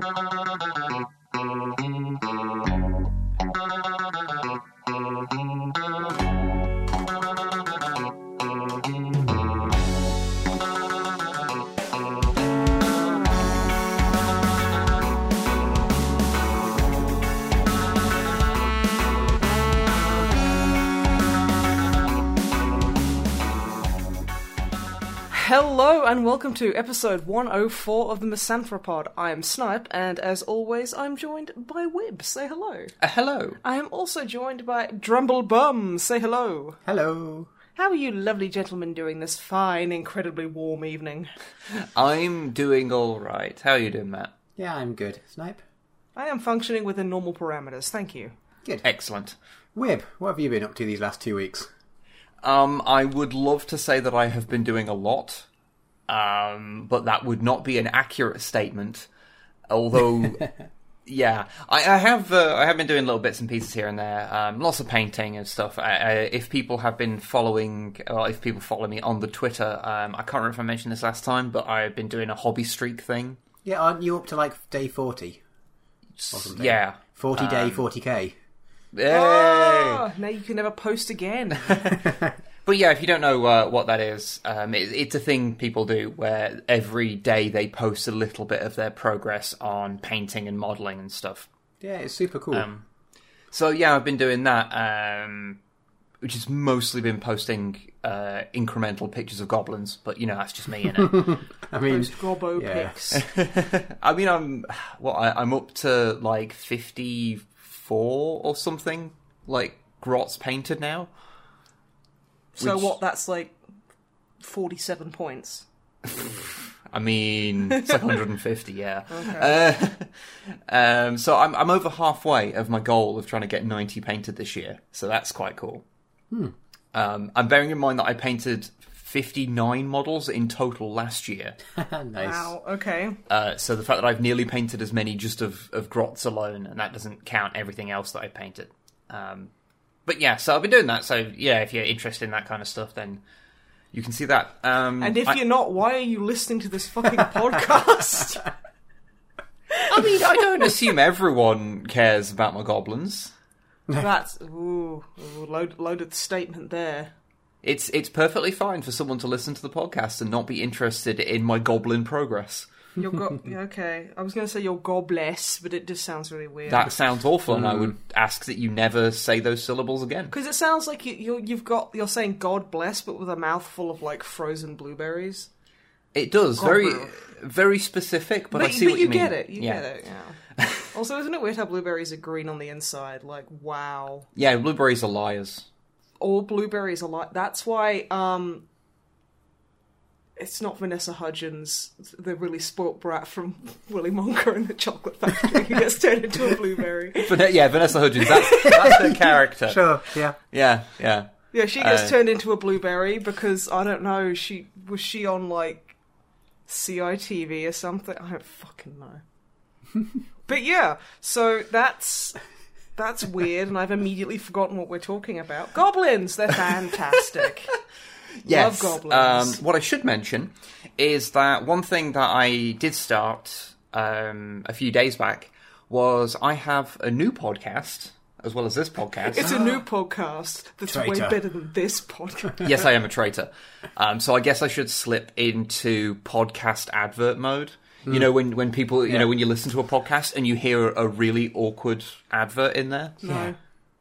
No, no, no, no. Hello and welcome to episode 104 of the Misanthropod. I am Snipe, and as always, I'm joined by Wib. Say hello. Uh, hello. I am also joined by Drumble Bum. Say hello. Hello. How are you lovely gentlemen doing this fine, incredibly warm evening? I'm doing all right. How are you doing, Matt? Yeah, I'm good. Snipe? I am functioning within normal parameters, thank you. Good. Excellent. Wib, what have you been up to these last two weeks? Um, I would love to say that I have been doing a lot, um, but that would not be an accurate statement. Although, yeah, I, I have uh, I have been doing little bits and pieces here and there, um, lots of painting and stuff. I, I, if people have been following, well, if people follow me on the Twitter, um, I can't remember if I mentioned this last time, but I've been doing a hobby streak thing. Yeah, aren't you up to like day 40? Yeah. 40 day, Um, 40k. Hey! Ah, now you can never post again. But yeah, if you don't know uh, what that is, um, it, it's a thing people do where every day they post a little bit of their progress on painting and modelling and stuff. Yeah, it's super cool. Um, so yeah, I've been doing that, um, which has mostly been posting uh, incremental pictures of goblins. But you know, that's just me, innit? I mean, Post Gobbo yeah. pics. I mean, I'm what I, I'm up to like fifty four or something, like grots painted now. So Which- what, that's like 47 points. I mean, it's like 150, yeah. Uh, um, so I'm I'm over halfway of my goal of trying to get 90 painted this year. So that's quite cool. Um, I'm bearing in mind that I painted 59 models in total last year. nice. Wow, okay. Uh, so the fact that I've nearly painted as many just of, of grots alone, and that doesn't count everything else that I painted. Um, but yeah, so I've been doing that. So yeah, if you're interested in that kind of stuff, then you can see that. Um, And if I- you're not, why are you listening to this fucking podcast? I mean, I don't assume everyone cares about my goblins. That's ooh, ooh load, loaded statement there. It's it's perfectly fine for someone to listen to the podcast and not be interested in my goblin progress. You're go- okay. I was going to say you're gobless, but it just sounds really weird. That sounds awful, and I would ask that you never say those syllables again. because it sounds like you, you're, you've got you're saying God bless, but with a mouthful of like frozen blueberries. It does very Goblin. very specific, but, But, I see but what you, you, mean. get it. You yeah. get it. Yeah. also, isn't it weird how blueberries are green on the inside? Like, wow. Yeah, blueberries are liars. all blueberries are like that's why um it's not Vanessa Hudgens, the really spoilt brat from Willy Wonka and the Chocolate Factory, who gets turned into a blueberry. But yeah, Vanessa Hudgens. That's that's her character. Sure, yeah. Yeah, yeah. Yeah, she gets Uh, turned into a blueberry because I don't know. She was she on like CITV or something. I don't fucking know. but yeah, so that's that's weird, and I've immediately forgotten what we're talking about. Goblins, they're fantastic. Yes. Love goblins. Um, what I should mention is that one thing that I did start um, a few days back was I have a new podcast as well as this podcast. It's a new podcast that's way better than this podcast. yes, I am a traitor. Um, so I guess I should slip into podcast advert mode. You know, when, when people, you Yeah. know, when you listen to a podcast and you hear a really awkward advert in there. No.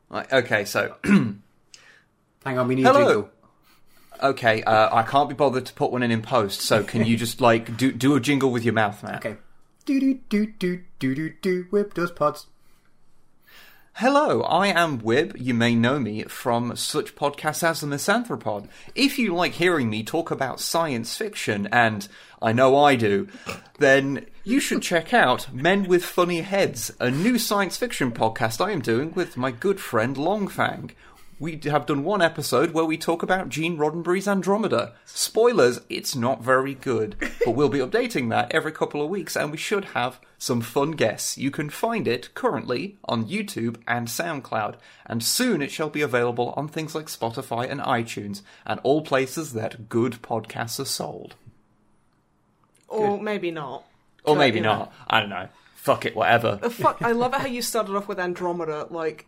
Like, okay, so Hang on, we need Hello. jingle. Okay, uh, I can't be bothered to put one in in post. So can you just like do do a jingle with your mouth, man? Okay. Do do do do do do do. Wib does pods. Hello, I am Wib. You may know me from such podcasts as the Misanthropod. If you like hearing me talk about science fiction, and I know I do, then you should check out Men with Funny Heads, a new science fiction podcast I am doing with my good friend Longfang. We have done one episode where we talk about Gene Roddenberry's Andromeda. Spoilers, it's not very good, but we'll be updating that every couple of weeks and we should have some fun guests. You can find it currently on YouTube and SoundCloud, and soon it shall be available on things like Spotify and iTunes and all places that good podcasts are sold. Or maybe not. Or maybe you know. not. I don't know. fuck it, whatever. The fuck, I love it how you started off with Andromeda, like,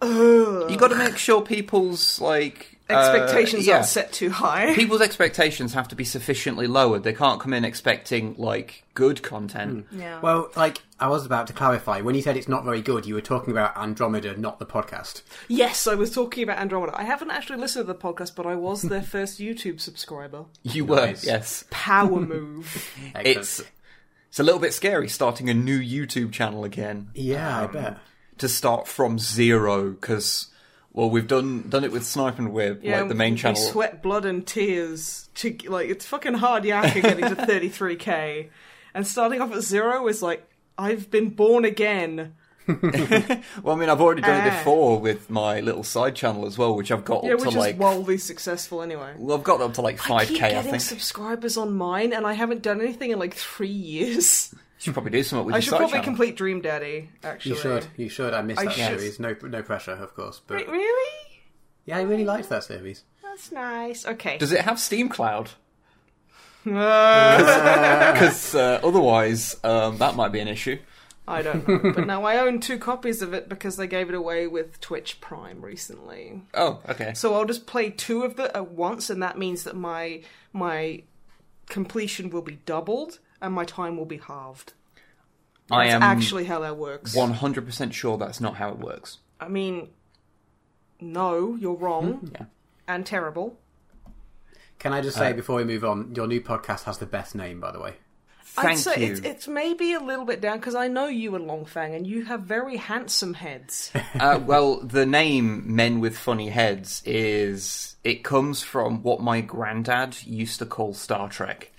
ugh. You got to make sure people's like uh, expectations yeah. aren't set too high. People's expectations have to be sufficiently lowered. They can't come in expecting like good content. yeah. Well, like I was about to clarify, when you said it's not very good, you were talking about Andromeda, not the podcast. yes, I was talking about Andromeda. I haven't actually listened to the podcast, but I was their first YouTube subscriber. You Nice. were, yes. Power move. It's it's a little bit scary starting a new YouTube channel again. yeah, I bet. To start from zero because well we've done done it with Snipe and Wib Yeah, like the main channel sweat blood and tears to like it's fucking hard yakking getting to 33k, and starting off at zero is like I've been born again. well I mean I've already done it Ah. before with my little side channel as well which I've got Yeah, up which to is like wildly successful anyway. well I've got up to like 5k I, getting think subscribers on mine, and I haven't done anything in like three years. you should probably do something with I should probably channel complete Dream Daddy. Actually, You should. You should. I missed I that should. series. No, no pressure, of course. But Wait, really? yeah, I really liked that series. That's nice. Okay. does it have Steam Cloud Uh, because uh, otherwise um, that might be an issue I don't know, but now I own two copies of it because they gave it away with Twitch Prime recently. oh okay So I'll just play two of them at once, and that means that my my completion will be doubled and my time will be halved. I That's am actually how that works. 100% sure that's not how it works I mean, no, you're wrong yeah and terrible. Can I just say before we move on, your new podcast has the best name, by the way. thank I'd say you it's it's maybe a little bit down because I know you and Longfang, and you have very handsome heads. Uh, well, the name Men with Funny Heads is. It comes from what my granddad used to call Star Trek.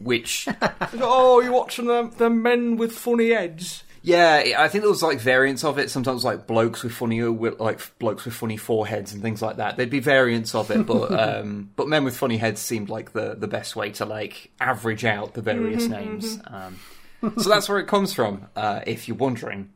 Which, oh, you're watching the the men with funny heads. yeah, I think there was like variants of it. Sometimes like blokes with funny, like blokes with funny foreheads and things like that. There'd be variants of it, but um, but men with funny heads seemed like the the best way to like average out the various names. Um, so that's where it comes from. Uh, if you're wondering,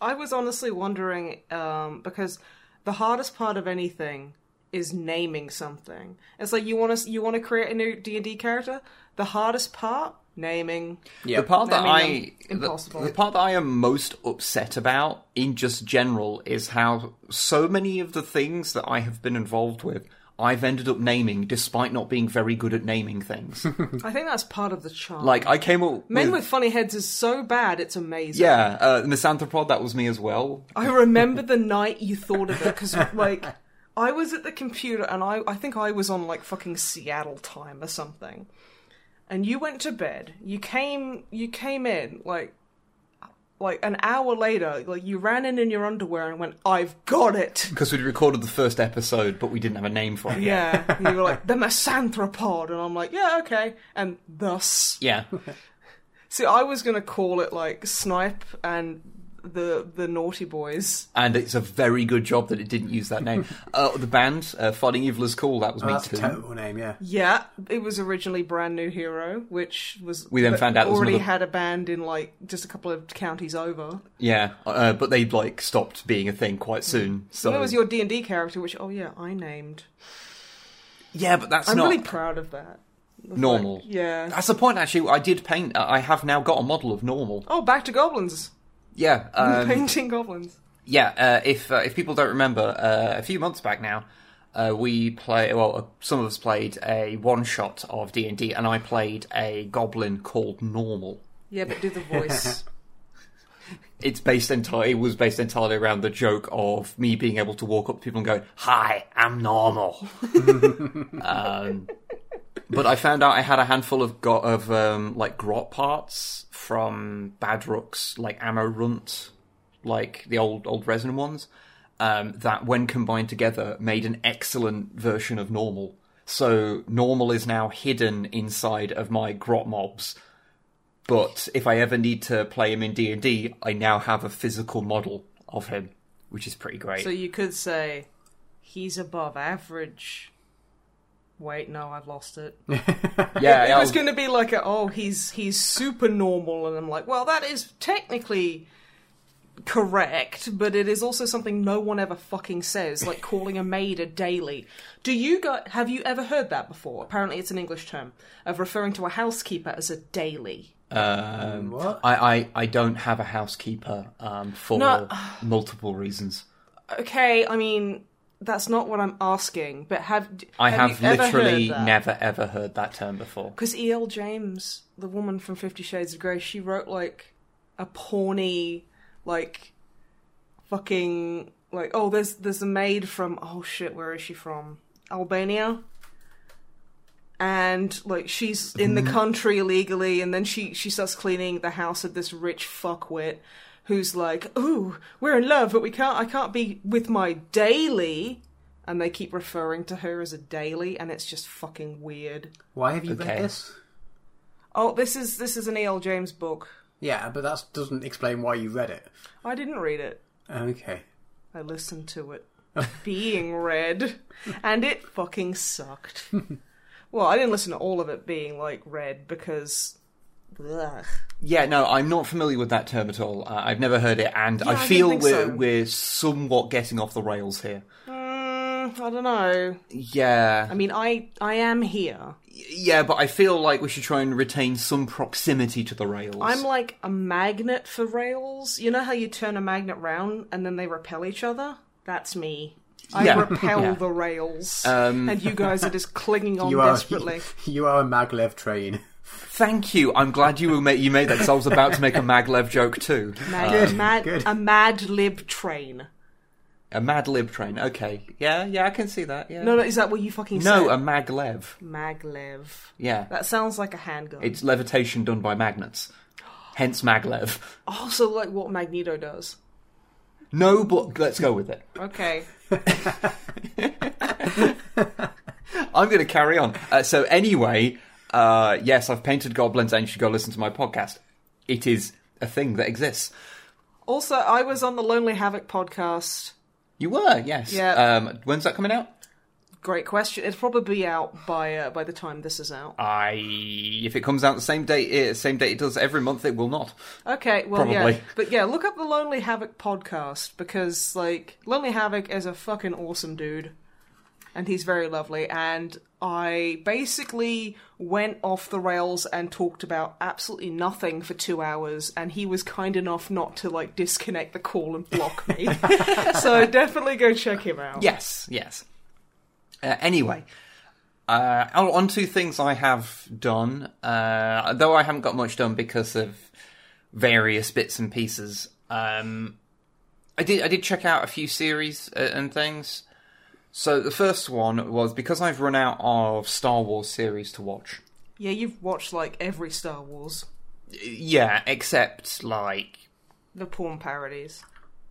I was honestly wondering um, because the hardest part of anything is naming something. It's like you want to you want to create a new D and D character. The hardest part naming. Yeah. The part that I I um, the, impossible. the part that I am most upset about in just general is how so many of the things that I have been involved with I've ended up naming despite not being very good at naming things. I think that's part of the charm. like I came up Men with, with funny heads is so bad, it's amazing. yeah, uh, Misanthropod that was me as well. I remember the night you thought of it because, like, I was at the computer and I, I think I was on like fucking Seattle time or something, and you went to bed. You came, you came in like, like an hour later. Like you ran in in your underwear and went, "I've got it." Because we'd recorded the first episode, but we didn't have a name for it. yet. Yeah, you were like the Misanthropod, and I'm like, yeah, okay. And thus, Yeah. see, I was gonna call it like Snipe and the the Naughty Boys. And it's a very good job that it didn't use that name. uh, the band, uh, Fighting Evil is Cool, that was Oh, me that's too. a terrible name, yeah. Yeah, it was originally Brand New Hero, which was We then found out there already another- had a band in like just a couple of counties over. Yeah, uh, but they like stopped being a thing quite soon. So So it was your D and D character, which oh yeah, I named. yeah, but that's I'm not really proud of that. Normal. like, yeah. That's the point. Actually, I did paint. I have now got a model of normal. Oh, back to goblins. Yeah, um, Painting goblins. yeah. Uh, if uh, if people don't remember, uh, a few months back now, uh, we play. Well, uh, some of us played a one shot of D and D, and I played a goblin called Normal. Yeah, but do the voice. It's based entirely. It was based entirely around the joke of me being able to walk up to people and go, "Hi, I'm normal." um, but I found out I had a handful of go- of um, like grot parts from Badrukk's like ammo runt, like the old old resin ones. Um, that when combined together made an excellent version of normal. So normal is now hidden inside of my grot mobs. But if I ever need to play him in D and D, I now have a physical model of him, which is pretty great. so you could say he's above average. Wait, no, I've lost it. yeah, it yeah, was going to be like, a, oh, he's he's super normal, and I'm like, well, that is technically correct, but it is also something no one ever fucking says, like calling a maid a daily. Do you got? Have you ever heard that before? Apparently, it's an English term of referring to a housekeeper as a daily. Um, What? I, I, I don't have a housekeeper um, for No. multiple reasons. Okay, I mean that's not what I'm asking. But have I have, have, literally never ever heard that term before. Because E.L. James, the woman from Fifty Shades of Grey, she wrote like a porny, like fucking like oh there's there's a maid from oh shit where is she from Albania, and like she's in the mm. country illegally, and then she she starts cleaning the house of this rich fuckwit. Who's like, ooh, we're in love, but we can't. I can't be with my daily, and they keep referring to her as a daily, and it's just fucking weird. Why have you Okay. read this? Oh, this is this is an E.L. James book. Yeah, but that doesn't explain why you read it. I didn't read it. Okay. I listened to it being read, and it fucking sucked. well, I didn't listen to all of it being like read because. Ugh. Yeah, no, I'm not familiar with that term at all. Uh, I've never heard it, and Yeah, I I feel think we're so. we're somewhat getting off the rails here. Mm, I don't know. Yeah, I mean, I I am here. yeah, but I feel like we should try and retain some proximity to the rails. I'm like a magnet for rails. You know how you turn a magnet round and then they repel each other? That's me. I Yeah. repel Yeah. the rails, Um, and you guys are just clinging on You are desperately. you are a maglev train. Thank you. I'm glad you made you made that because I was about to make a maglev joke too. Mad, Good, mad, good. A mad lib train. A mad lib train. Okay. Yeah, yeah, I can see that. Yeah. No, no, is that what you fucking No, said? a maglev. Maglev. Yeah. That sounds like a handgun. It's levitation done by magnets. Hence maglev. also like what Magneto does. No, but let's go with it. Okay. I'm going to carry on. Uh, so anyway, uh, yes, I've painted goblins, and you should go listen to my podcast. It is a thing that exists. Also, I was on the Lonely Havoc podcast. You were, yes. Yeah. Um, when's that coming out? Great question. It'll probably be out by uh, by the time this is out. I, if it comes out the same date, it, same date it does every month, it will not. Okay, well, yeah, but yeah, look up the Lonely Havoc podcast because like Lonely Havoc is a fucking awesome dude, and he's very lovely. And I basically went off the rails and talked about absolutely nothing for two hours, and he was kind enough not to like disconnect the call and block me. so definitely go check him out. Yes, yes. Uh, anyway, uh, on to things I have done, uh, though I haven't got much done because of various bits and pieces. Um, I did I did check out a few series uh, and things. So the first one was because I've run out of Star Wars series to watch. yeah, you've watched like every Star Wars, Yeah, except like the porn parodies.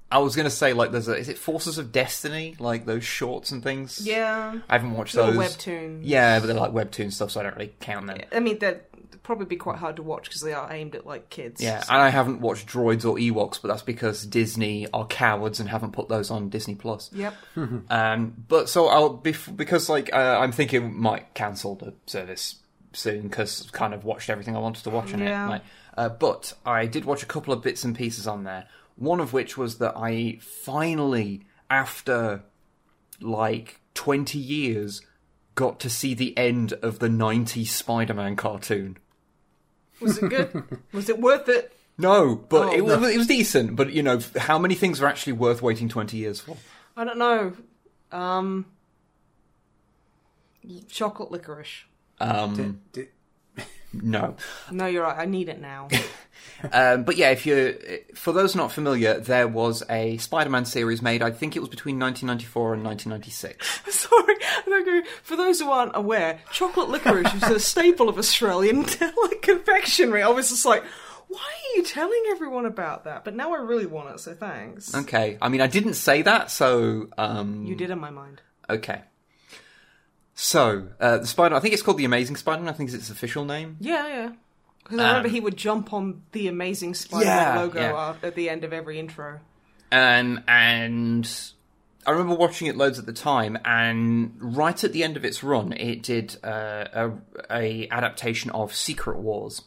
I was gonna say like there's a is it Forces of Destiny like those shorts and things. Yeah, I haven't watched little those. webtoons. Yeah, but they're like webtoon stuff, so I don't really count them. I mean, they'd probably be quite hard to watch because they are aimed at like kids. Yeah, and I haven't watched Droids or Ewoks, but that's because Disney are cowards and haven't put those on Disney Plus. Yep. Um, but so I'll bef- because like uh, I'm thinking we might cancel the service soon because kind of watched everything I wanted to watch on Yeah. it. Like, uh, but I did watch a couple of bits and pieces on there. One of which was that I finally, after like 20 years, got to see the end of the 90s Spider-Man cartoon. Was it good? was it worth it? No, but Oh, it, was no. it was decent. But you know, how many things are actually worth waiting twenty years for? I don't know. Um, chocolate licorice. Um, D- no. No, you're right. I need it now. Um, but yeah, if you, for those not familiar, there was a Spider-Man series made. I think it was between 1994 and 1996. Sorry. For those who aren't aware, chocolate licorice is a staple of Australian like confectionery. I was just like, why are you telling everyone about that? But now I really want it, so thanks. Okay, I mean, I didn't say that, so um, You did in my mind. okay. So uh, the Spider, I think it's called the Amazing Spider-Man. I think is its official name. Yeah, yeah. Because I remember he would jump on the Amazing Spider-Man Yeah, logo yeah. at the end of every intro. Um, and I remember watching it loads at the time, and right at the end of its run, it did uh, a, a adaptation of Secret Wars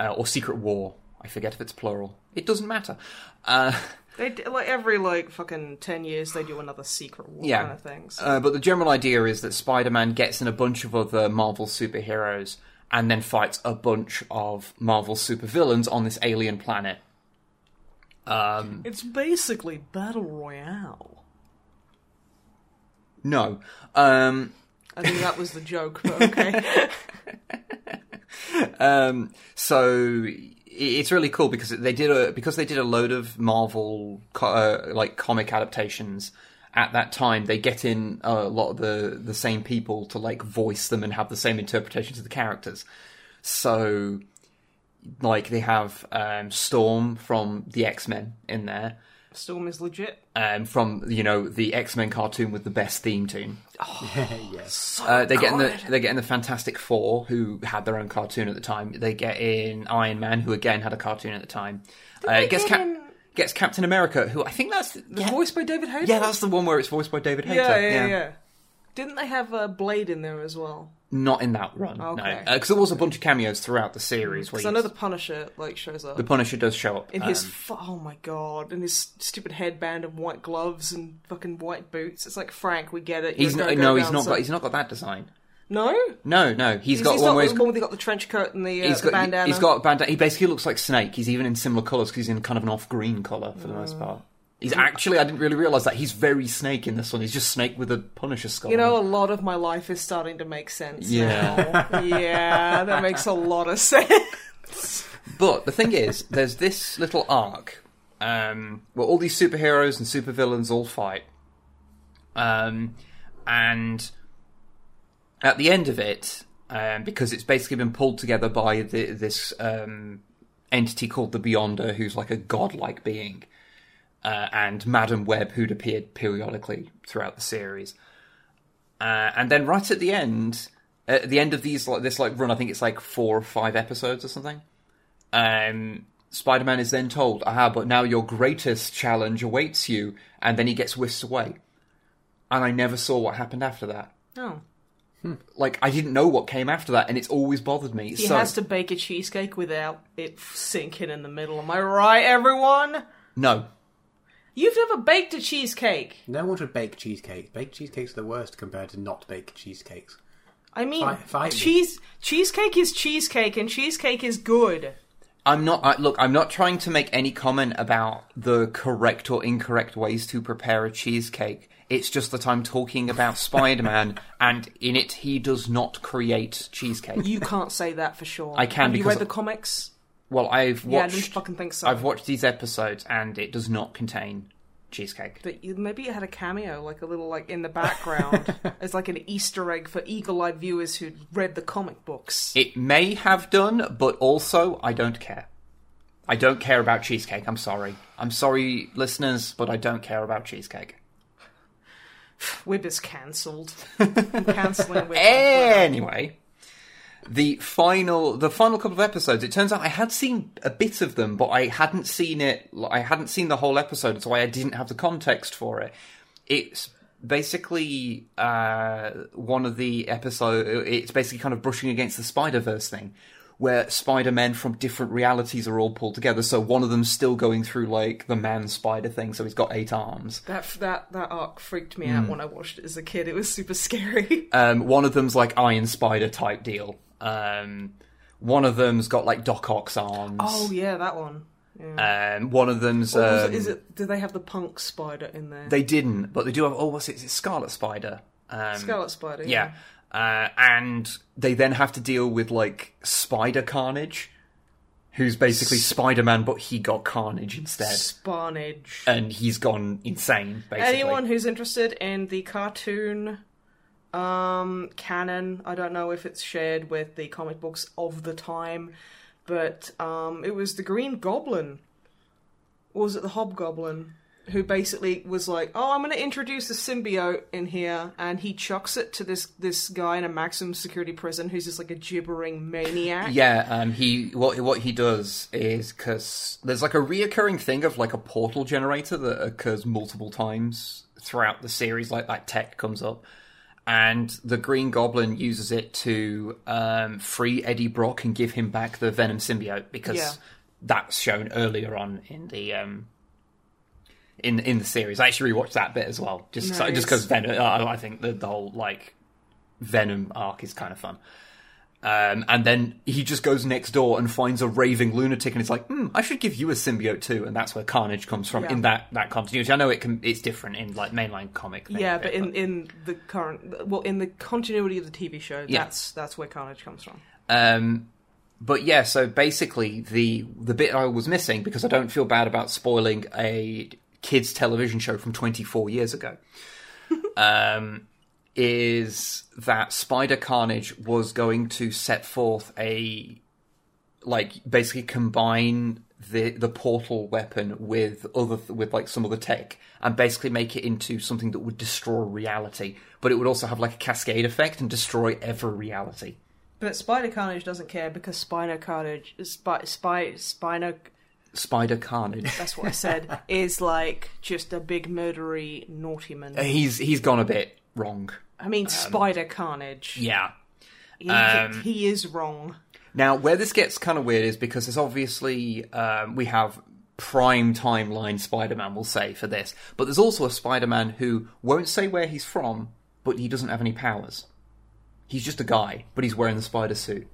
uh, or Secret War. I forget if it's plural. It doesn't matter. Uh, They d- like every like fucking ten years they do another secret war Yeah. kind of things. uh, but the general idea is that Spider-Man gets in a bunch of other Marvel superheroes, and then fights a bunch of Marvel supervillains on this alien planet. Um, It's basically battle royale. no, um, I think that was the joke, but okay. Um, so it's really cool because they did a because they did a load of Marvel uh, like comic adaptations at that time. They get in a lot of the the same people to like voice them and have the same interpretations of the characters. So, like they have um, Storm from the X Men in there. Storm is legit. Um, from you know the X Men cartoon with the best theme tune, yes. So uh, they get in the they get in the Fantastic Four, who had their own cartoon at the time. They get in Iron Man, who again had a cartoon at the time. Uh, it gets Cap- gets Captain America, who I think that's yeah, voiced by David Hayter. yeah, that's the one where it's voiced by David Hayter. yeah, yeah, yeah, Didn't they have a Blade in there as well? Not in that run, Okay. no, because there was a bunch of cameos throughout the series. Where Because I know the Punisher like shows up the Punisher does show up in his. um, fu- oh my god! In his stupid headband and white gloves and fucking white boots. It's like Frank, we get it. he's not, no, he's not got he's not got that design. No, No, no, he's he's, got he's one where the he's they got the trench coat and the, uh, He's the got bandana. he's got bandana. He basically looks like Snake. He's even in similar colours because he's in kind of an off green colour for the Mm. most part. He's actually I didn't really realise that he's very Snake in this one. He's just Snake with a Punisher skull. You know, a lot of my life is starting to make sense. Yeah. now. yeah, that makes a lot of sense. But the thing is, there's this little arc um, where all these superheroes and supervillains all fight, um, and at the end of it, um, because it's basically been pulled together by the, this um, entity called the Beyonder, who's like a godlike being, uh, and Madam Web, who'd appeared periodically throughout the series. Uh, and then right at the end, at the end of these like this like run, I think it's like four or five episodes or something. Um, Spider-Man is then told, "Ah, but now your greatest challenge awaits you," and then he gets whisked away. And I never saw what happened after that. Oh. Like I didn't know what came after that, and it's always bothered me. He so has to bake a cheesecake without it sinking in the middle. Am I right, everyone? no, You've never baked a cheesecake. No one should bake cheesecake. Baked cheesecakes are the worst compared to not baked cheesecakes. I mean, Fight- fight me. cheese cheesecake is cheesecake, and cheesecake is good. I'm not. I, look, I'm not trying to make any comment about the correct or incorrect ways to prepare a cheesecake. It's just that I'm talking about Spider-Man, and in it, he does not create cheesecake. You can't say that for sure. I can Have you read the comics? Well, I've watched. Yeah, I didn't fucking think so. I've watched these episodes, and it does not contain cheesecake. But you, maybe it had a cameo, like a little like in the background, as like an Easter egg for eagle-eyed viewers who read the comic books. It may have done, but also I don't care. I don't care about cheesecake. I'm sorry. I'm sorry, listeners, but I don't care about cheesecake. Wib is cancelled. I'm cancelling Wib. Anyway, the final the final couple of episodes. It turns out I had seen a bit of them, but I hadn't seen it. I hadn't seen the whole episode, so I didn't have the context for it. It's basically uh, one of the episode. It's basically kind of brushing against the Spider Verse thing. Where Spider Men from different realities are all pulled together, so one of them's still going through like the man spider thing, so he's got eight arms. That that that arc freaked me Hmm. out when I watched it as a kid. It was super scary. Um, one of them's like Iron Spider type deal. Um, one of them's got like Doc Ock's arms. oh yeah, that one. Yeah. Um, one of them's. Um, it? Is it? Do they have the punk spider in there? They didn't, but they do have. Oh, what's it? It's Scarlet Spider. Um, Scarlet Spider. Yeah. Uh, and they then have to deal with like Spider Carnage, who's basically Spider Man, but he got Carnage instead. Sparnage. and he's gone insane, basically. Anyone who's interested in the cartoon um, canon, I don't know if it's shared with the comic books of the time, but um, it was the Green Goblin. Or was it the Hobgoblin? Who basically was like, "Oh, I'm going to introduce a symbiote in here," and he chucks it to this this guy in a maximum security prison who's just like a gibbering maniac. Yeah, um, he what what he does is because there's like a reoccurring thing of like a portal generator that occurs multiple times throughout the series. Like that tech comes up, and the Green Goblin uses it to um, free Eddie Brock and give him back the Venom symbiote because Yeah. that's shown earlier on in the um, in in the series. I actually rewatched that bit as well, just so, just because Venom. I, I think the, the whole like Venom arc is kind of fun. Um, and then he just goes next door and finds a raving lunatic, and it's like, hmm, I should give you a symbiote too, and that's where Carnage comes from Yeah. in that, that continuity. I know it can it's different in like mainline comic. thing, Yeah, but in, in the current, well, in the continuity of the TV show, Yeah. that's that's where Carnage comes from. Um, but yeah, so basically the the bit I was missing because I don't feel bad about spoiling a kids television show from 24 years ago. um, is that Spider Carnage was going to set forth a like basically combine the the portal weapon with other with like some other tech and basically make it into something that would destroy reality, but it would also have like a cascade effect and destroy every reality. But Spider Carnage doesn't care because Spider Carnage, Spy, Spy, Spider Carnage. that's what I said, is like just a big murdery naughty man. He's he's gone a bit wrong. I mean, Spider Carnage. Yeah. He, um, he is wrong. Now, where this gets kind of weird is because there's obviously um, we have prime timeline Spider-Man, we'll say for this, but there's also a Spider-Man who won't say where he's from, but he doesn't have any powers. He's just a guy, but he's wearing the spider suit.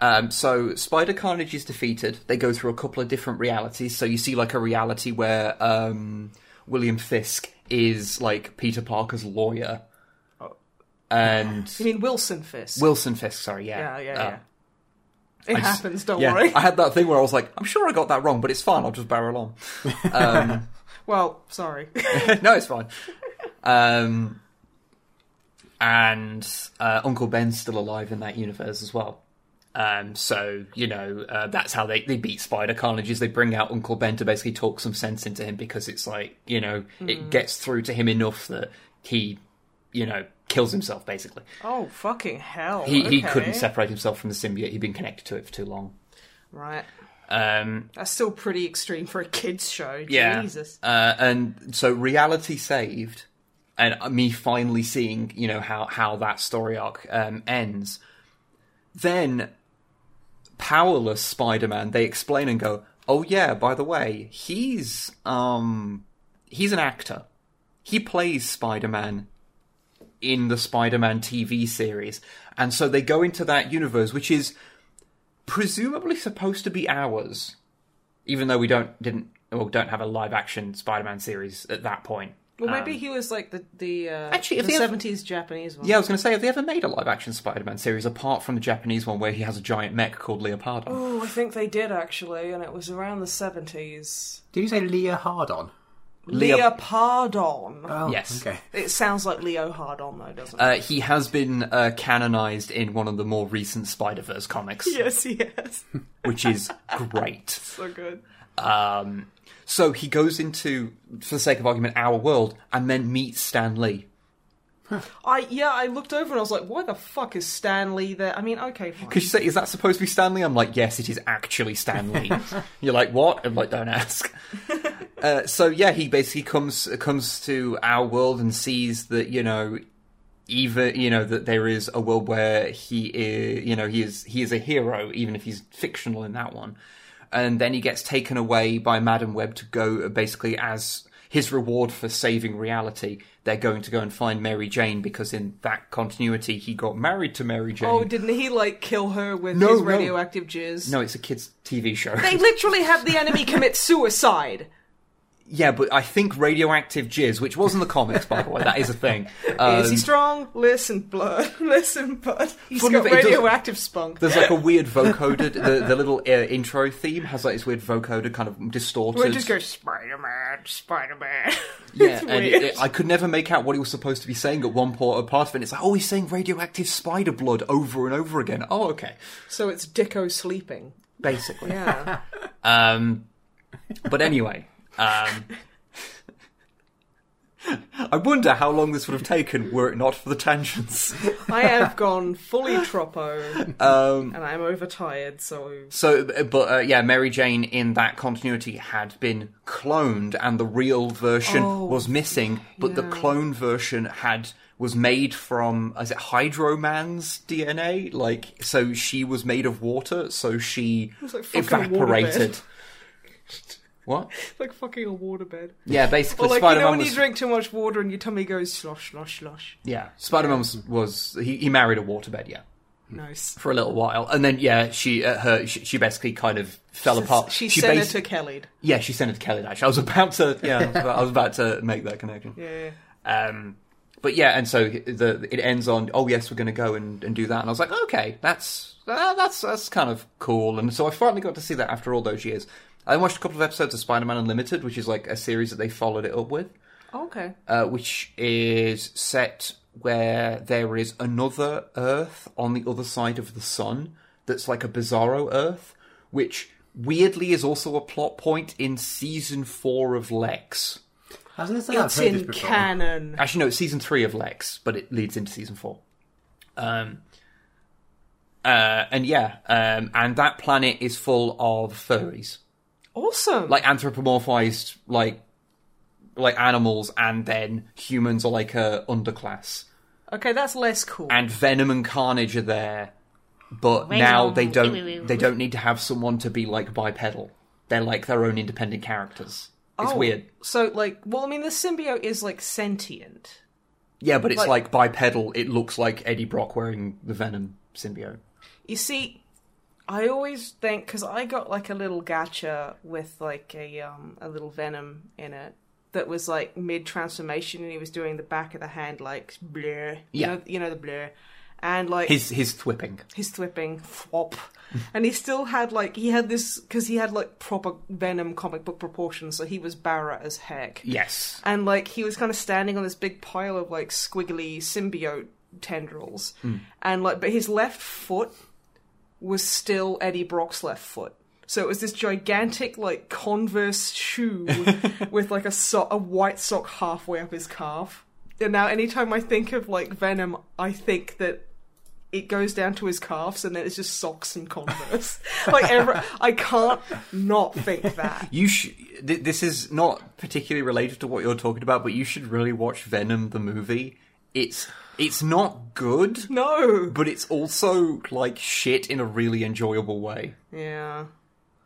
Um, so Spider Carnage is defeated. They go through a couple of different realities. So you see like a reality where um, William Fisk is like Peter Parker's lawyer, and You mean Wilson Fisk? Wilson Fisk. Sorry, yeah, yeah, yeah, Uh, yeah. It I just- happens, don't yeah, worry. I had that thing where I was like, I'm sure I got that wrong, but it's fine. I'll just barrel on. Um, Well, sorry. no, it's fine. Um, and uh, Uncle Ben's still alive in that universe as well. Um, so you know uh, that's how they, they beat Spider Carnage is they bring out Uncle Ben to basically talk some sense into him because it's like you know it gets through to him enough that he you know kills himself basically. oh, fucking hell. He he couldn't separate himself from the symbiote. He'd been connected to it for too long. Right. Um, That's still pretty extreme for a kids' show. Yeah. Jesus. Uh, and so reality saved, and me finally seeing, you know, how how that story arc um, ends. Then, powerless Spider-Man, they explain and go, "Oh yeah, by the way, he's um he's an actor. He plays Spider-Man in the Spider-Man TV series." And so they go into that universe, which is presumably supposed to be ours even though we don't didn't well don't have a live action Spider-Man series at that point. Well, maybe he was like the the uh, Actually, if the seventies Japanese one. Yeah, I was going to say, have they ever made a live action Spider-Man series apart from the Japanese one where he has a giant mech called Leopardo? Oh, I think they did actually, and it was around the seventies. Did you say Leah Hardon? Leo- Leopardon. Oh, Yes. Okay. It sounds like Leo Hardon though, doesn't it? Uh, he has been uh, canonized in one of the more recent Spider-Verse comics, yes, yes. which is great. so good. Um, so he goes into, for the sake of argument, our world, and then meets Stan Lee. I yeah, I looked over and I was like, why the fuck is Stan Lee there? I mean, okay, fine. Because you say, is that supposed to be Stanley? I'm like, yes, it is actually Stanley. You're like, what? I'm like, don't ask. uh, so yeah, he basically comes comes to our world and sees that you know, even you know that there is a world where he is, you know, he is he is a hero, even if he's fictional in that one. And then he gets taken away by Madam Web to go basically as his reward for saving reality. They're going to go and find Mary Jane because in that continuity he got married to Mary Jane. Oh, didn't he like kill her with No, his no. radioactive jizz? No, it's a kids' TV show. They literally have the enemy commit suicide. Yeah, but I think radioactive jizz, which was in the comics, by the way, that is a thing. is he Um, strong? Listen, blood. Listen, bud. He's got that it does- radioactive spunk. there's like a weird vocoded. The, the little uh, intro theme has like this weird vocoded kind of distorted. Where it just goes Spider Man, Spider Man. yeah, and it, it- I could never make out what he was supposed to be saying at one part, part of it. It's like, oh, he's saying radioactive spider blood over and over again. Oh, okay, so it's Dicko sleeping. basically. Yeah. Um, but anyway, um, I wonder how long this would have taken were it not for the tangents. I have gone fully troppo, Um, and I'm overtired, so. So, but uh, yeah, Mary Jane in that continuity had been cloned, and the real version Oh, was missing. But the clone version had was made from is it Hydroman's DNA? Like, so she was made of water, so she like fucking evaporated. What? Like fucking a waterbed. Yeah, basically, Or like, you know when was. you drink too much water and your tummy goes slosh, slosh, slosh. Yeah, Spider Man was, was he, he married a waterbed. Yeah, Nice. for a little while, and then yeah, she uh, her she, she basically kind of fell apart. She, she sent basi- it to Kelly. Yeah, she sent it to Kelly. Actually, I was about to. Yeah, I was about, I was about to make that connection. Yeah. Um, but yeah, and so the it ends on. Oh yes, we're going to go and, and do that. And I was like, okay, that's uh, that's that's kind of cool. And so I finally got to see that after all those years. I watched a couple of episodes of Spider-Man Unlimited, which is like a series that they followed it up with, Okay. uh, which is set where there is another Earth on the other side of the sun that's like a Bizarro Earth, which weirdly is also a plot point in season four of Lexx. Hasn't this? I've It's in canon. Actually, no, it's season three of Lexx, but it leads into season four. Um, uh, and yeah, um, and that planet is full of furries, Awesome. like anthropomorphized, like like animals, and then humans are like a underclass. okay, that's less cool. And Venom and Carnage are there, but now they don't they don't need to have someone to be like bipedal. They're like their own independent characters. It's Oh, weird. So, like, well, I mean, the symbiote is like sentient. Yeah, but it's like, Like- bipedal. It looks like Eddie Brock wearing the Venom symbiote. You see, I always think because I got like a little gacha with like a um a little venom in it that was like mid transformation, and he was doing the back of the hand like blur. You Yeah. know, you know the blur, and like His his thwipping. his thwipping thwop and he still had like he had this because he had like proper venom comic book proportions so he was barra as heck Yes. and like he was kind of standing on this big pile of like squiggly symbiote tendrils and like but his left foot was still eddie brock's left foot. So it was this gigantic like converse shoe with like a so- a white sock halfway up his calf. And now anytime i think of like venom i think that it goes down to his calves and then it's just socks and converse. Like every, i can't not think that. You sh- th- this is not particularly related to what you're talking about, but you should really watch Venom the movie. It's it's not good, no but it's also like shit in a really enjoyable way. yeah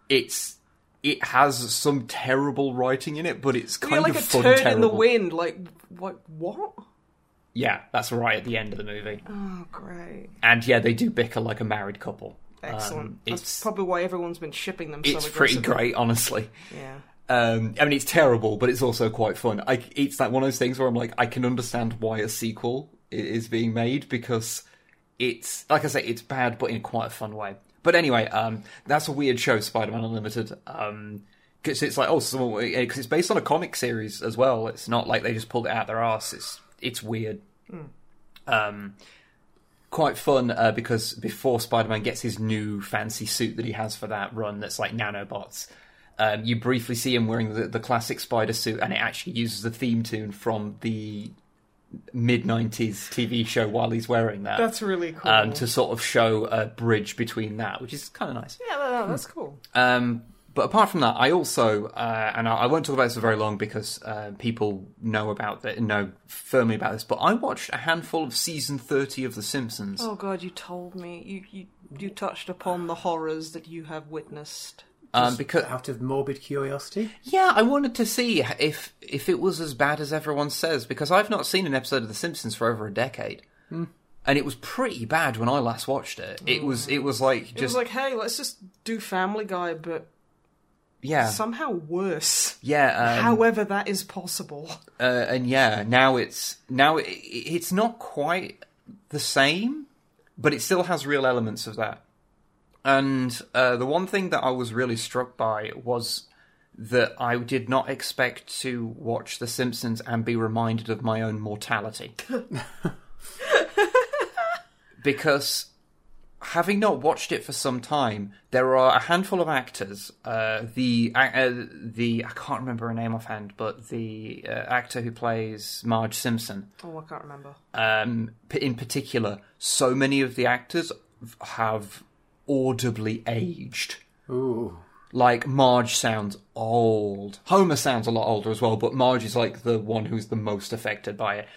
It's it has some terrible writing in it, but it's kind You're like of a fun. turd terrible. in the wind. Like what? What? Yeah, that's right at the end of the movie. Oh, great! And yeah, they do bicker like a married couple. Excellent. Um, That's it's probably why everyone's been shipping them. it's so pretty great, honestly. Yeah. Um, I mean, it's terrible, but it's also quite fun. I, it's like one of those things where I'm like, I can understand why a sequel is being made because it's like I say, it's bad, but in quite a fun way. But anyway, um, that's a weird show, Spider-Man Unlimited. Um, because it's like, oh, because it's based on a comic series as well. It's not like they just pulled it out their arse. It's it's weird. Um, quite fun uh, because before Spider-Man gets his new fancy suit that he has for that run, that's like nanobots. Um, you briefly see him wearing the, the classic spider suit, and it actually uses the theme tune from the mid '90s TV show while he's wearing that. That's really cool. um, to sort of show a bridge between that, which is kind of nice. yeah, no, no, that's cool. Um, but apart from that, I also, uh, and I, I won't talk about this for very long because uh, people know about that, know firmly about this. But I watched a handful of season thirty of The Simpsons. Oh God, you told me. You you you touched upon the horrors that you have witnessed. Um, because Out of morbid curiosity. yeah, I wanted to see if if it was as bad as everyone says because I've not seen an episode of The Simpsons for over a decade. And it was pretty bad when I last watched it. It was it was like It just was like, hey, let's just do Family Guy, but yeah somehow worse. yeah um, However, that is possible. uh, and yeah, now it's now it, it's not quite the same, but it still has real elements of that. And uh, the one thing that I was really struck by was that I did not expect to watch The Simpsons and be reminded of my own mortality. because having not watched it for some time, there are a handful of actors. Uh, the uh, the I can't remember her name offhand, but the uh, actor who plays Marge Simpson, Oh, I can't remember. um, in particular, so many of the actors have audibly aged. Ooh. Like Marge sounds old. Homer sounds a lot older as well, but Marge is like the one who's the most affected by it.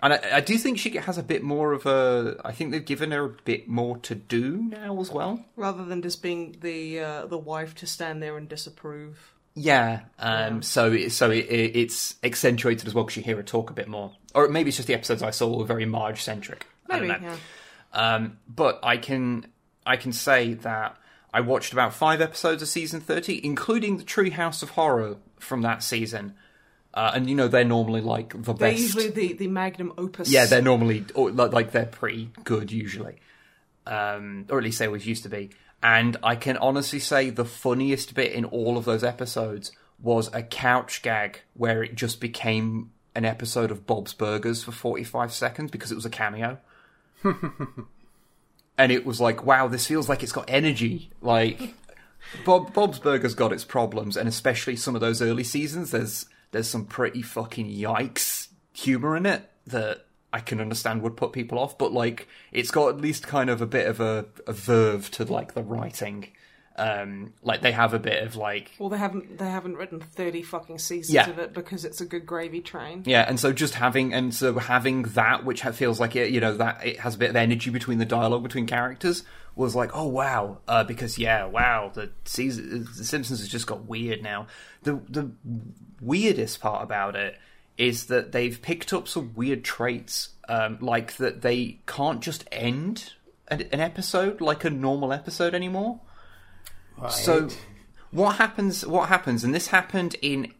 And I, I do think she has a bit more of a. I think they've given her a bit more to do now as well. Rather than just being the uh, the wife to stand there and disapprove. Yeah. Um. So it, so it, it, it's accentuated as well because you hear her talk a bit more, or maybe it's just the episodes I saw were very Marge centric. I don't Maybe, know. yeah. Um, but I can I can say that I watched about five episodes of season thirty, including the Treehouse of Horror from that season. Uh, and you know they're normally like the They're best. usually the, the magnum opus. Yeah, they're normally like they're pretty good usually, um, or at least they always used to be. And I can honestly say the funniest bit in all of those episodes was a couch gag where it just became an episode of Bob's Burgers for forty five seconds because it was a cameo. and it was like, wow, this feels like it's got energy. Like Bob Bob's Burgers got its problems, and especially some of those early seasons. There's there's some pretty fucking yikes humor in it that I can understand would put people off, but like it's got at least kind of a bit of a, a verve to like the writing. Um, like they have a bit of like Well, they haven't they haven't written thirty fucking seasons Yeah. of it because it's a good gravy train. Yeah, and so just having and so having that, which feels like it, you know, that it has a bit of energy between the dialogue between characters, was like, oh wow, uh, because yeah, wow, the season, the Simpsons has just got weird now. The the weirdest part about it is that they've picked up some weird traits, um, like that they can't just end an, an episode like a normal episode anymore. So what happens what happens and this happened in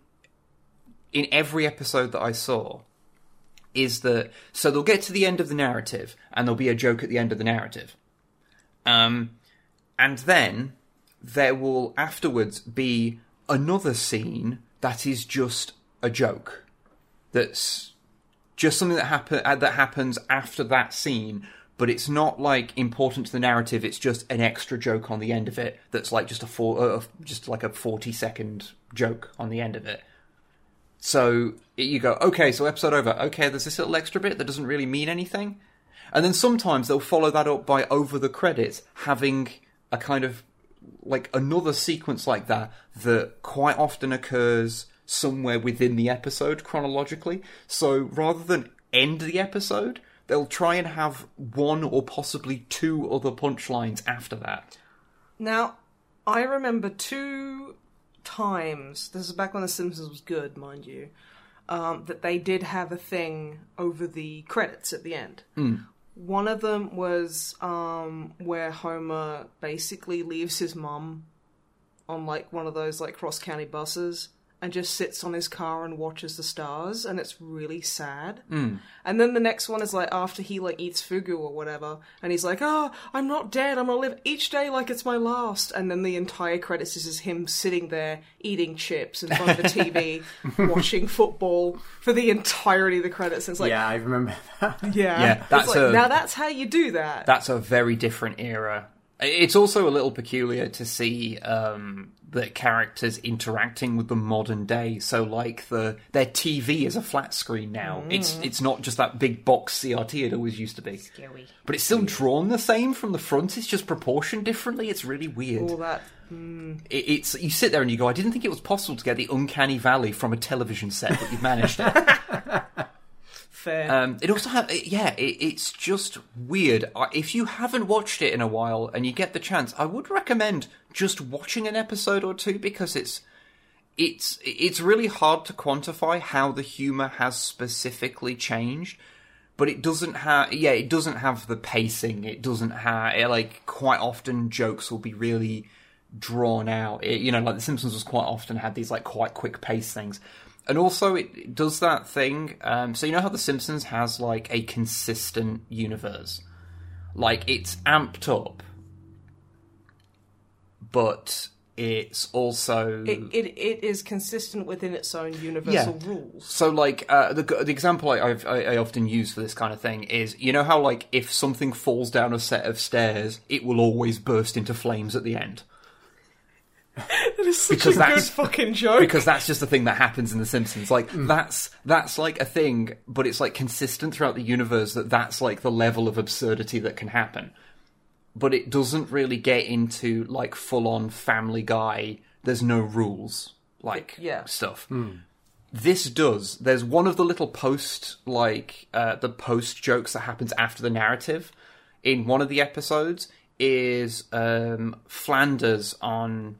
in every episode that I saw is that so they'll get to the end of the narrative and there'll be a joke at the end of the narrative. Um and then there will afterwards be another scene that is just a joke. That's just something that happen uh, that happens after that scene, but it's not like important to the narrative. It's just an extra joke on the end of it. That's like just a four, uh, just like a forty second joke on the end of it. So you go, okay, so episode over. Okay, there's this little extra bit that doesn't really mean anything, and then sometimes they'll follow that up by over the credits having a kind of like another sequence like that that quite often occurs somewhere within the episode chronologically. So rather than end the episode, they'll try and have one or possibly two other punchlines after that. Now, I remember two times. This is back when The Simpsons was good, mind you. Um, that they did have a thing over the credits at the end. One of them was um, where Homer basically leaves his mum on like one of those like cross county buses and just sits on his car and watches the stars and it's really sad. Mm. And then the next one is like after he like eats fugu or whatever and he's like, "Oh, I'm not dead. I'm to live each day like it's my last." And then the entire credits is just him sitting there eating chips in front of the TV watching football for the entirety of the credits. And it's like, yeah, I remember that. yeah, Yeah, that's like, a- now that's how you do that. That's a very different era. It's also a little peculiar to see um, the characters interacting with the modern day. So, like the their TV is a flat screen now. It's it's not just that big box CRT it always used to be. Scary. But it's still drawn the same from the front. It's just proportioned differently. It's really weird. All that It, it's you sit there and you go, I didn't think it was possible to get the uncanny valley from a television set, but you've managed it. fair. Um, it also it- yeah, it, it's just weird. If you haven't watched it in a while and you get the chance, I would recommend just watching an episode or two because it's it's it's really hard to quantify how the humor has specifically changed. But it doesn't have, yeah, it doesn't have the pacing. It doesn't have, it, like, quite often jokes will be really drawn out. It, you know, like The Simpsons was quite often had these, like, quite quick pace things. And also, it, it does that thing. Um, so, you know how The Simpsons has, like, a consistent universe? Like, it's amped up, but it's also. it, it it is consistent within its own universal rules. So, like, uh, the the example I, I've, I I often use for this kind of thing is, you know how, like, if something falls down a set of stairs, it will always burst into flames at the end It is such Because a good that's- fucking joke. because that's just the thing that happens in The Simpsons. Like, that's that's like a thing, but it's like consistent throughout the universe that that's like the level of absurdity that can happen. But it doesn't really get into like full on Family Guy. There's no rules, like Yeah. stuff. This does. There's one of the little post, like uh, the post jokes that happens after the narrative in one of the episodes is um, Flanders on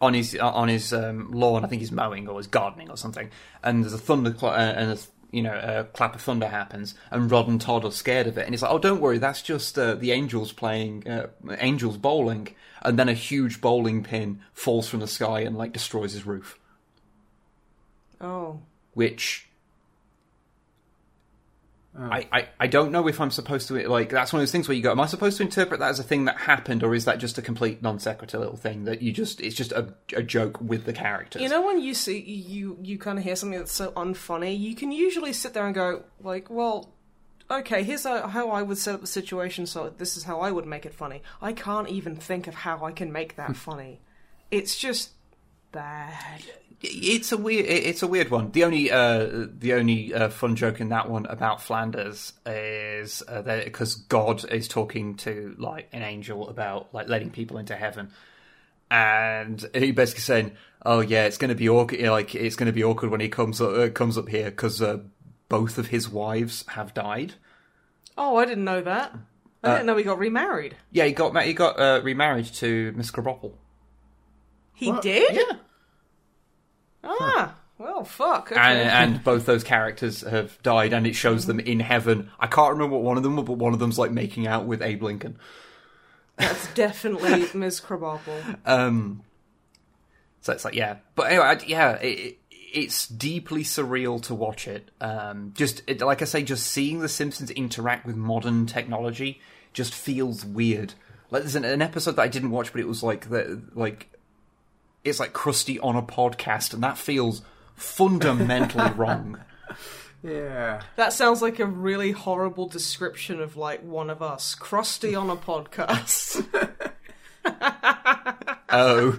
on his on his um, lawn. I think he's mowing or he's gardening or something. And there's a thunder uh, and a you know, a clap of thunder happens, and Rod and Todd are scared of it, and he's like, "Oh, don't worry, that's just uh, the angels playing uh, angels bowling." And then a huge bowling pin falls from the sky and like destroys his roof, Oh. which. Ah. I, I, I don't know if I'm supposed to like that's one of those things where you go am I supposed to interpret that as a thing that happened or is that just a complete non sequitur little thing that you just it's just a, a joke with the characters You know when you see you you kind of hear something that's so unfunny, you can usually sit there and go like, well, okay, here's how I would set up the situation, so this is how I would make it funny. I can't even think of how I can make that funny. It's just bad. It's a weird. It's a weird one. The only, uh, the only uh, fun joke in that one about Flanders is uh, that because God is talking to like an angel about like letting people into heaven, and he basically saying, "Oh yeah, it's going to be awkward. Like it's going to be awkward when he comes up, uh, comes up here because uh, both of his wives have died." Oh, I didn't know that. I didn't know he got remarried. Yeah, he got he got uh, remarried to Miss Krabappel. He What? did? Yeah, Ah, well, fuck. Okay. and, and both those characters have died, and it shows them in heaven. I can't remember what one of them, was, but one of them's like making out with Abe Lincoln. That's definitely Ms. Krabappel. Um, so it's like, yeah, but anyway, I, yeah, it, it's deeply surreal to watch it. Um, just it, like I say, just seeing the Simpsons interact with modern technology just feels weird. Like there's an, an episode that I didn't watch, but it was like the like it's like Krusty on a podcast, and that feels fundamentally wrong. Yeah. That sounds like a really horrible description of like one of us, crusty on a podcast. Oh.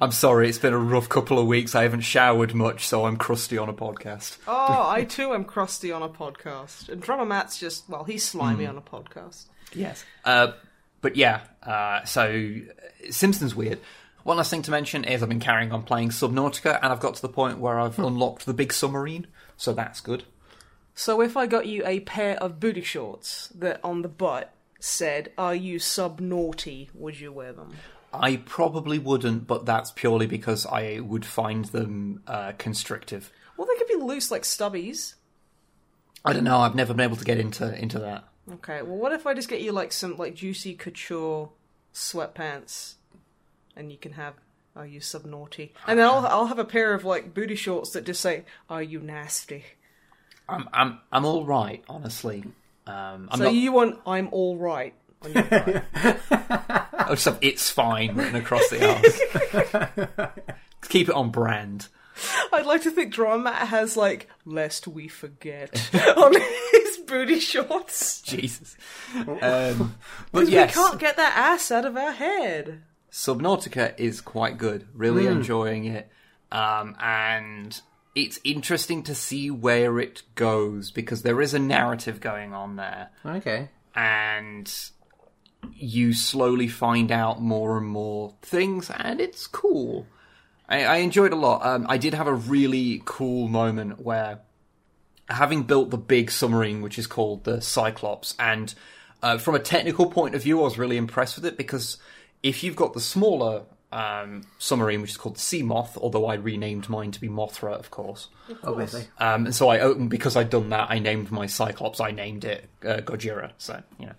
I'm sorry, it's been a rough couple of weeks. I haven't showered much, so I'm crusty on a podcast. oh, I too am crusty on a podcast, and drummer Matt's just well, he's slimy Hmm. on a podcast. Yes. Uh, but yeah, uh, so Simpsons weird. One last thing to mention is I've been carrying on playing Subnautica, and I've got to the point where I've unlocked the big submarine, so that's good. So if I got you a pair of booty shorts that on the butt said, "Are you sub naughty?" Would you wear them? I probably wouldn't, but that's purely because I would find them uh, constrictive. Well, they could be loose like stubbies. I don't know. I've never been able to get into into that. Okay, well, what if I just get you like some like juicy couture sweatpants, and you can have "Are you sub naughty?" And then I'll I'll have a pair of like booty shorts that just say "Are you nasty?" I'm I'm I'm all right, honestly. Um, I'm so not. you want "I'm all right" on your just have "It's fine" written across the arms. Keep it on brand. I'd like to think Drummer has like "Lest we forget" on his booty shorts. Jesus. Um, but Because yes, we can't get that ass out of our head. Subnautica is quite good. Really enjoying it, um, and it's interesting to see where it goes because there is a narrative going on there, Okay. and you slowly find out more and more things, and it's cool. I, I enjoyed it a lot. Um, I did have a really cool moment where, having built the big submarine, which is called the Cyclops, and uh, from a technical point of view, I was really impressed with it because if you've got the smaller um, submarine, which is called the Sea Moth, although I renamed mine to be Mothra, of course. Obviously. Um, and so I opened because I'd done that. I named my Cyclops. I named it uh, Gojira. So you know,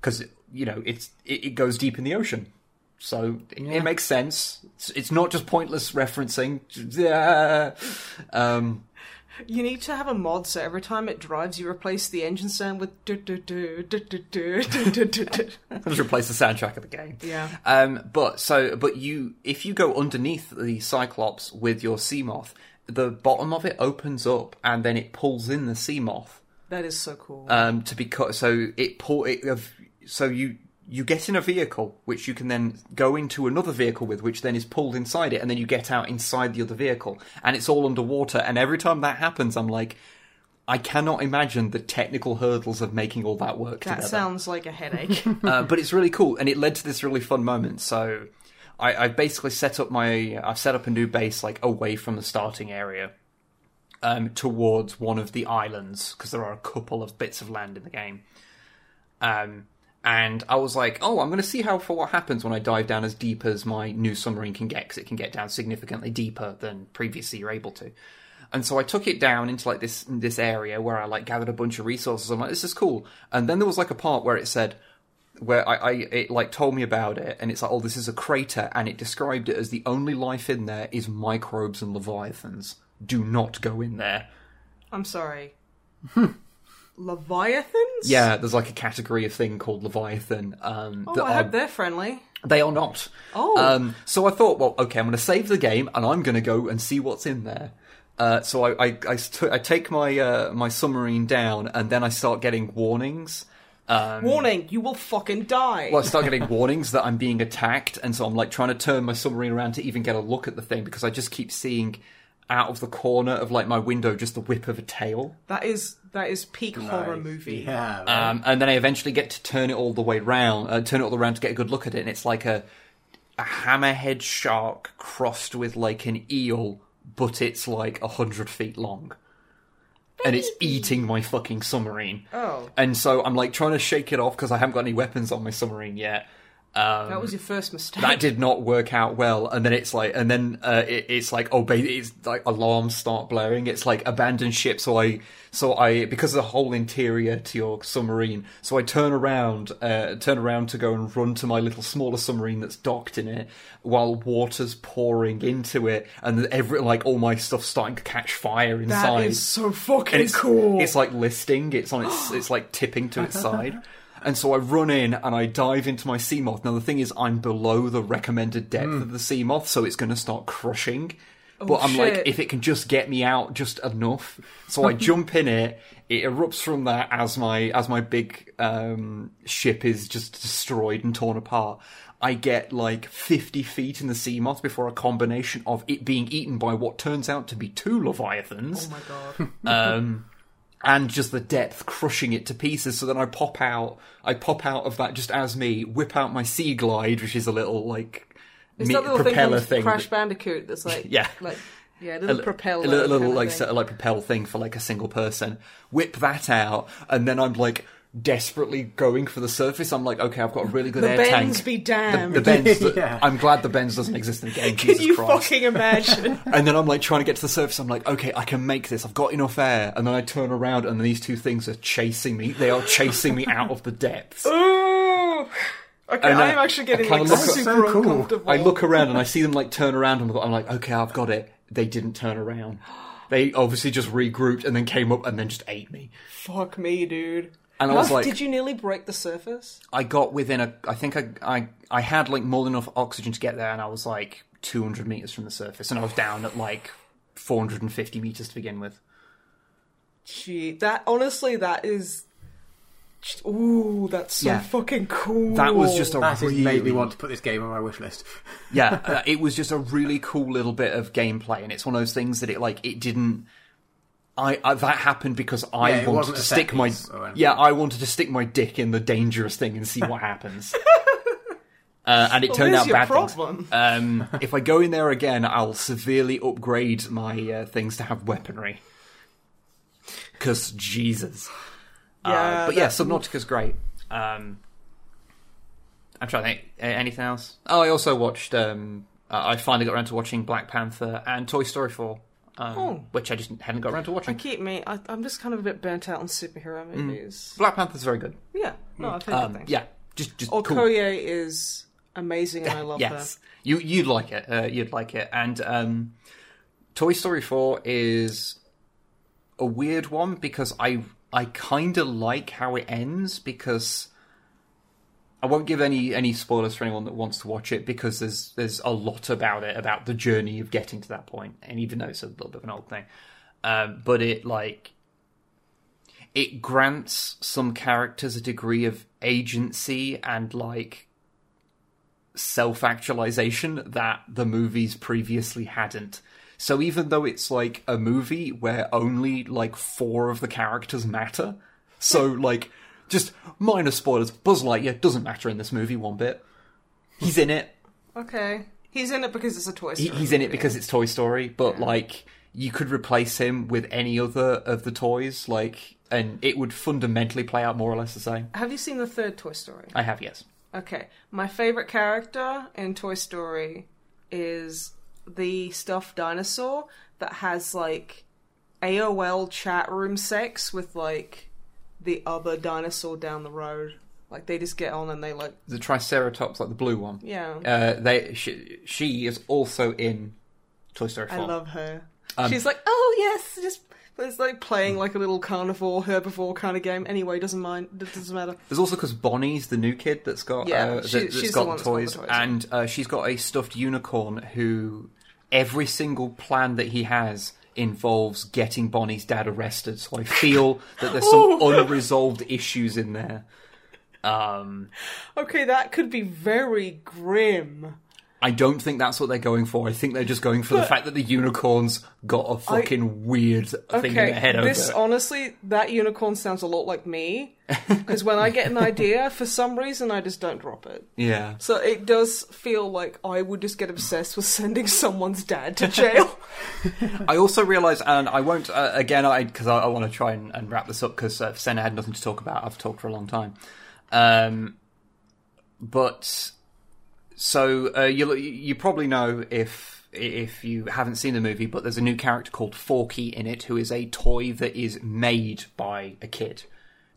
because you know it's it, it goes deep in the ocean, so it, it makes sense. It's, not just pointless referencing. Yeah. Um, You need to have a mod so every time it drives, you replace the engine sound with do do do do do do do do do do. replace the soundtrack of the game. Yeah. Um, but so, but you, if you go underneath the Cyclops with your Sea Moth, the bottom of it opens up, and then it pulls in the Sea Moth. That is so cool. um, to be cut. So it pull it. So you you get in a vehicle which you can then go into another vehicle with, which then is pulled inside it, and then you get out inside the other vehicle, and it's all underwater. And every time that happens, I'm like, I cannot imagine the technical hurdles of making all that work that together. sounds like a headache. uh, but it's really cool, and it led to this really fun moment. So I, I've basically set up my I've set up a new base like away from the starting area. Um, towards one of the islands because there are a couple of bits of land in the game, um, and I was like, "Oh, I'm going to see how for what happens when I dive down as deep as my new submarine can get because it can get down significantly deeper than previously you're able to." And so I took it down into like this this area where I like gathered a bunch of resources. I'm like, this is cool. And then there was like a part where it said where I, I it like told me about it, and it's like, oh, this is a crater, and it described it as the only life in there is microbes and leviathans. Do not go in there. I'm sorry. Hmm. Leviathans? Yeah, there's like a category of thing called leviathan. Um, Oh, I are- hope they're friendly. They are not. Oh. Um, so I thought, well, okay, I'm going to save the game and I'm going to go and see what's in there. Uh, so I, I, I, st- I take my uh, my submarine down and then I start getting warnings. Um, Warning, you will fucking die. well, I start getting warnings that I'm being attacked, and so I'm like trying to turn my submarine around to even get a look at the thing because I just keep seeing out of the corner of like my window just the whip of a tail. That is that is peak horror movie. Yeah. right. Um, and then I eventually get to turn it all the way round, uh, turn it all around to get a good look at it, and it's like a a hammerhead shark crossed with like an eel, but it's like a hundred feet long, and it's eating my fucking submarine. Oh, And so I'm like trying to shake it off because I haven't got any weapons on my submarine yet. Um, that was your first mistake. that did not work out well and then it's like and then uh, it, it's like oh baby it's like alarms start blaring it's like abandoned ship so i so i because of the whole interior to your submarine so i turn around uh, turn around to go and run to my little smaller submarine that's docked in it while water's pouring into it and every like all my stuff's starting to catch fire inside that is so fucking it's, cool. It's like listing. It's on its. it's like tipping to its side. And so I run in and I dive into my sea moth. Now the thing is, I'm below the recommended depth of the sea moth, so it's going to start crushing. but I'm like, if it can just get me out just enough, so I jump in it. It erupts from that as my as my big um, ship is just destroyed and torn apart. I get like 50 feet in the sea moth before a combination of it being eaten by what turns out to be two leviathans oh my god. um, and just the depth crushing it to pieces. So then I pop out, I pop out of that just as me, whip out my Sea Glide, which is a little like Is me- that little thing propeller from thing, Crash Bandicoot that's like Yeah. like yeah, a little li- propeller, a little, little like thing. like propel thing for like a single person. Whip that out, and then I'm like desperately going for the surface. I'm like, okay, I've got a really good The air bends tank. be damned. the bends. Yeah. I'm glad the bends doesn't exist in the game. Can Jesus you Christ. fucking imagine? And then I'm like trying to get to the surface. I'm like, okay, I can make this. I've got enough air. And then I turn around, and these two things are chasing me. They are chasing me out of the depths. Ooh. Okay, And uh, I- I'm actually getting I kinda like look super So cool. uncomfortable. I look around and I see them like turn around, and I'm like, okay, I've got it. They didn't turn around. They obviously just regrouped and then came up and then just ate me. Fuck me, dude. And I was like, did you nearly break the surface? I got within a. I think I, I I had like more than enough oxygen to get there, and I was like 200 meters from the surface, and I was down at like 450 meters to begin with. Gee, that honestly, that is. Ooh, that's so Yeah. fucking cool. That was just a that has really made me want to put this game on my wish list. yeah, uh, it was just a really cool little bit of gameplay, and it's one of those things that it like it didn't. I, I that happened because I Yeah, wanted to stick my piece or anything. yeah I wanted to stick my dick in the dangerous thing and see what happens. Uh, and it Well, turned out your bad things. Um, if I go in there again, I'll severely upgrade my uh, things to have weaponry. Because Jesus. Uh, Yeah, but yeah, that- Subnautica's great. Um, I'm trying to think. uh, Anything else? Oh, I also watched. Um, uh, I finally got around to watching Black Panther and Toy Story 4, um, Oh. which I just hadn't got around to watching. I keep me. I, I'm just kind of a bit burnt out on superhero Mm. movies. Black Panther's very good. Yeah, no, I've heard Um, good things. yeah, just just Okoye cool. is amazing, and I love that. yes, you you'd like it. Uh, you'd like it. And um, Toy Story Four is a weird one because I I kind of like how it ends because I won't give any any spoilers for anyone that wants to watch it because there's there's a lot about it about the journey of getting to that point, and even though it's a little bit of an old thing, um, but it like it grants some characters a degree of agency and like self actualization that the movies previously hadn't. So even though it's like a movie where only like four of the characters matter, so like just minor spoilers, Buzz Lightyear doesn't matter in this movie one bit. He's in it. Okay, he's in it because it's a Toy He, Story. he's in it movie. because it's Toy Story, but like you could replace him with any other of the toys, like, and it would fundamentally play out more or less the same. Have you seen the third Toy Story? I have, yes. Okay, my favorite character in Toy Story is the stuffed dinosaur that has like AOL chat room sex with like the other dinosaur down the road. Like they just get on and they like The Triceratops, like the blue one. yeah. Uh, they she, she is also in Toy Story 4. I love her. Um, She's like, oh yes, just it's like playing like a little carnivore herbivore kind of game. Anyway, doesn't mind. It doesn't matter. There's also because Bonnie's the new kid that's got Yeah, uh, she- that, has got the that's got the toys, toys, and uh, she's got a stuffed unicorn who every single plan that he has involves getting Bonnie's dad arrested. So I feel that there's some unresolved issues in there. Um, Okay, that could be very grim. I don't think that's what they're going for. I think they're just going for the fact that the unicorn's got a fucking weird thing in Okay, their head this over it. honestly, that unicorn sounds a lot like me. Because when I get an idea, for some reason, I just don't drop it. Yeah. So it does feel like I would just get obsessed with sending someone's dad to jail. I also realise, and I won't uh, again, I because I, I want to try and, and wrap this up because uh, Senna had nothing to talk about. I've talked for a long time, um, but so uh, you you probably know if if you haven't seen the movie, but there's a new character called Forky in it, who is a toy that is made by a kid.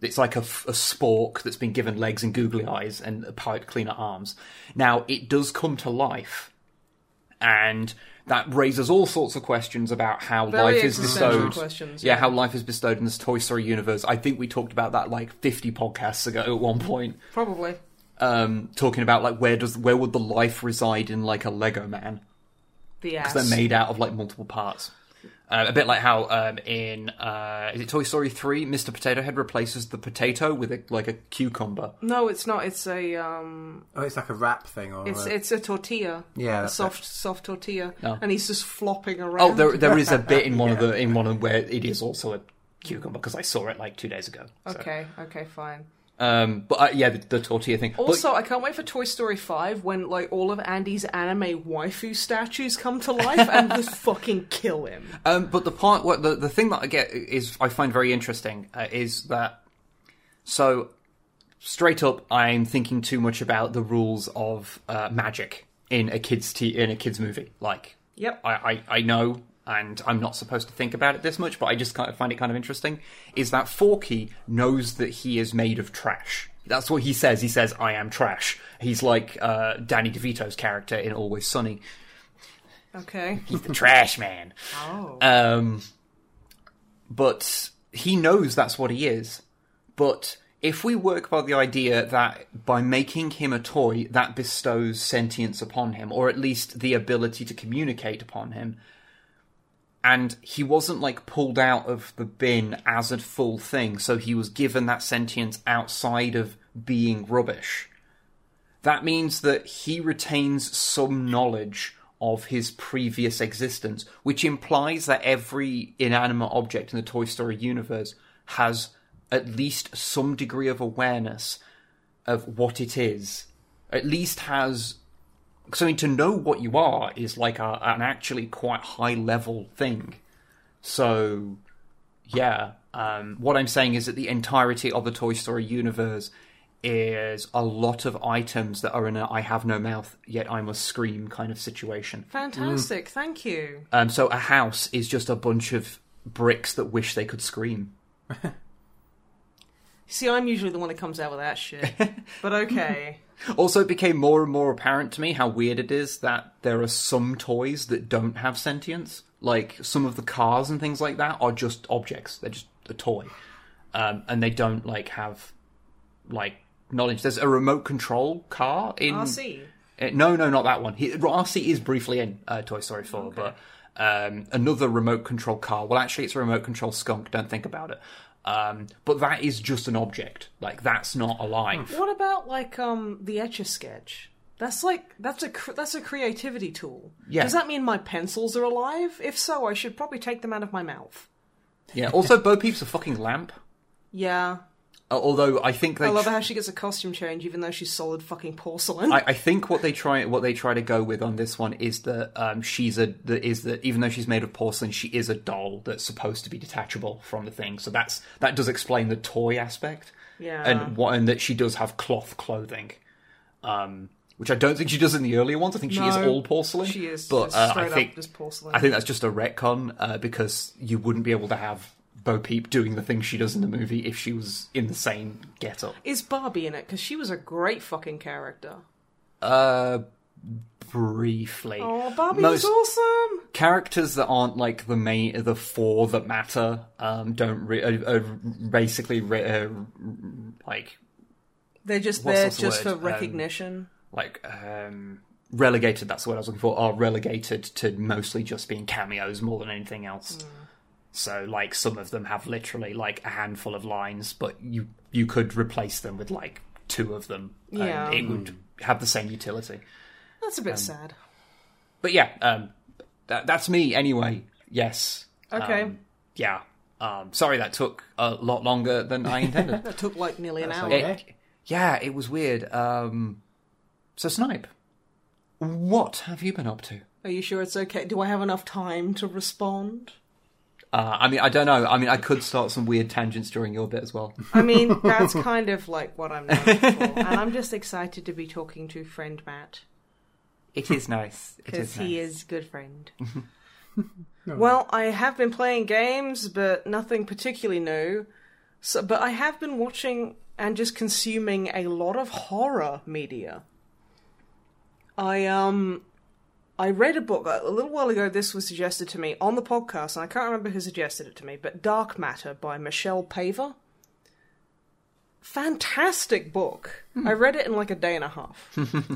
It's like a spork that's been given legs and googly eyes and pipe cleaner arms. Now it does come to life and that raises all sorts of questions about how Very life is bestowed. questions, yeah, yeah. how life is bestowed in this Toy Story universe. I think we talked about that like fifty podcasts ago at one point, Probably. Um, talking about like where does where would the life reside in like a Lego man The because they're made out of like multiple parts. Uh, a bit like how um, in uh, is it Toy Story three, Mr. Potato Head replaces the potato with a, like a cucumber. No, it's not. It's a um. Oh, it's like a wrap thing, or It's a- it's a tortilla. Yeah, a that's soft soft tortilla, Oh. and he's just flopping around. Oh, there there is a bit in one of the in one of where it is also a cucumber because I saw it like two days ago. so. Okay, okay, fine. Um, but uh, yeah, the, the tortilla thing. But- Also, I can't wait for Toy Story 5 when, like, all of Andy's anime waifu statues come to life and just fucking kill him. Um, but the part, what the the thing that I get is I find very interesting uh, is that so straight up I'm thinking too much about the rules of uh, magic in a kids t- in a kids movie. Like, Yep. I, I I know. And I'm not supposed to think about it this much, but I just kind of find it kind of interesting. Is that Forky knows that he is made of trash? That's what he says. He says, "I am trash." He's like uh, Danny DeVito's character in Always Sunny. Okay. He's the trash man. Oh. Um, but he knows that's what he is. But if we work by the idea that by making him a toy, that bestows sentience upon him, or at least the ability to communicate upon him, and he wasn't like pulled out of the bin as a full thing, so he was given that sentience outside of being rubbish. That means that he retains some knowledge of his previous existence, which implies that every inanimate object in the Toy Story universe has at least some degree of awareness of what it is. At least has. Because, I mean, to know what you are is like a, an actually quite high level thing. So, yeah. Um, what I'm saying is that the entirety of the Toy Story universe is a lot of items that are in a I have no mouth, yet I must scream kind of situation. Fantastic, thank you. Um, so a house is just a bunch of bricks that wish they could scream. See, I'm usually the one that comes out with that shit. but okay. Also, it became more and more apparent to me how weird it is that there are some toys that don't have sentience. Like some of the cars and things like that are just objects; they're just a toy, um, and they don't like have like knowledge. There's a remote control car in RC. Uh, no, no, not that one. He, RC is briefly in uh, Toy Story 4, but um, another remote control car. Well, actually, it's a remote control skunk. Don't think about it. Um, but that is just an object. Like that's not alive. What about, like, um, the Etch a Sketch? That's like that's a cr- that's a creativity tool. Yeah. Does that mean my pencils are alive? If so, I should probably take them out of my mouth. Yeah. Also, Bo Peep's a fucking lamp. Yeah. Uh, although I think they. I love tr- how she gets a costume change even though she's solid fucking porcelain. I, I think what they try what they try to go with on this one is that um, she's a that is that even though she's made of porcelain, she is a doll that's supposed to be detachable from the thing. So that's that does explain the toy aspect. Yeah. and what and that she does have cloth clothing, um, which I don't think she does in the earlier ones. I think she is all porcelain. She is but uh, straight I think up just porcelain. I think that's just a retcon uh, because you wouldn't be able to have Bo Peep doing the things she does in the movie if she was in the same getup. Is Barbie in it? Because she was a great fucking character. Uh, briefly. Oh, Barbie Most- was awesome. characters that aren't like the main the four that matter um don't re- are, are basically re- uh, like They're just there the just word? for recognition. like um relegated that's the word i was looking for are relegated to mostly just being cameos more than anything else so like some of them have literally like a handful of lines but you you could replace them with like two of them Yeah. and it would have the same utility That's Um, a bit sad. but yeah um that, that's me anyway yes Okay. Um, yeah um sorry that took a lot longer than i intended That took like nearly an hour. it, yeah, it was weird. Um, so, Snipe, what have you been up to? Are you sure it's okay? Do I have enough time to respond? Uh, I mean, I don't know. I mean, I could start some weird tangents during your bit as well. I mean, that's kind of like what I'm known for. And I'm just excited to be talking to friend Matt. It is nice. It Because is he nice. is good friend. Well, I have been playing games, but nothing particularly new. So, but I have been watching and just consuming a lot of horror media. I um, I read a book a little while ago. This was suggested to me on the podcast, and I can't remember who suggested it to me. But Dark Matter by Michelle Paver. Fantastic book. I read it in like a day and a half.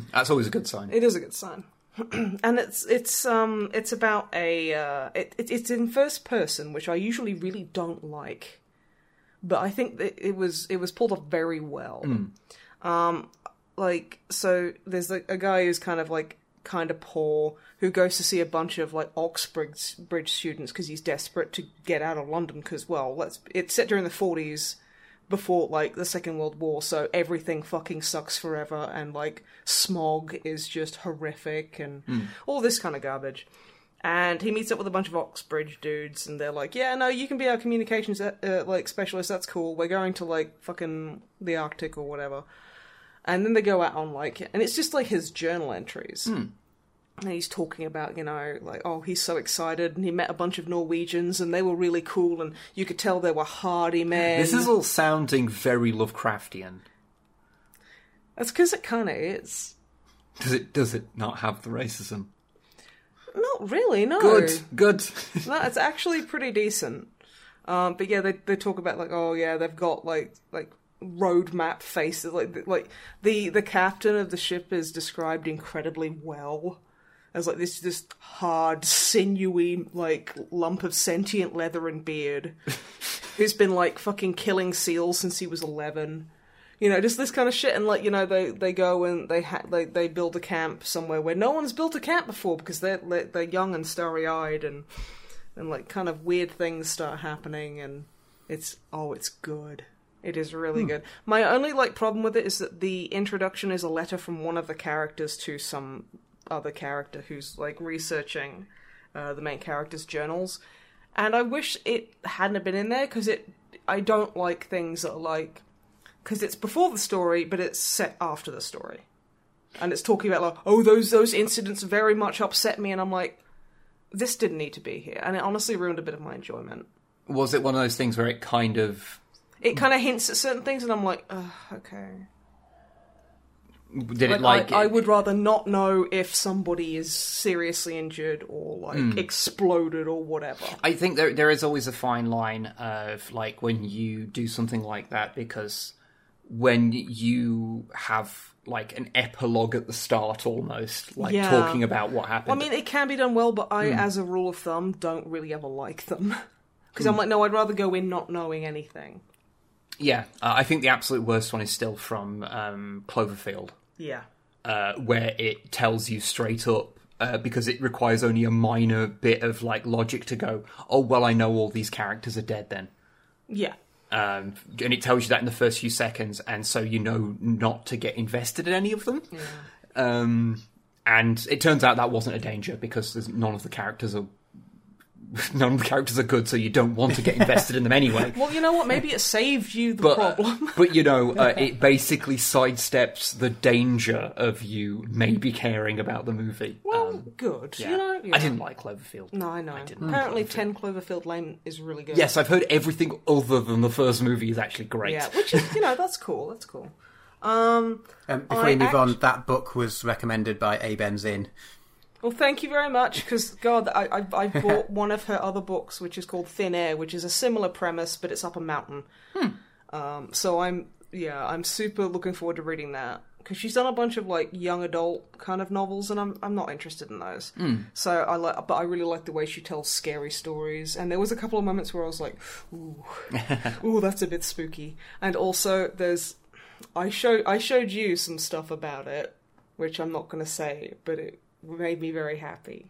That's always a good sign. It is a good sign. and it's it's um it's about a uh, it, it it's in first person, which I usually really don't like, but I think that it was it was pulled off very well. Um, like so, there's like a guy who's kind of like kind of poor who goes to see a bunch of like Oxbridge bridge students because he's desperate to get out of London because well, let's it's set during the forties before like the Second World War, so everything fucking sucks forever, and like smog is just horrific, and all this kind of garbage. And he meets up with a bunch of Oxbridge dudes, and they're like, "Yeah, no, you can be our communications uh, uh, like specialist. That's cool. We're going to like fucking the Arctic or whatever." And then they go out on like, and it's just like his journal entries. And he's talking about, you know, like, oh, he's so excited, and he met a bunch of Norwegians, and they were really cool, and you could tell they were hardy men. This is all sounding very Lovecraftian. That's because it kind of is. Does it? Does it not have the racism? Not really, no. Good. Good. No, it's actually pretty decent. Um, but yeah, they they talk about like, oh yeah, they've got like like roadmap faces, like like the the captain of the ship is described incredibly well as like this this hard, sinewy like lump of sentient leather and beard, who's been like fucking killing seals since he was eleven. You know, just this kind of shit, and like you know, they they go and they ha- they they build a camp somewhere where no one's built a camp before because they're they're, they're young and starry eyed, and and like kind of weird things start happening, and it's oh, it's good. It is really good. My only like problem with it is that the introduction is a letter from one of the characters to some other character who's like researching uh, the main character's journals, and I wish it hadn't been in there because it. I don't like things that are like because it's before the story, but it's set after the story, and it's talking about like, oh, those those incidents very much upset me, and I'm like, this didn't need to be here, and it honestly ruined a bit of my enjoyment. Was it one of those things where it kind of It kind of hints at certain things, and I'm like, Ugh, okay. did it Like? I, I would rather not know if somebody is seriously injured or like hmm. exploded or whatever. I think there there is always a fine line of like when you do something like that because when you have like an epilogue at the start almost like Yeah. talking about what happened. I mean, it can be done well, but I, hmm. as a rule of thumb, don't really ever like them because hmm. I'm like, no, I'd rather go in not knowing anything. Yeah, uh, I think the absolute worst one is still from um, Cloverfield, Yeah. uh, where it tells you straight up. Uh, because it requires only a minor bit of like logic to go. Oh well, I know all these characters are dead then. Yeah. um, and it tells you that in the first few seconds, and so you know not to get invested in any of them. Um, and it turns out that wasn't a danger because there's, none of the characters are none of the characters are good, so you don't want to get invested in them anyway. Well, you know what? Maybe it saved you the But, problem. but you know, uh, it basically sidesteps the danger of you maybe caring about the movie. well, Um, good. yeah. You know, I didn't like Cloverfield. No, I know. didn't Apparently, like Ten Cloverfield Lane is really good. Yes, I've heard everything other than the first movie is actually great. Yeah, which is you know that's cool. That's cool. Um, Um, before I we move on, that book was recommended by A. Benzin. Well, thank you very much because God, I, I I bought one of her other books, which is called Thin Air, which is a similar premise, but it's up a mountain. Um, so I'm yeah, I'm super looking forward to reading that because she's done a bunch of like young adult kind of novels, and I'm I'm not interested in those. So I like, but I really like the way she tells scary stories. And there was a couple of moments where I was like, ooh, ooh, that's a bit spooky. And also, there's I showed I showed you some stuff about it, which I'm not going to say, but it made me very happy.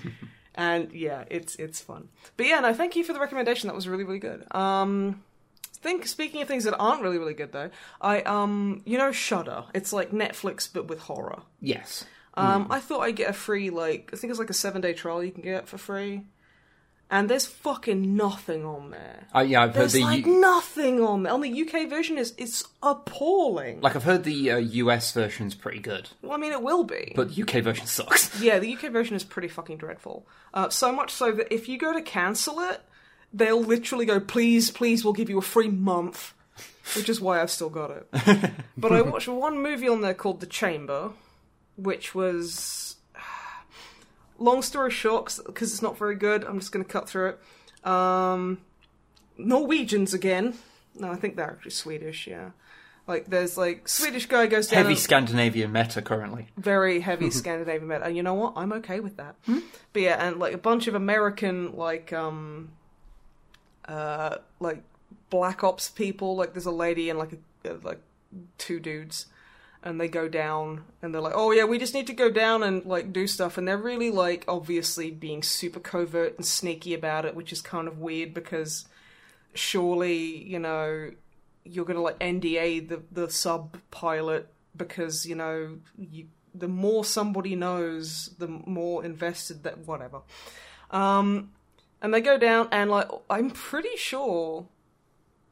and yeah, it's it's fun. But yeah, no, thank you for the recommendation. That was really really good. Um, think speaking of things that aren't really really good though, I um you know Shudder. It's like Netflix but with horror. Yes. Um, I thought I'd get a free like I think it's like a seven day trial you can get for free. And there's fucking nothing on there. Uh, yeah, I've heard There's the like U- nothing on there. On the UK version is it's appalling. like I've heard the uh, US version's pretty good, well, I mean, it will be. but the UK version sucks. Yeah, the UK version is pretty fucking dreadful. Uh, so much so that if you go to cancel it, they'll literally go, please, please, we'll give you a free month. Which is why I've still got it. but I watched one movie on there called The Chamber, which was. Long story short, because it's not very good, I'm just going to cut through it. Um, Norwegians again. No, I think they're actually Swedish, yeah. Like, there's like, Swedish guy goes down. Heavy and- Scandinavian meta currently. very heavy Scandinavian meta, And you know what? I'm okay with that. But yeah, and like a bunch of American like um uh like black ops people, like there's a lady and like a, uh, like two dudes and they go down and they're like, "Oh yeah, we just need to go down and like do stuff." And they're really like obviously being super covert and sneaky about it, which is kind of weird because surely, you know, you're going to like NDA the the sub pilot because, you know, you the more somebody knows, the more invested that whatever. Um and they go down and like I'm pretty sure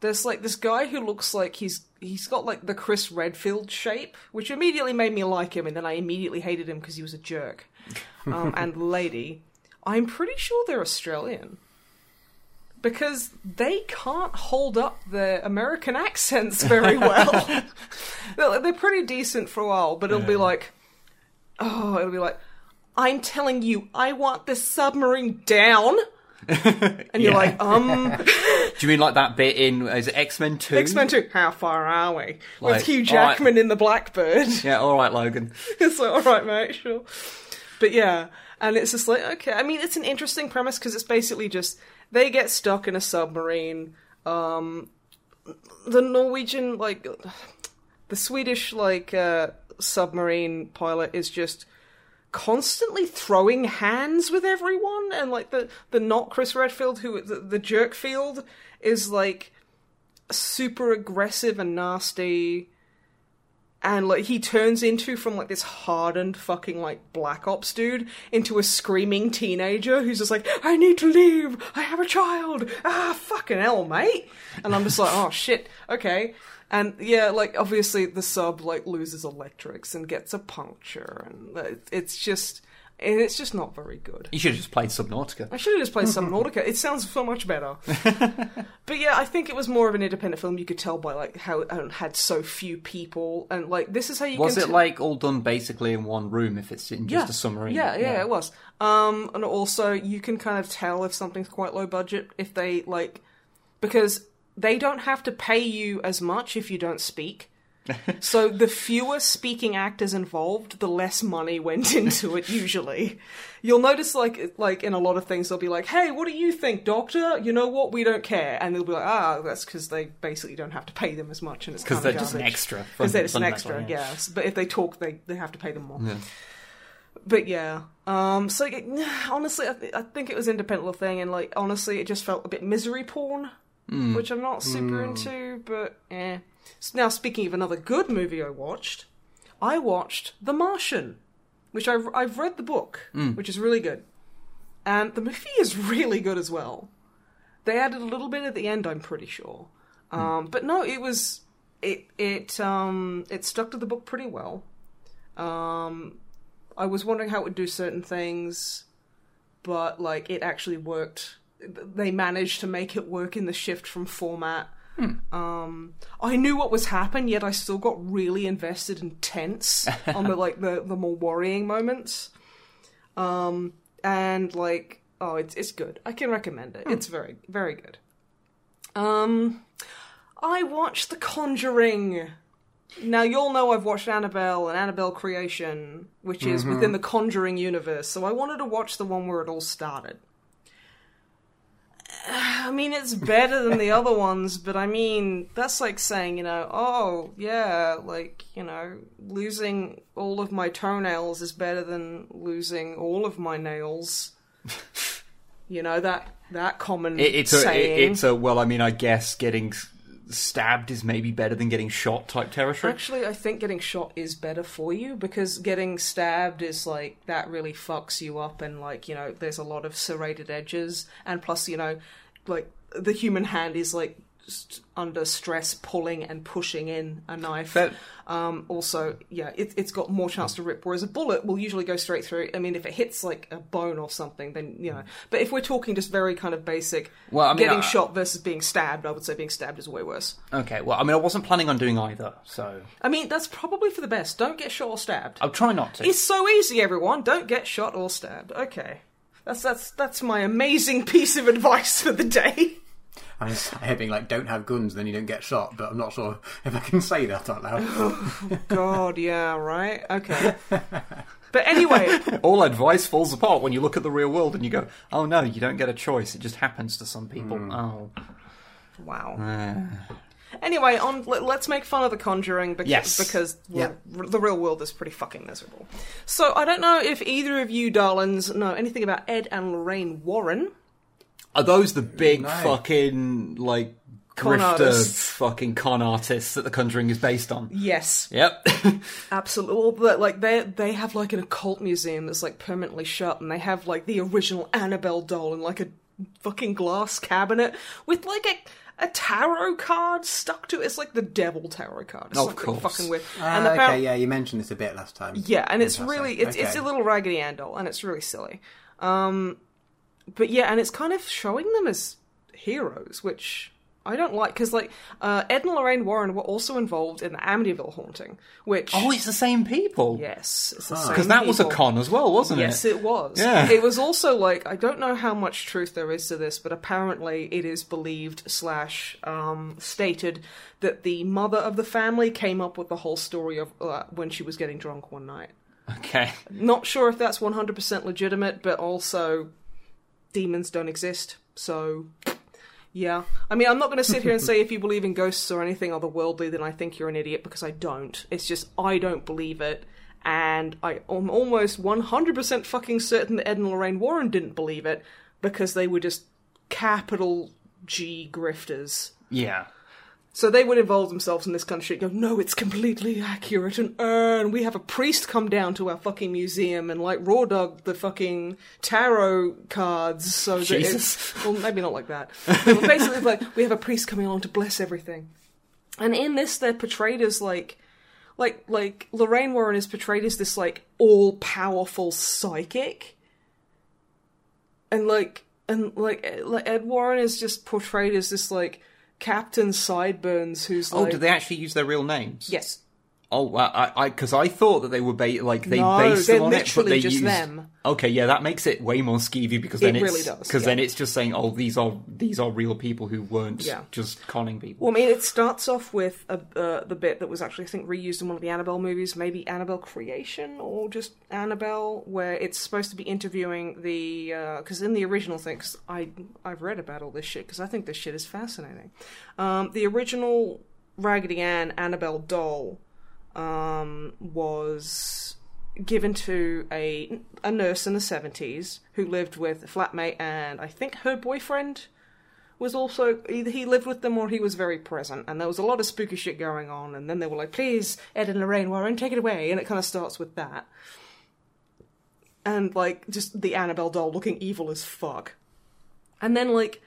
there's like this guy who looks like he's he's got like the Chris Redfield shape, which immediately made me like him, and then I immediately hated him because he was a jerk. Um, and lady, I'm pretty sure they're Australian because they can't hold up their American accents very well. they're, they're pretty decent for a while, but it'll be like, oh, it'll be like, I'm telling you, I want this submarine down. And you're like, um, Do you mean like that bit in is it X Men Two? X Men 2, how far are we? Like, With Hugh. Jackman in the Blackbird. Yeah, all right, Logan. it's like, alright, mate, sure. But yeah, and it's just like, okay. I mean, it's an interesting premise because it's basically just they get stuck in a submarine. Um, the Norwegian, like, the Swedish, like, uh, submarine pilot is just constantly throwing hands with everyone and like the the not Chris Redfield who the, the jerk field is like super aggressive and nasty. And like he turns into from like this hardened fucking like black ops dude into a screaming teenager who's just like I need to leave. I have a child. Ah fucking hell mate. And I'm just like oh shit. Okay and yeah like obviously the sub like loses electrics and gets a puncture and it's just and it's just not very good You should have just played Subnautica. I should have just played Subnautica. It sounds so much better. but yeah, I think it was more of an independent film. You could tell by like how it um, had so few people, and like this is how you Was it t- like all done basically in one room if it's in just yeah. a submarine? Yeah, yeah, it was. Um, and also you can kind of tell if something's quite low budget if they like because they don't have to pay you as much if you don't speak. so the fewer speaking actors involved, the less money went into it usually. You'll notice like like in a lot of things they'll be like, "Hey, what do you think, doctor? You know what? We don't care." And they'll be like, "Ah, that's cuz they basically don't have to pay them as much and it's Because they're just an extra. Because they're just an extra, yeah. yes. But if they talk, they they have to pay them more. Yeah. But yeah, um, so it- honestly, I, th- I think it was independent thing, and like honestly, it just felt a bit misery porn, which I'm not super into. But eh. Now, speaking of another good movie I watched, I watched The Martian, which I've I've read the book, which is really good. and the movie is really good as well. They added a little bit at the end, I'm pretty sure. Um, but no, it was it it um it stuck to the book pretty well. Um, I was wondering how it would do certain things, but like it actually worked. They managed to make it work in the shift from format. Um, I knew what was happening, yet I still got really invested and tense on the like the the more worrying moments. Um, and like oh, it's it's good. I can recommend it. It's very very good. Um, I watched The Conjuring. Now you'll know I've watched Annabelle and Annabelle Creation, which is within the Conjuring universe. So I wanted to watch the one where it all started. I mean, it's better than the other ones, but I mean, that's like saying, you know, oh, yeah, like, you know, losing all of my toenails is better than losing all of my nails. you know, that that common It, it's a saying. it, it's a well. I mean, I guess getting stabbed is maybe better than getting shot type territory. Actually, I think getting shot is better for you because getting stabbed is like that really fucks you up, and like you know, there's a lot of serrated edges, and plus, you know, like the human hand is like under stress, pulling and pushing in a knife. That- Um, also, yeah, it, it's got more chance to rip, whereas a bullet will usually go straight through. I mean, if it hits like a bone or something, then you know. But if we're talking just very kind of basic, Well, I mean, getting I- shot versus being stabbed, I would say being stabbed is way worse. Okay, well, I mean, I wasn't planning on doing either, so I mean, that's probably for the best. Don't get shot or stabbed. I'll try not to. It's so easy, everyone. Don't get shot or stabbed. Okay. That's that's that's my amazing piece of advice for the day. I was hoping like don't have guns, then you don't get shot. But I'm not sure if I can say that out loud. God, yeah, right. Okay. But anyway, All advice falls apart when you look at the real world and you go, "Oh no, you don't get a choice. It just happens to some people." Oh, wow. Uh, Anyway, on let, us make fun of the Conjuring because Yes. because Yeah. r- the real world is pretty fucking miserable. So I don't know if either of you darlings know anything about Ed and Lorraine Warren. Are those the big No. fucking like Con grifter artists. fucking con artists that The Conjuring is based on? Yes. Yep. Absolutely. Well, but, like they they have like an occult museum that's like permanently shut, and they have like the original Annabelle doll in like a fucking glass cabinet with like a a tarot card stuck to it. It's like the devil tarot card. It's Of something course. fucking weird. Ah, and okay, apparent- yeah, you mentioned this a bit last time. yeah, and it's really it's it's a little Raggedy Ann doll, and it's really silly. Um, but yeah, and it's kind of showing them as heroes, which I don't like because like uh, Ed and Lorraine Warren were also involved in the Amityville haunting, which oh, it's the same people. yes, it's the same Because that was a con as well, wasn't Yes, it? Yes, it was. Yeah. It was also like I don't know how much truth there is to this, but apparently it is believed slash um, stated that the mother of the family came up with the whole story of uh, when she was getting drunk one night. Okay. Not sure if that's one hundred percent legitimate, but also demons don't exist, so. Yeah. I mean, I'm not going to sit here and say if you believe in ghosts or anything otherworldly, then I think you're an idiot because I don't. It's just, I don't believe it. And I am almost 100% fucking certain that Ed and Lorraine Warren didn't believe it because they were just capital G grifters. Yeah. So they would involve themselves in this kind of shit. Go, no, it's completely accurate, and uh, and we have a priest come down to our fucking museum and like raw dog the fucking tarot cards. So that Jesus. it's well, maybe not like that. But basically, like we have a priest coming along to bless everything. And in this, they're portrayed as like, like, like Lorraine Warren is portrayed as this like all powerful psychic, and like, and like, like Ed Warren is just portrayed as this like Captain Sideburns, who's Oh, like, did they actually use their real names? yes, Oh, wow, I because I, thought that they were ba- like they No, based them on it, but literally they just used. them. Okay, yeah, that makes it way more skeevy because then It it's really does, because yeah. then it's just saying, oh, these are these are real people who weren't Yeah. just conning people. Well, I mean, it starts off with a, uh, the bit that was actually, I think, reused in one of the Annabelle movies, maybe Annabelle Creation or just Annabelle, where it's supposed to be interviewing the because in the original thing, because I I've read about all this shit because I think this shit is fascinating. Um, the original Raggedy Ann Annabelle doll um, was given to a a nurse in the seventies who lived with a flatmate and I think her boyfriend was also either he lived with them or he was very present, and there was a lot of spooky shit going on. And then they were like, "Please, Ed and Lorraine Warren, take it away," and it kind of starts with that. and like just the Annabelle doll looking evil as fuck. And then like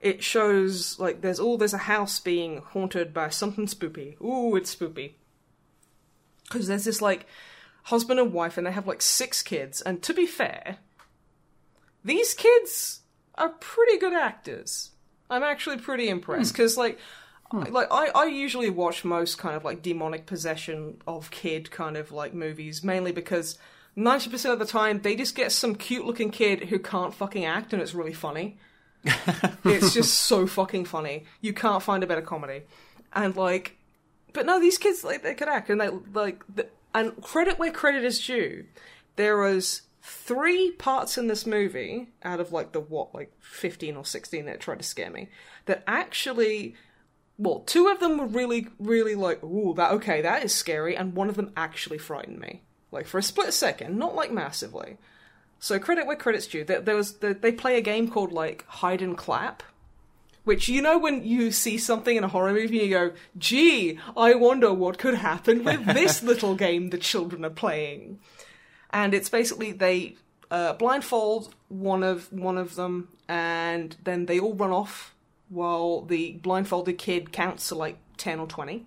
it shows like there's oh there's a house being haunted by something spooky Ooh, it's spoopy. Because there's this like husband and wife and they have like six kids and to be fair, these kids are pretty good actors. I'm actually pretty impressed hmm. because like hmm. like I, I usually watch most kind of like demonic possession of kid kind of like movies mainly because 90% of the time they just get some cute looking kid who can't fucking act and it's really funny. it's just so fucking funny. You can't find a better comedy. And like but no these kids like they could act and they like the, and credit where credit is due. There was three parts in this movie out of like the what like 15 or 16 that tried to scare me that actually well, two of them were really, really like, ooh, that okay, that is scary, and one of them actually frightened me, like for a split second, not like massively. So credit where credit's due. There, there was the, they play a game called like hide and clap, which you know when you see something in a horror movie, you go, "Gee, I wonder what could happen with this little game the children are playing." And it's basically they uh, blindfold one of one of them, and then they all run off while the blindfolded kid counts to like 10 or 20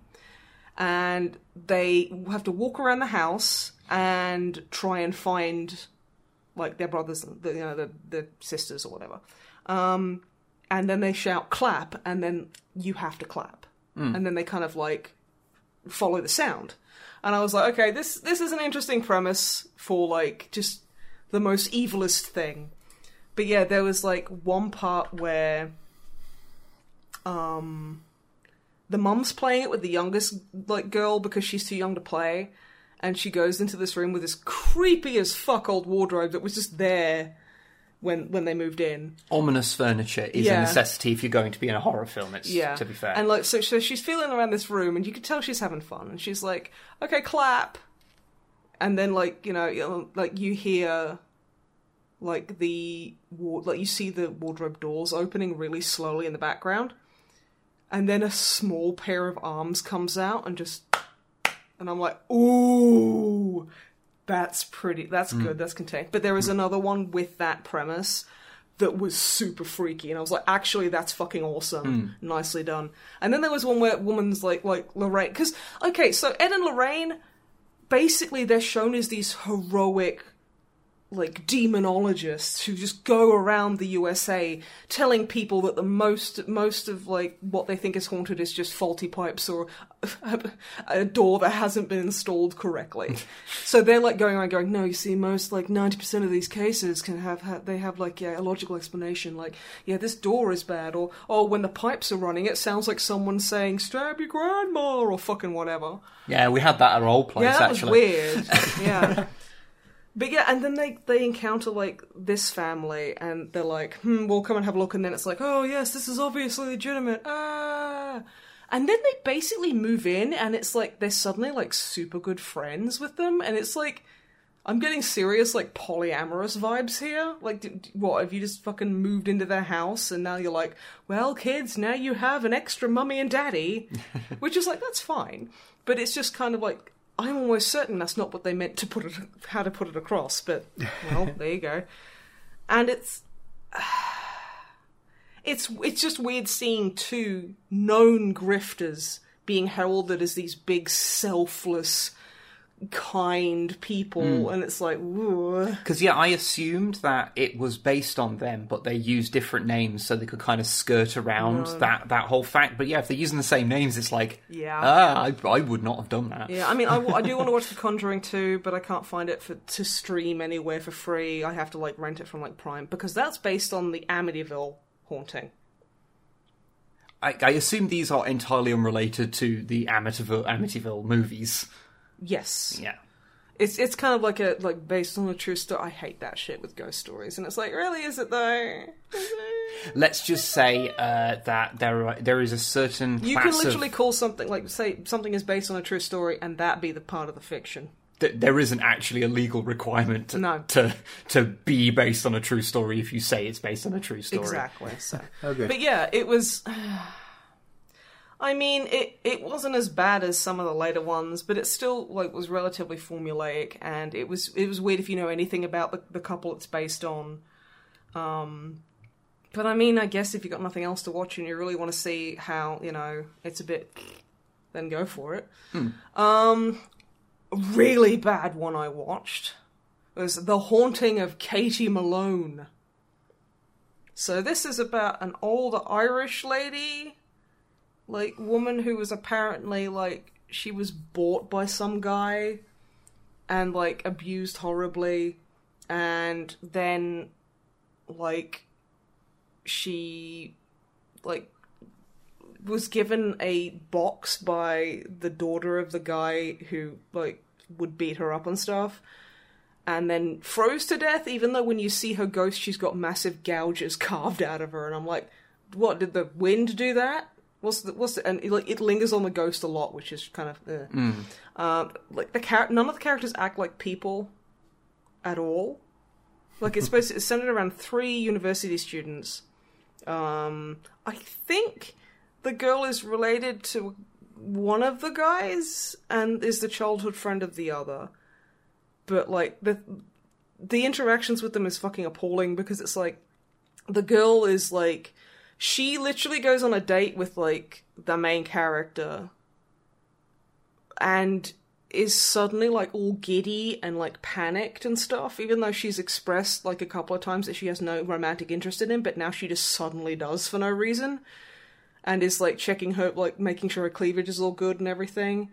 and they have to walk around the house and try and find like their brothers the, you know the, the sisters or whatever um, and then they shout clap and then you have to clap. And then they kind of like follow the sound. And i was like okay this this is an interesting premise for like just the most evilest thing. But yeah there was like one part where um the mum's playing it with the youngest like girl because she's too young to play. And she goes into this room with this creepy as fuck old wardrobe that was just there when when they moved in Ominous furniture is Yeah. a necessity if you're going to be in a horror film. It's yeah to be fair. and like so, so she's feeling around this room and you can tell she's having fun and she's like okay clap and then like you know like you hear like the like you see the wardrobe doors opening really slowly in the background and then a small pair of arms comes out and just and i'm like ooh that's pretty that's mm. good that's contained. But there was mm. another one with that premise that was super freaky and i was like actually that's fucking awesome. Mm. Nicely done. And then there was one where woman's like like lorraine because okay so ed and lorraine basically they're shown as these heroic like demonologists who just go around the USA telling people that the most most of like what they think is haunted is just faulty pipes or a door that hasn't been installed correctly. so they're like going around going, no, you see, most like ninety percent of these cases can have ha- they have like yeah, a logical explanation, like yeah, this door is bad, or oh, when the pipes are running, it sounds like someone saying stab your grandma or fucking whatever. yeah, we had that at our old place Yeah, that actually. was weird. yeah. But yeah, and then they they encounter like this family, and they're like, "Hmm, we'll come and have a look." And then it's like, "Oh yes, this is obviously legitimate." Ah, and then they basically move in, and it's like they're suddenly like super good friends with them, and it's like. I'm getting serious, like polyamorous vibes here. Like, d- d- what have you just fucking moved into their house and now you're like, well, kids, now you have an extra mummy and daddy, which is like that's fine, but it's just kind of like I'm almost certain that's not what they meant to put it, how to put it across. But well, there you go. And it's it's it's just weird seeing two known grifters being heralded as these big selfless kind people and it's like. Because yeah, I assumed that it was based on them, but they used different names so they could kind of skirt around that that whole fact. But yeah, if they're using the same names, it's like Yeah. ah, I, I would not have done that. Yeah, I mean, I, I do want to watch The Conjuring 2, but I can't find it for to stream anywhere for free. I have to like rent it from like Prime because that's based on the Amityville haunting. I, I assume these are entirely unrelated to the Amityville Amityville movies. Yes, Yeah. it's it's kind of like a like based on a true story. I hate that shit with ghost stories, and it's like, really, is it though? Is it? Let's just say uh, that there are, there is a certain You class can of- literally call something like say something is based on a true story, and that be the part of the fiction. th- there isn't actually a legal requirement to, No. to to be based on a true story if you say it's based on a true story. Exactly. So, good. but yeah, it was. I mean, it it wasn't as bad as some of the later ones, but it still like was relatively formulaic, and it was it was weird if you know anything about the, the couple it's based on. Um, but I mean, I guess if you've got nothing else to watch and you really want to see how you know it's a bit, then go for it. Um, really bad one I watched was The Haunting of Katie Malone. So this is about an old Irish lady, like woman who was apparently like she was bought by some guy and like abused horribly and then like she like was given a box by the daughter of the guy who like would beat her up and stuff and then froze to death even though when you see her ghost she's got massive gouges carved out of her. And i'm like what did the wind do that what's the what's the, and it, like it lingers on the ghost a lot which is kind of uh. um like the char- none of the characters act like people at all. Like it's supposed to, it's centered around three university students. Um i think the girl is related to one of the guys and is the childhood friend of the other. But like the the interactions with them is fucking appalling because it's like the girl is like she literally goes on a date with like the main character and is suddenly like all giddy and like panicked and stuff even though she's expressed like a couple of times that she has no romantic interest in him but now she just suddenly does for no reason and is like checking her like making sure her cleavage is all good and everything.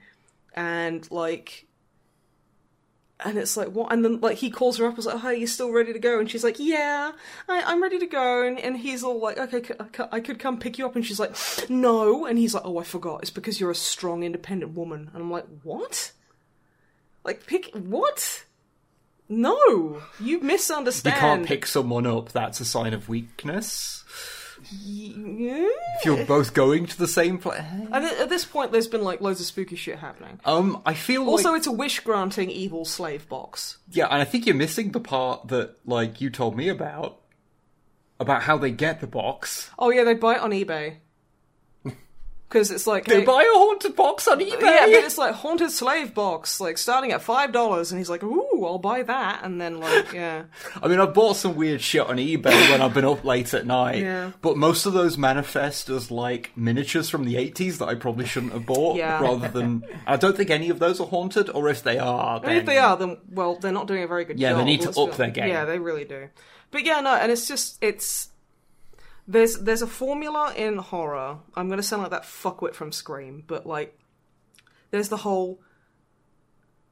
And like and it's like what and then like he calls her up and was like hey you still ready to go? And she's like yeah I, i'm ready to go. And, and he's all like okay c- c- i could come pick you up. And she's like no. And he's like oh i forgot. It's because you're a strong independent woman. And i'm like what? Like pick what? No. You misunderstand. You can't pick someone up. That's a sign of weakness. Yeah. If you're both going to the same place. And at this point, there's been like loads of spooky shit happening. Um, I feel Also, like it's a wish granting evil slave box. yeah, and I think you're missing the part that like you told me about about how they get the box. Oh yeah, they buy it on eBay. Because it's like They hey- buy a haunted box on eBay. yeah, but it's like haunted slave box, like starting at five dollars, and he's like, "Ooh, I'll buy that," and then like, yeah, I mean, I've bought some weird shit on eBay when I've been up late at night. Yeah. But most of those manifest as like miniatures from the 80s that I probably shouldn't have bought. Yeah. Rather than. I don't think any of those are haunted, or if they are. Then, if they are, then well, they're not doing a very good Yeah, job. Yeah, they need to up their game. Yeah, they really do. But yeah, no, and it's just it's there's there's a formula in horror. I'm gonna sound like that fuckwit from Scream, but like there's the whole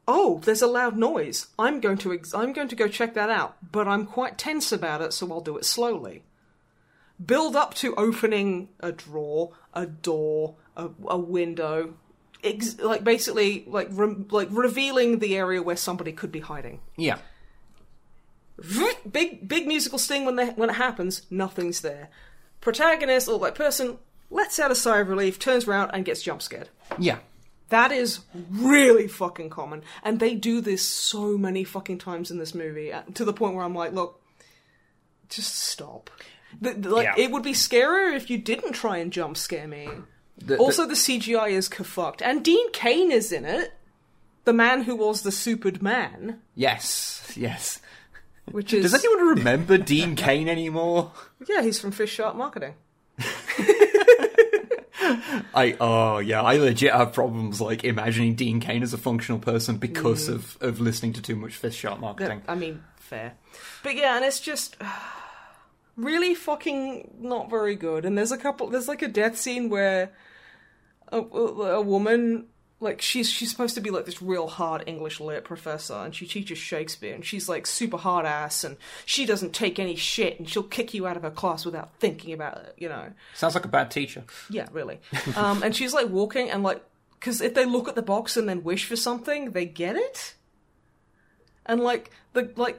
oh, there's a loud noise. I'm going to ex- I'm going to go check that out, but I'm quite tense about it, so I'll do it slowly. Build up to opening a drawer, a door, a, a window, ex- like basically like re- like revealing the area where somebody could be hiding. Yeah. Big big musical sting when they, when it happens, nothing's there. Protagonist or like person lets out a sigh of relief, turns around and gets jump scared. Yeah. That is really fucking common, and they do this so many fucking times in this movie uh, to the point where I'm like, look, just stop. The, the- like Yeah. it would be scarier if you didn't try and jump scare me. The- Also, the CGI is fucked, and Dean Cain is in it. The man who was the supered man, yes. Yes. Which is Does anyone remember Dean Cain anymore? yeah, he's from Fish Shark Marketing. I oh yeah, I legit have problems like imagining Dean Cain as a functional person because mm. of, of listening to too much fish shark marketing. I mean, fair. But yeah, and it's just really fucking not very good. And there's a couple. There's like a death scene where a, a woman, like she's she's supposed to be like this real hard English lit professor, and she teaches Shakespeare, and she's like super hard ass, and she doesn't take any shit, and she'll kick you out of her class without thinking about it, you know. Sounds like a bad teacher. Yeah, really. um, and she's like walking and like, because if they look at the box and then wish for something, they get it. And like the like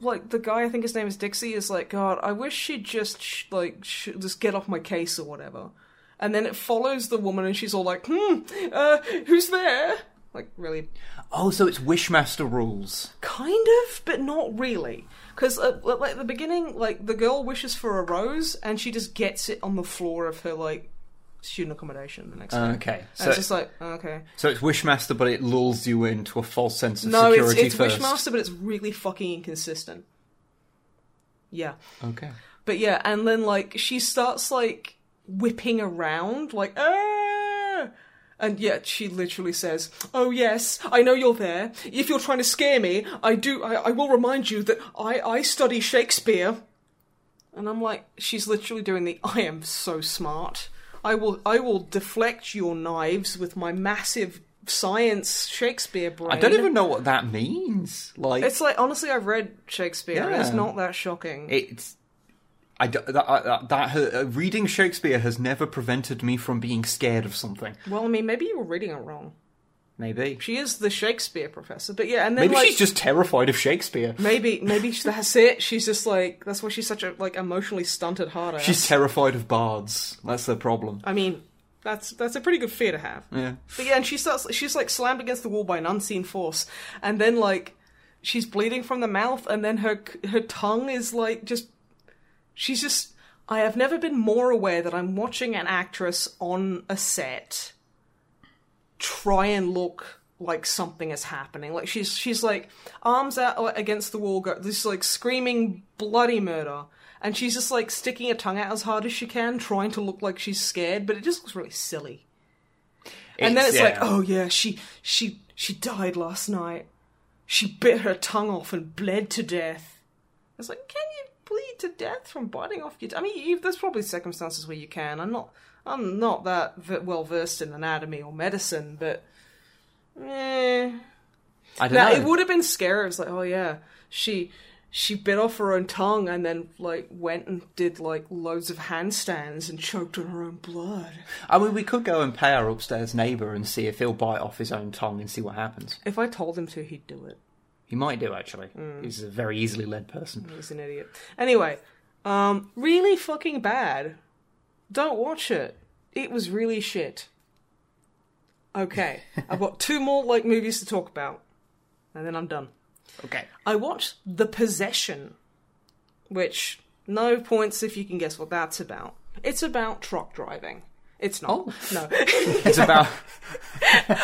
like the guy, I think his name is Dixie, is like, God, I wish she'd just sh- like sh- just get off my case or whatever. And then it follows the woman, and she's all like, Hmm, uh, who's there? Like, really, Oh, so it's Wishmaster rules. kind of, but not really. Because like at the beginning, like the girl wishes for a rose, and she just gets it on the floor of her like student accommodation the next day. okay, And so it's just like okay, so it's Wishmaster, but it lulls you into a false sense of security. no, it's it's first. Wishmaster, but it's really fucking inconsistent. Yeah, Okay. but yeah, and then like she starts like whipping around, like ah. And yet she literally says, "Oh yes, I know you're there. If you're trying to scare me, I do. I, I will remind you that I I study Shakespeare." And I'm like, she's literally doing the I am so smart. I will I will deflect your knives with my massive science Shakespeare brain. I don't even know what that means. Like It's like honestly, I've read Shakespeare. and It's not that shocking. it's. I that, that, that uh, reading Shakespeare has never prevented me from being scared of something. well, I mean, maybe you were reading it wrong. Maybe. She is the Shakespeare professor, but yeah, and then Maybe like, she's just terrified of Shakespeare. maybe maybe that's it. She's just like that's why she's such a like emotionally stunted hard ass. She's terrified of bards. That's the problem. I mean, that's that's a pretty good fear to have. Yeah. But yeah, and she starts. She's like slammed against the wall by an unseen force, and then like she's bleeding from the mouth, and then her her tongue is like just. She's just. I have never been more aware that I'm watching an actress on a set try and look like something is happening. Like she's she's like arms out against the wall, go this like screaming bloody murder, and she's just like sticking her tongue out as hard as she can, trying to look like she's scared, but it just looks really silly. And then it's like, oh yeah, she she she died last night. She bit her tongue off and bled to death. It's like, can you bleed to death from biting off your? T- I mean, you, there's probably circumstances where you can. I'm not, I'm not that v- well versed in anatomy or medicine, but eh. I don't Now know. it would have been scary. It was like, oh yeah, she she bit off her own tongue and then like went and did like loads of handstands and choked on her own blood. I mean, we could go and pay our upstairs neighbour and see if he'll bite off his own tongue and see what happens. If I told him to, he'd do it. He might do actually. Mm. He's a very easily led person. He's an idiot. Anyway, um, really fucking bad. Don't watch it. It was really shit. Okay, I've got two more like movies to talk about, and then I'm done. Okay. I watched The Possession, which no points if you can guess what that's about. It's about truck driving. It's not. Oh. No, It's about.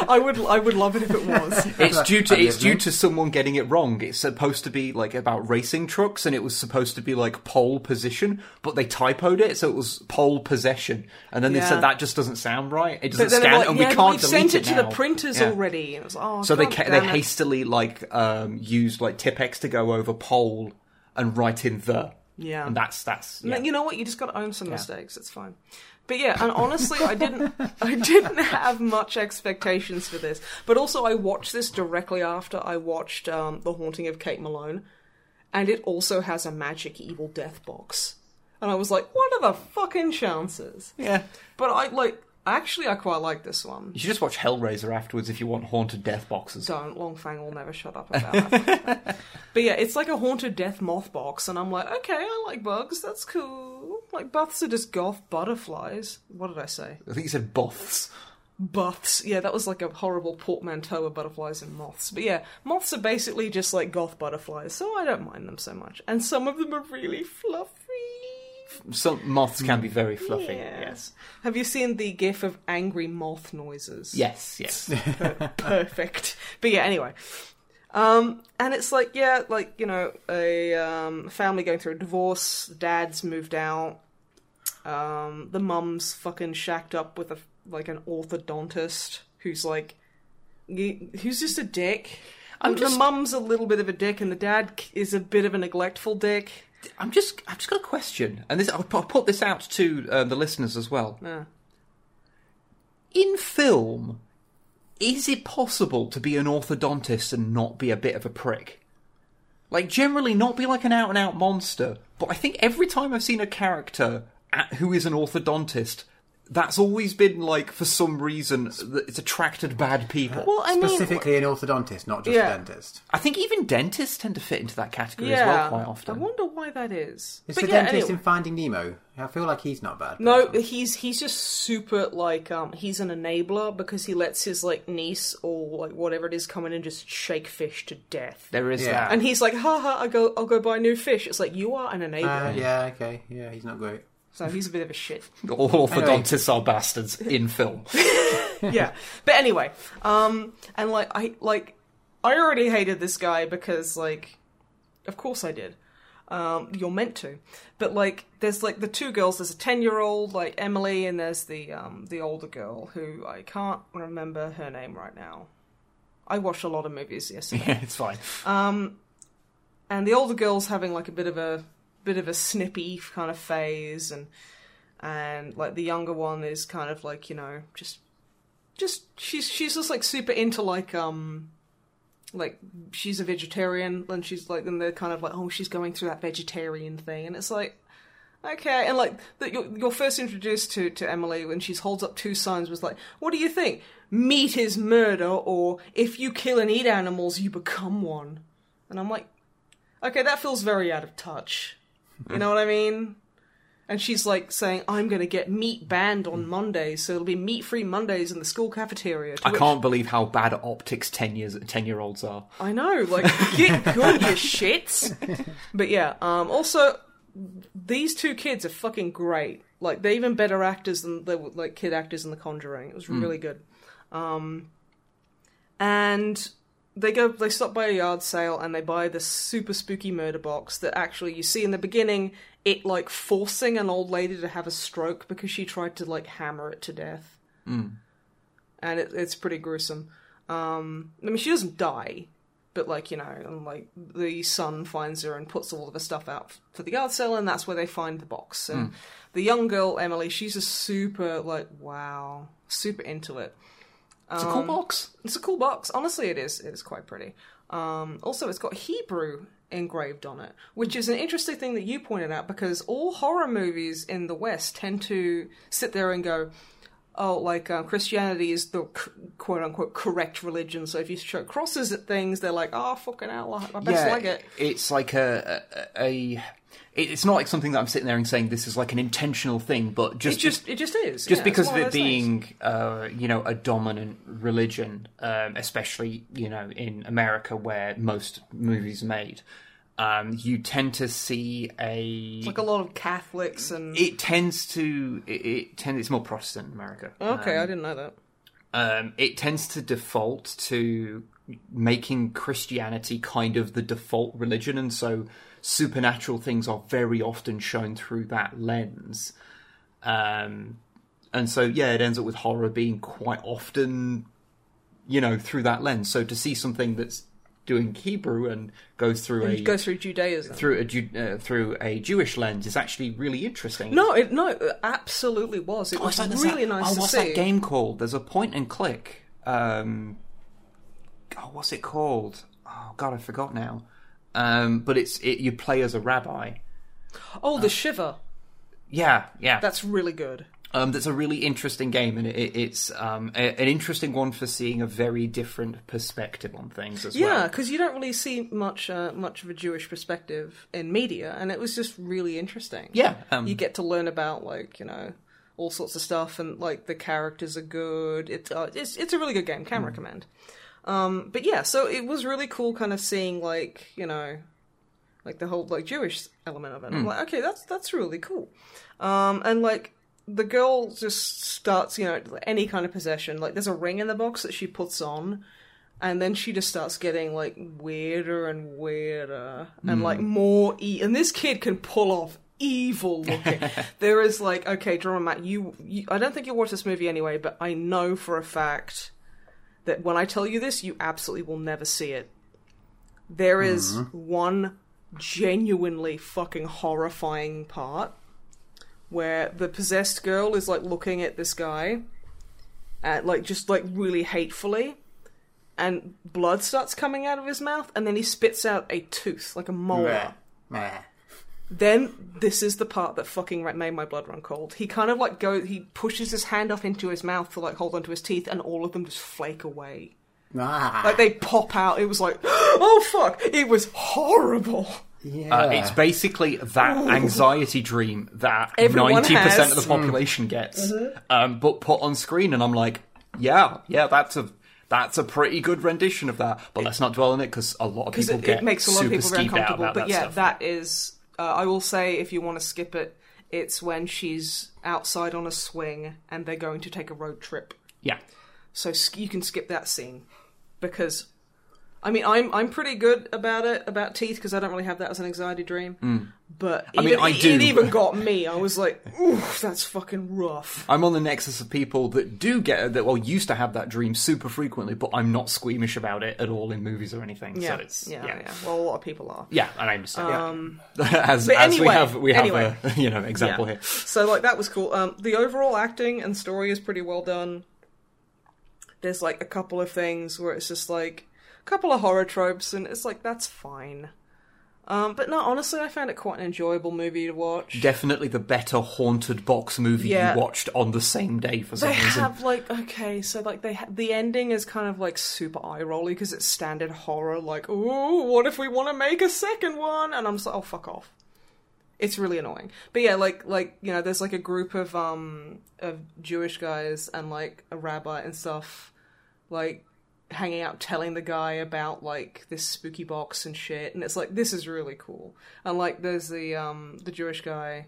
I would I would love it if it was. It's due to. It's due to someone getting it wrong. It's supposed to be like about racing trucks, and it was supposed to be like pole position, but they typoed it, so it was pole possession. And then they Yeah. said that just doesn't sound right. It doesn't But then scan, they're like, and yeah, we can't we've delete sent it, to now. the printers Yeah. already. It was, oh, So they God ca- they damn it. hastily like um, used like Tipp-Ex to go over pole and write in the. Yeah. And that's that's. Yeah. You know what? You just got to own some mistakes. It's fine. But yeah, and honestly, I didn't, I didn't have much expectations for this. But also, I watched this directly after I watched um, The Haunting of Kate Malone, and it also has a magic evil death box. And I was like, what are the fucking chances? yeah. But I like, actually, I quite like this one. You should just watch Hellraiser afterwards if you want haunted death boxes. Don't Longfang will never shut up about that. but yeah, it's like a haunted death moth box, and I'm like, okay, I like bugs. That's cool. Like buths are just goth butterflies. What did I say? I think you said buffs. Buths. Yeah, that was like a horrible portmanteau of butterflies and moths. But yeah, moths are basically just like goth butterflies, so I don't mind them so much. And some of them are really fluffy. Some moths can be very fluffy. Yeah. Yes. Have you seen the gif of angry moth noises? Yes. Yes. Per- perfect. But yeah, anyway. Um, and it's like, yeah, like, you know, a um, family going through a divorce, dad's moved out, um, the mum's fucking shacked up with a like an orthodontist who's like, who's just a dick. I'm the just- mum's a little bit of a dick, and the dad is a bit of a neglectful dick. I'm just. I've just got a question, and this. I'll I'll put this out to uh, the listeners as well. Yeah. In film, is it possible to be an orthodontist and not be a bit of a prick? Like, generally, not be like an out and out monster, but I think every time I've seen a character at, who is an orthodontist, that's always been like, for some reason, that it's attracted bad people. Well, I mean, Specifically an orthodontist, not just Yeah. a dentist. I think even dentists tend to fit into that category yeah, as well quite often. I wonder why that It's Is But the yeah, dentist anyway. in Finding Nemo? I feel like he's not bad. No, person. he's he's just super like um he's an enabler because he lets his like niece or like whatever it is come in and just shake fish to death. There is Yeah. that. And he's like, ha ha, I go I'll go buy new fish. It's like you are an enabler. Uh, yeah, okay, yeah, he's not great. So he's a bit of a shit. All orthodontists are bastards in film. yeah. But anyway, um, and like I like I already hated this guy because like, of course I did. Um, you're meant to, but like, there's like the two girls. There's a ten year old like Emily, and there's the um the older girl who I can't remember her name right now. I watched a lot of movies yesterday. yeah, it's fine. Um, and the older girl's having like a bit of a bit of a snippy kind of phase and and like the younger one is kind of like you know just just she's she's just like super into like um like she's a vegetarian and she's like then they're kind of like oh she's going through that vegetarian thing and it's like okay and like the, you're, you're first introduced to to emily when she holds up two signs was like what do you think? Meat is murder or if you kill and eat animals you become one. And i'm like okay that feels very out of touch you know what i mean and she's like saying, "I'm going to get meat banned on Mondays, so it'll be meat-free Mondays in the school cafeteria." I which- can't believe how bad optics ten years ten year olds are. I know, like get good, you shits. But yeah, um, also these two kids are fucking great. Like they're even better actors than the like kid actors in The Conjuring. It was really good. Um, and they go, they stop by a yard sale and they buy this super spooky murder box that actually you see in the beginning it like forcing an old lady to have a stroke because she tried to like hammer it to death. And it, it's pretty gruesome. Um, I mean, she doesn't die, but like you know, and like the son finds her and puts all of her stuff out for the yard sale, and that's where they find the box. And the young girl Emily, she's a super like wow, super into it. It's a cool box. It's a cool box. Honestly, it is. It is quite pretty. Um, also, it's got Hebrew engraved on it, which is an interesting thing that you pointed out because all horror movies in the West tend to sit there and go, "Oh, like uh, Christianity is the c- quote unquote correct religion." So if you show crosses at things, they're like, "Oh, fucking hell, I best like it." It's like a, a, a it's not like something that I'm sitting there and saying this is like an intentional thing, but It just just, it just is. just Yeah, because of it being, uh, you know, a dominant religion, um, especially you know in America where most movies are made, um, you tend to see a. like a lot of Catholics and. it tends to it, it tends it's more Protestant in America. okay, I didn't know that. um, it tends to default to making Christianity kind of the default religion, and so supernatural things are very often shown through that lens. Um, and so, yeah, it ends up with horror being quite often, you know, through that lens. So to see something that's doing Hebrew and goes through a It goes through Judaism. through a Ju- uh, through a Jewish lens is actually really interesting. No, it no, it absolutely was. It Oh, was is really that- nice oh, to what's see. that game called? There's a point and click. Um, oh, what's it called? Oh God, I forgot now. Um, but it's it, you play as a rabbi. Oh, the Shivah. Yeah, yeah. That's really good. Um, that's a really interesting game, and it, it's um, a, an interesting one for seeing a very different perspective on things as Yeah, well. because you don't really see much uh, much of a Jewish perspective in media, and it was just really interesting. Yeah, um, you get to learn about like you know all sorts of stuff, and like the characters are good. It's uh, it's it's a really good game. Can recommend. Um, but yeah, so it was really cool, kind of seeing like you know, like the whole like Jewish element of it. I'm like, okay, that's that's really cool. Um, and like the girl just starts, you know, any kind of possession. Like there's a ring in the box that she puts on, and then she just starts getting like weirder and weirder, and like more. E- and this kid can pull off evil looking. there is like, okay, Drummer Matt, you, you, I don't think you'll watch this movie anyway, but I know for a fact that when I tell you this, you absolutely will never see it. There is mm-hmm. one genuinely fucking horrifying part where the possessed girl is like looking at this guy at like just like really hatefully and blood starts coming out of his mouth and then he spits out a tooth like a molar Meh. Meh. Then this is the part that fucking made my blood run cold. He kind of like go, he pushes his hand up into his mouth to like hold onto his teeth, and all of them just flake away. Ah, Like they pop out. It was like, oh fuck! It was horrible. yeah. Uh, it's basically that anxiety dream that ninety percent of the population gets, um, but put on screen, and I'm like, yeah, yeah, that's a that's a pretty good rendition of that. But let's not dwell on it because a lot of people it, get it makes a lot of people very uncomfortable. But yeah, stuff. that is. Uh, I will say, if you want to skip it, it's when she's outside on a swing and they're going to take a road trip. Yeah. So sk- you can skip that scene because I mean I'm I'm pretty good about it about teeth because I don't really have that as an anxiety dream. But I mean, even- I it, do, it even got me. I was like, "Ooh, that's fucking rough. I'm on the nexus of people that do get that well used to have that dream super frequently, but I'm not squeamish about it at all in movies or anything. Yeah, so it's yeah, yeah. yeah, Well, a lot of people are. Yeah, and I understand. Um, as as we anyway, have we have anyway. a you know example Yeah. here. So like that was cool. Um, the overall acting and story is pretty well done. There's like a couple of things where it's just like couple of horror tropes, and it's like that's fine. Um, but no, honestly, I found it quite an enjoyable movie to watch. Definitely the better haunted box movie Yeah. you watched on the same day for some They reason. have like okay, so like they ha- the ending is kind of like super eye rolly because it's standard horror. Like, oh, what if we want to make a second one? And I'm just like, oh, fuck off. It's really annoying. But yeah, like like you know, there's like a group of um of Jewish guys and like a rabbi and stuff, like hanging out telling the guy about like this spooky box and shit and it's like this is really cool. And like there's the um the jewish guy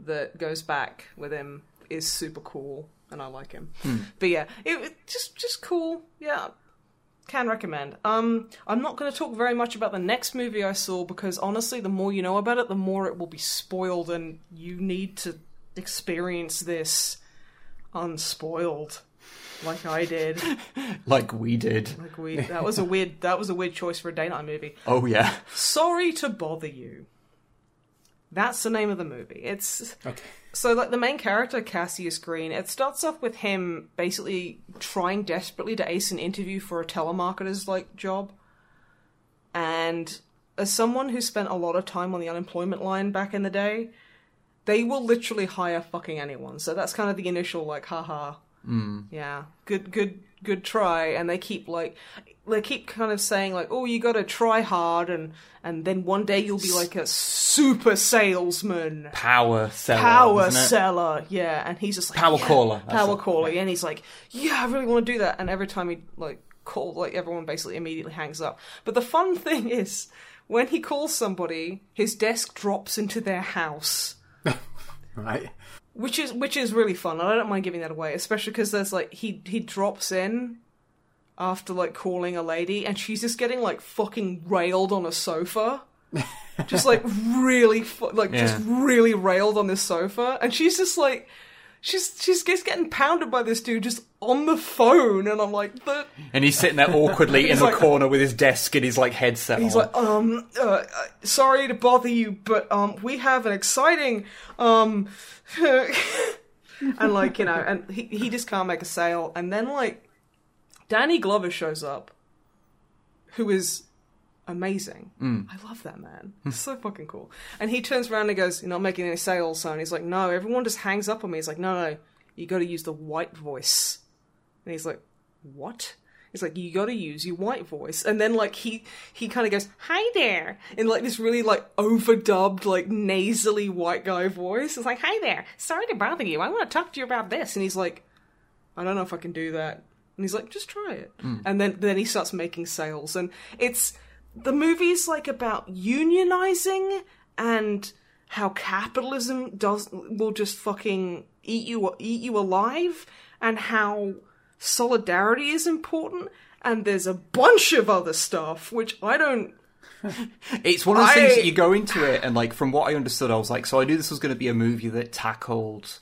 that goes back with him is super cool and i like him. But yeah it, it just just cool. Yeah can recommend. Um i'm not going to talk very much about the next movie i saw because honestly the more you know about it the more it will be spoiled and you need to experience this unspoiled like i did like we did. like we that was a weird that was a weird choice for a day night movie. Oh yeah. Sorry to bother you. That's the name of the movie. It's Okay. so like the main character Cassius Green. It starts off with him basically trying desperately to ace an interview for a telemarketer's like job. And as someone who spent a lot of time on the unemployment line back in the day, they will literally hire fucking anyone. So that's kind of the initial like haha. Mm. Yeah. Good good good try and they keep like they keep kind of saying like oh you got to try hard and and then one day you'll be like a super salesman Power seller. power isn't it? seller yeah and he's just like Power yeah, caller, power it. caller and he's like yeah i really want to do that and every time he like call like everyone basically immediately hangs up but the fun thing is when he calls somebody his desk drops into their house Right. Which is which is really fun. I don't mind giving that away especially because there's like he he drops in after like calling a lady and she's just getting like fucking railed on a sofa. Just like really fu- like just really railed on this sofa. And she's just like she's she's just getting pounded by this dude just on the phone and i'm like the And he's sitting there awkwardly in the like- corner with his desk and his like headset He's on. like, um, uh, uh, sorry to bother you, but um, we have an exciting um, and like you know, and he he just can't make a sale, and then like Danny Glover shows up, who is amazing. Mm. I love that man. So fucking cool. And he turns around and goes, "You're not making any sales, son." He's like, "No, everyone just hangs up on me." He's like, "No, no, you got to use the white voice." And he's like, "What?" He's like, "You got to use your white voice." And then like he he kind of goes, "Hi there," in like this really like overdubbed like nasally white guy voice. It's like, "Hi there, sorry to bother you. I want to talk to you about this." And he's like, "I don't know if I can do that." And he's like, "Just try it." Mm. And then then he starts making sales, and it's the movie's like about unionizing and how capitalism does will just fucking eat you eat you alive and how solidarity is important and there's a bunch of other stuff which I don't It's one of those things that you go into it, and like from what I understood, I was like, so I knew this was going to be a movie that tackled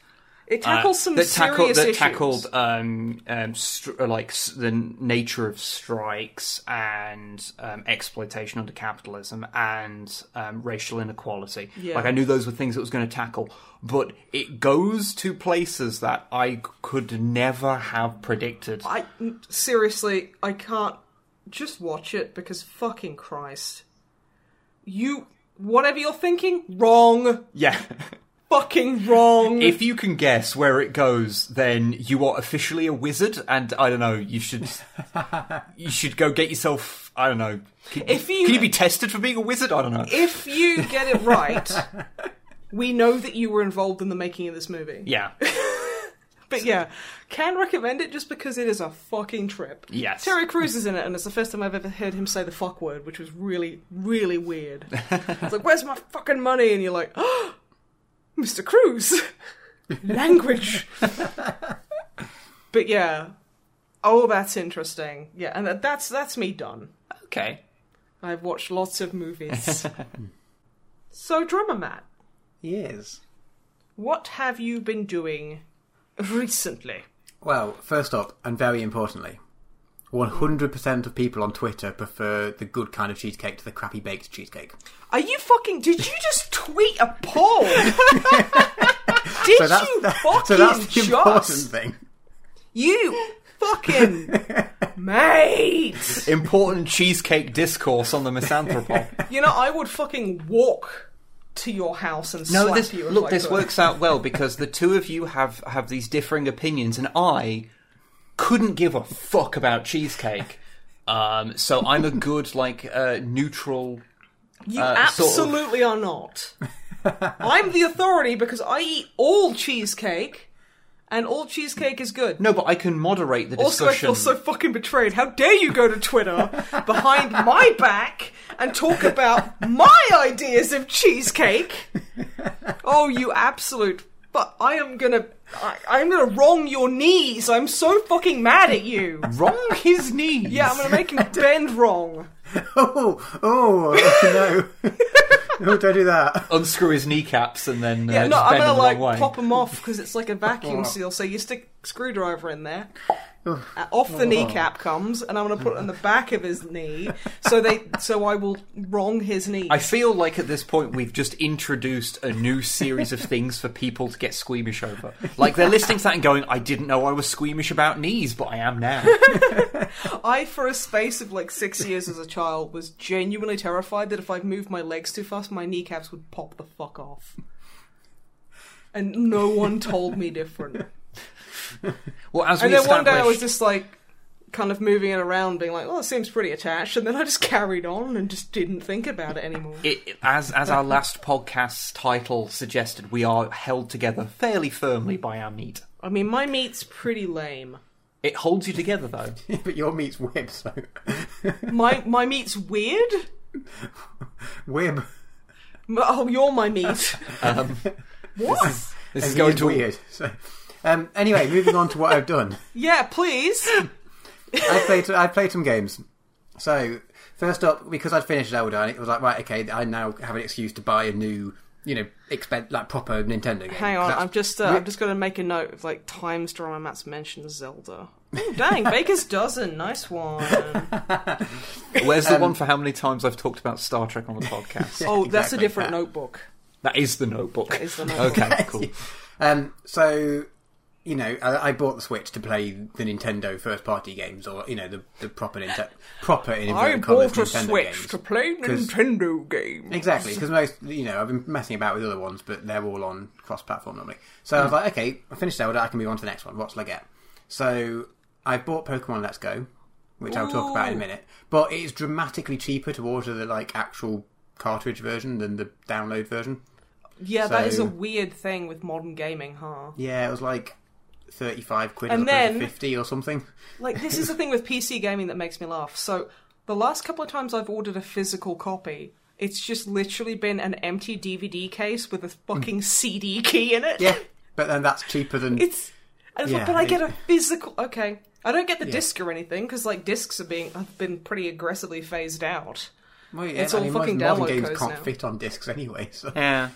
it uh, tackles some that serious that issues. tackled um, um, str- uh, like the nature of strikes and um, exploitation under capitalism and um, racial inequality. Yeah. Like I knew those were things it was going to tackle, but it goes to places that I could never have predicted. I seriously I can't just watch it because fucking Christ. You whatever you're thinking, wrong. Yeah. Fucking wrong. If you can guess where it goes, then you are officially a wizard, and I don't know. You should, you should go get yourself. I don't know. Can, If you- can you be tested for being a wizard? I don't know. if you get it right, we know that you were involved in the making of this movie. Yeah, But yeah, can recommend it just because it is a fucking trip. Yes. Terry Crews is in it, and it's the first time I've ever heard him say the fuck word, which was really, really weird. it's like, where's my fucking money? And you're like, oh, Mr. Crews. Language. but yeah. Oh, that's interesting. Yeah, and that- that's that's me done. Okay. I've watched lots of movies. so, drummer Matt, Yes. what have you been doing recently? Well, first up, and very importantly, 100% of people on Twitter prefer the good kind of cheesecake to the crappy baked cheesecake. Are you fucking? Did you just tweet a poll? did So that's, you that- fucking so that's the important thing. You fucking mate. Important cheesecake discourse on the misanthropod. You know, I would fucking walk to your house and No, slap this you. look. I This could. works out well because the two of you have have these differing opinions, and I couldn't give a fuck about cheesecake. Um, so I'm a good like uh, neutral. You uh, sort of- absolutely are not. I'm the authority because I eat all cheesecake, and all cheesecake is good. No, but I can moderate the discussion. Also, I feel so fucking betrayed. How dare you go to Twitter behind my back and talk about my ideas of cheesecake? Oh, you absolute! But I am gonna, I, I'm gonna wrong your knees. I'm so fucking mad at you. Wrong his knees. Yeah, I'm gonna make him bend wrong. Oh, oh, no. oh, don't do that. unscrew his kneecaps and then uh, Yeah, no, just I'm bend gonna them the like wrong way. pop them off because it's like a vacuum seal. So you stick screwdriver in there. Uh, off the kneecap comes, and I'm gonna put it on the back of his knee. So they, so I will wrong his knee. I feel like at this point we've just introduced a new series of things for people to get squeamish over. Like they're listening to that and going, "I didn't know I was squeamish about knees, but I am now." I, for a space of like six years as a child, was genuinely terrified that if I moved my legs too fast, my kneecaps would pop the fuck off. And no one told me different. Well, as And we then one day I was just like, kind of moving it around, being like, "Oh, it seems pretty attached," and then I just carried on and just didn't think about it anymore. it, as as our last podcast's title suggested, we are held together fairly firmly by our meat. I mean, my meat's pretty lame. It holds you together, though. but your meat's whib, so. My my meat's weird. whib. Oh, you're my meat. Um, What? this is And going to weird. So, um, anyway, moving on to what I've done. Yeah, please. I played. I played some games. So first up, because I'd finished Zelda, and it was like, right, okay, I now have an excuse to buy a new, you know, expen- like proper Nintendo game. Hang 'Cause on, I'm just uh, I'm just going to make a note of like times Drummer Matt's mentioned Zelda. Ooh, dang, Baker's dozen, nice one. Where's the one for how many times I've talked about Star Trek on the podcast? Oh, that's a Exactly. different notebook. That is the notebook. That is the notebook. Okay, cool. Um, so, you know, I, I bought the Switch to play the Nintendo first-party games, or you know, the the proper Nintendo, proper in I commas, bought a Nintendo Switch games. to play Nintendo games. Exactly, because most, you know, I've been messing about with other ones, but they're all on cross-platform normally. So I was hmm. like, okay, I finished Zelda, I can move on to the next one. What shall I get? So I bought Pokemon Let's Go, which I'll talk about in a minute. But it's dramatically cheaper to order the like actual cartridge version than the download version. Yeah, that is a weird thing with modern gaming, huh? Yeah, it was like thirty-five quid And as opposed to then- fifty or something. Like this is the thing with PC gaming that makes me laugh. So the last couple of times I've ordered a physical copy, it's just literally been an empty DVD case with a fucking mm. CD key in it. Yeah, but then that's cheaper than It's, and it's like, Yeah, but I get a physical. Okay, I don't get the Yeah. disc or anything because like discs are being have been pretty aggressively phased out. Well, yeah, It's I all mean, fucking modern download games codes can't now. fit on discs anyway. So. Yeah.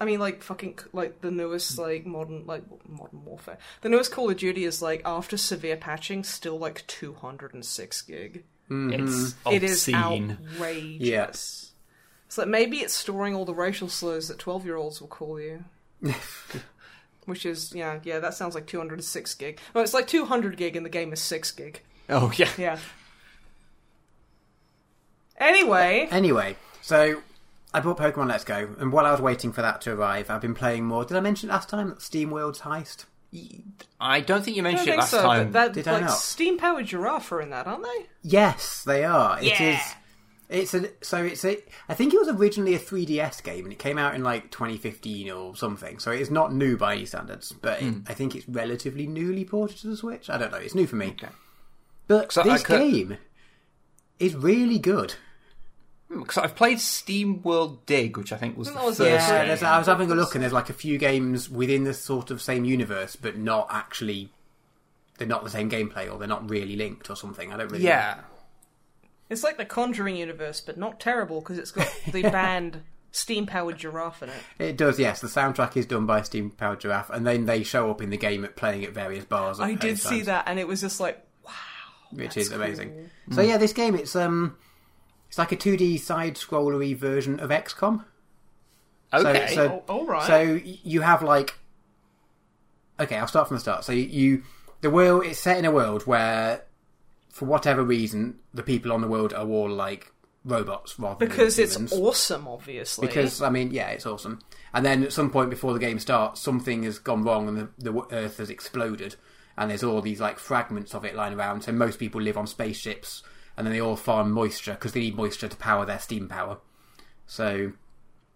I mean, like fucking like the newest like modern like modern warfare. The newest Call of Duty is like after severe patching, still like two hundred and six gig. Mm-hmm. It's It is obscene. outrageous. Yeah. It's like maybe it's storing all the racial slurs that twelve year olds will call you. Which is yeah yeah that sounds like two hundred and six gig. No, it's like two hundred gig and the game is six gig. Oh yeah. Yeah. Anyway, Anyway, so I bought Pokemon Let's Go, and while I was waiting for that to arrive, I've been playing more. Did I mention last time Steam World's Heist? I don't think you mentioned don't it last so. time. But that Did I not? steam powered giraffe are in that, aren't they? Yes, they are. It Yeah. is. It's a so it's a. I think it was originally a 3DS game, and it came out in like 2015 or something. So it is not new by any standards, but it, hmm. I think it's relatively newly ported to the Switch. I don't know. It's new for me. Okay. But So this could- game is really good. Because I've played Steam World Dig, which I think was the That was first. Yeah, game. there's, I was having a look, and there's like a few games within the sort of same universe, but not actually. They're not the same gameplay, or they're not really linked, or something. I don't really. Yeah. It's like the Conjuring universe, but not terrible because it's got the band steam powered giraffe in it. It does, yes. The soundtrack is done by Steam Powered Giraffe, and then they show up in the game at playing at various bars. I did see times, that, and it was just like, wow, which that's is amazing. cool. So yeah, this game it's um, it's like a 2D side scrollery version of XCOM. Okay. So, so, Oh, all right. so you have like, okay, I'll start from the start. So you, you, the world it's set in a world where, for whatever reason, the people on the world are all like robots rather because than it's awesome, obviously. Because I mean, yeah, it's awesome. And then at some point before the game starts, something has gone wrong and the, the Earth has exploded, and there's all these like fragments of it lying around. So most people live on spaceships, and then they all farm moisture because they need moisture to power their steam power. So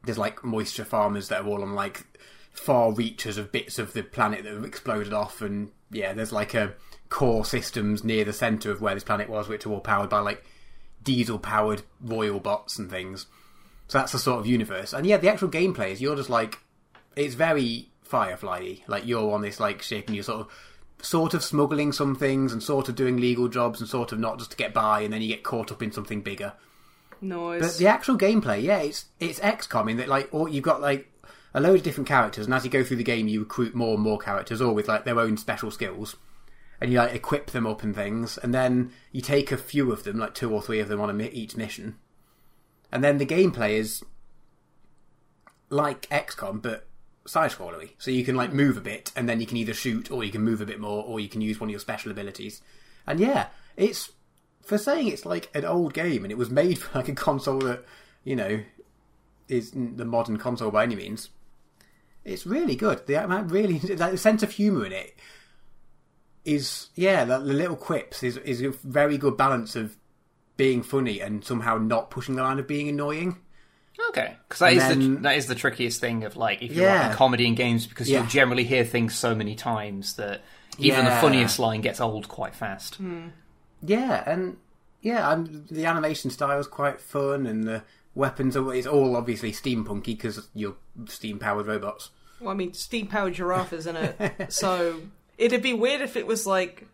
there's like moisture farmers that are all on like far reaches of bits of the planet that have exploded off, and yeah, there's like a core systems near the center of where this planet was, which are all powered by like diesel powered royal bots and things. So that's the sort of universe. And yeah, the actual gameplay is you're just like it's very Firefly Like you're on this like ship and you're sort of sort of smuggling some things and sort of doing legal jobs and sort of not just to get by and then you get caught up in something bigger. noise. But the actual gameplay, yeah, it's it's XCOM in that like all you've got like a load of different characters and as you go through the game you recruit more and more characters all with like their own special skills. And you like equip them up and things, and then you take a few of them, like two or three of them on a each mission, and then the gameplay is like XCOM, but side scrollery. So you can like move a bit, and then you can either shoot, or you can move a bit more, or you can use one of your special abilities. And yeah, it's for saying it's like an old game, and it was made for like a console that you know is the modern console by any means. It's really good. The amount really like, the sense of humor in it is yeah. The, the little quips is is a very good balance of being funny and somehow not pushing the line of being annoying. Okay, because that is And the then- that is the trickiest thing of like if you're Yeah. writing comedy in games because Yeah. you'll generally hear things so many times that even the funniest line gets old quite fast. Hmm. Yeah, and yeah, and the animation style is quite fun, and the weapons are it's all obviously steampunky because you're steam powered robots. well, I mean, steam powered giraffe is in it, so it'd be weird if it was like,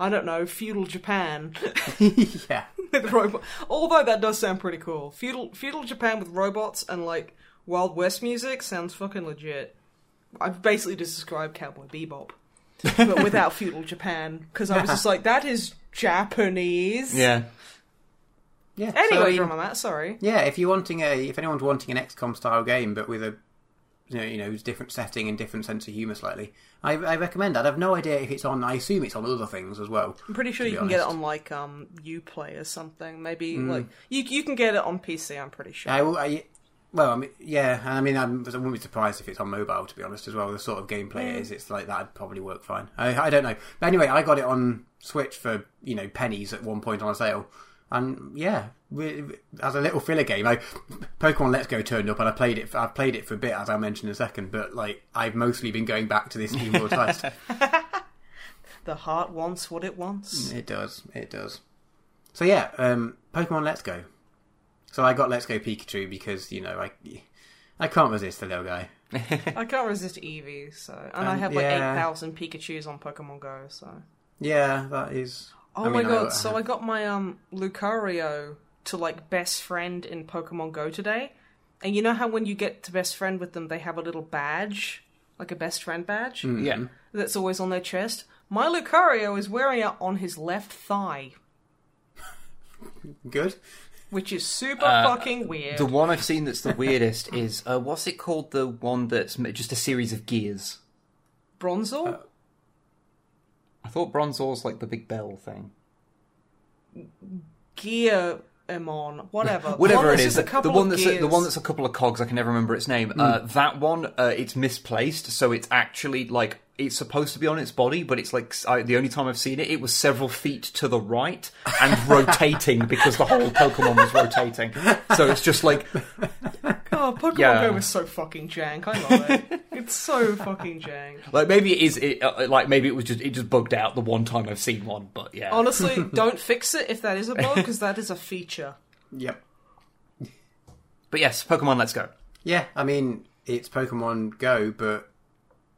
I don't know, feudal Japan yeah, with robot. Although that does sound pretty cool. Feudal feudal Japan with robots and like Wild West music sounds fucking legit. I've basically just described Cowboy Bebop, but without feudal Japan because I was just like, that is Japanese. Yeah, yeah. Anyway, so, I mean, Drummer Matt, sorry. yeah, if you're wanting a, if anyone's wanting an XCOM style game, but with a you know, you know, different setting and different sense of humour slightly, I, I recommend that. I've no idea if it's on. I assume it's on other things as well. I'm pretty sure you can get it on like um UPlay or something. Maybe like you you can get it on PC. I'm pretty sure. I, I, well, I mean, yeah, and I mean, I'm, I wouldn't be surprised if it's on mobile. To be honest, as well, the sort of gameplay it is, it's like that'd probably work fine. I, I don't know, but anyway, I got it on Switch for you know pennies at one point on a sale, and yeah, re- as a little filler game, I Pokemon Let's Go turned up, and I played it. I've played it for a bit, as I mentioned in a second, but like I've mostly been going back to this Steam World Heist. The heart wants what it wants. It does. It does. So yeah, um, Pokemon Let's Go. So I got Let's Go Pikachu because you know I I can't resist the little guy. I can't resist Eevee, so and I Um, have like yeah. eight thousand Pikachu's on Pokemon Go. So Yeah, that is. Oh I my god! I- so I got my um Lucario to like best friend in Pokemon Go today, and you know how when you get to best friend with them, they have a little badge, like a best friend badge, Mm. yeah. that's always on their chest. My Lucario is wearing it on his left thigh, good. which is super Uh, fucking weird. The one I've seen that's the weirdest is uh, what's it called? The one that's just a series of gears. Bronzor? Uh, I thought Bronzor's like the big bell thing. Gear Emon, whatever. Whatever One it that's is, a the, couple the one of that's a, the one that's a couple of cogs. I can never remember its name. Uh, that one, uh, it's misplaced, so it's actually like it's supposed to be on its body, but it's like I, the only time I've seen it, it was several feet to the right and rotating because the whole Pokemon was rotating. So it's just like Oh, Pokemon Yeah. Go is so fucking jank. I love it. it's so fucking jank. like maybe it is it, uh, like maybe it was just it just bugged out the one time I've seen one, but yeah. Honestly, don't fix it if that is a bug, because that is a feature. Yep. But yes, Pokemon Let's Go. Yeah, I mean, it's Pokemon Go, but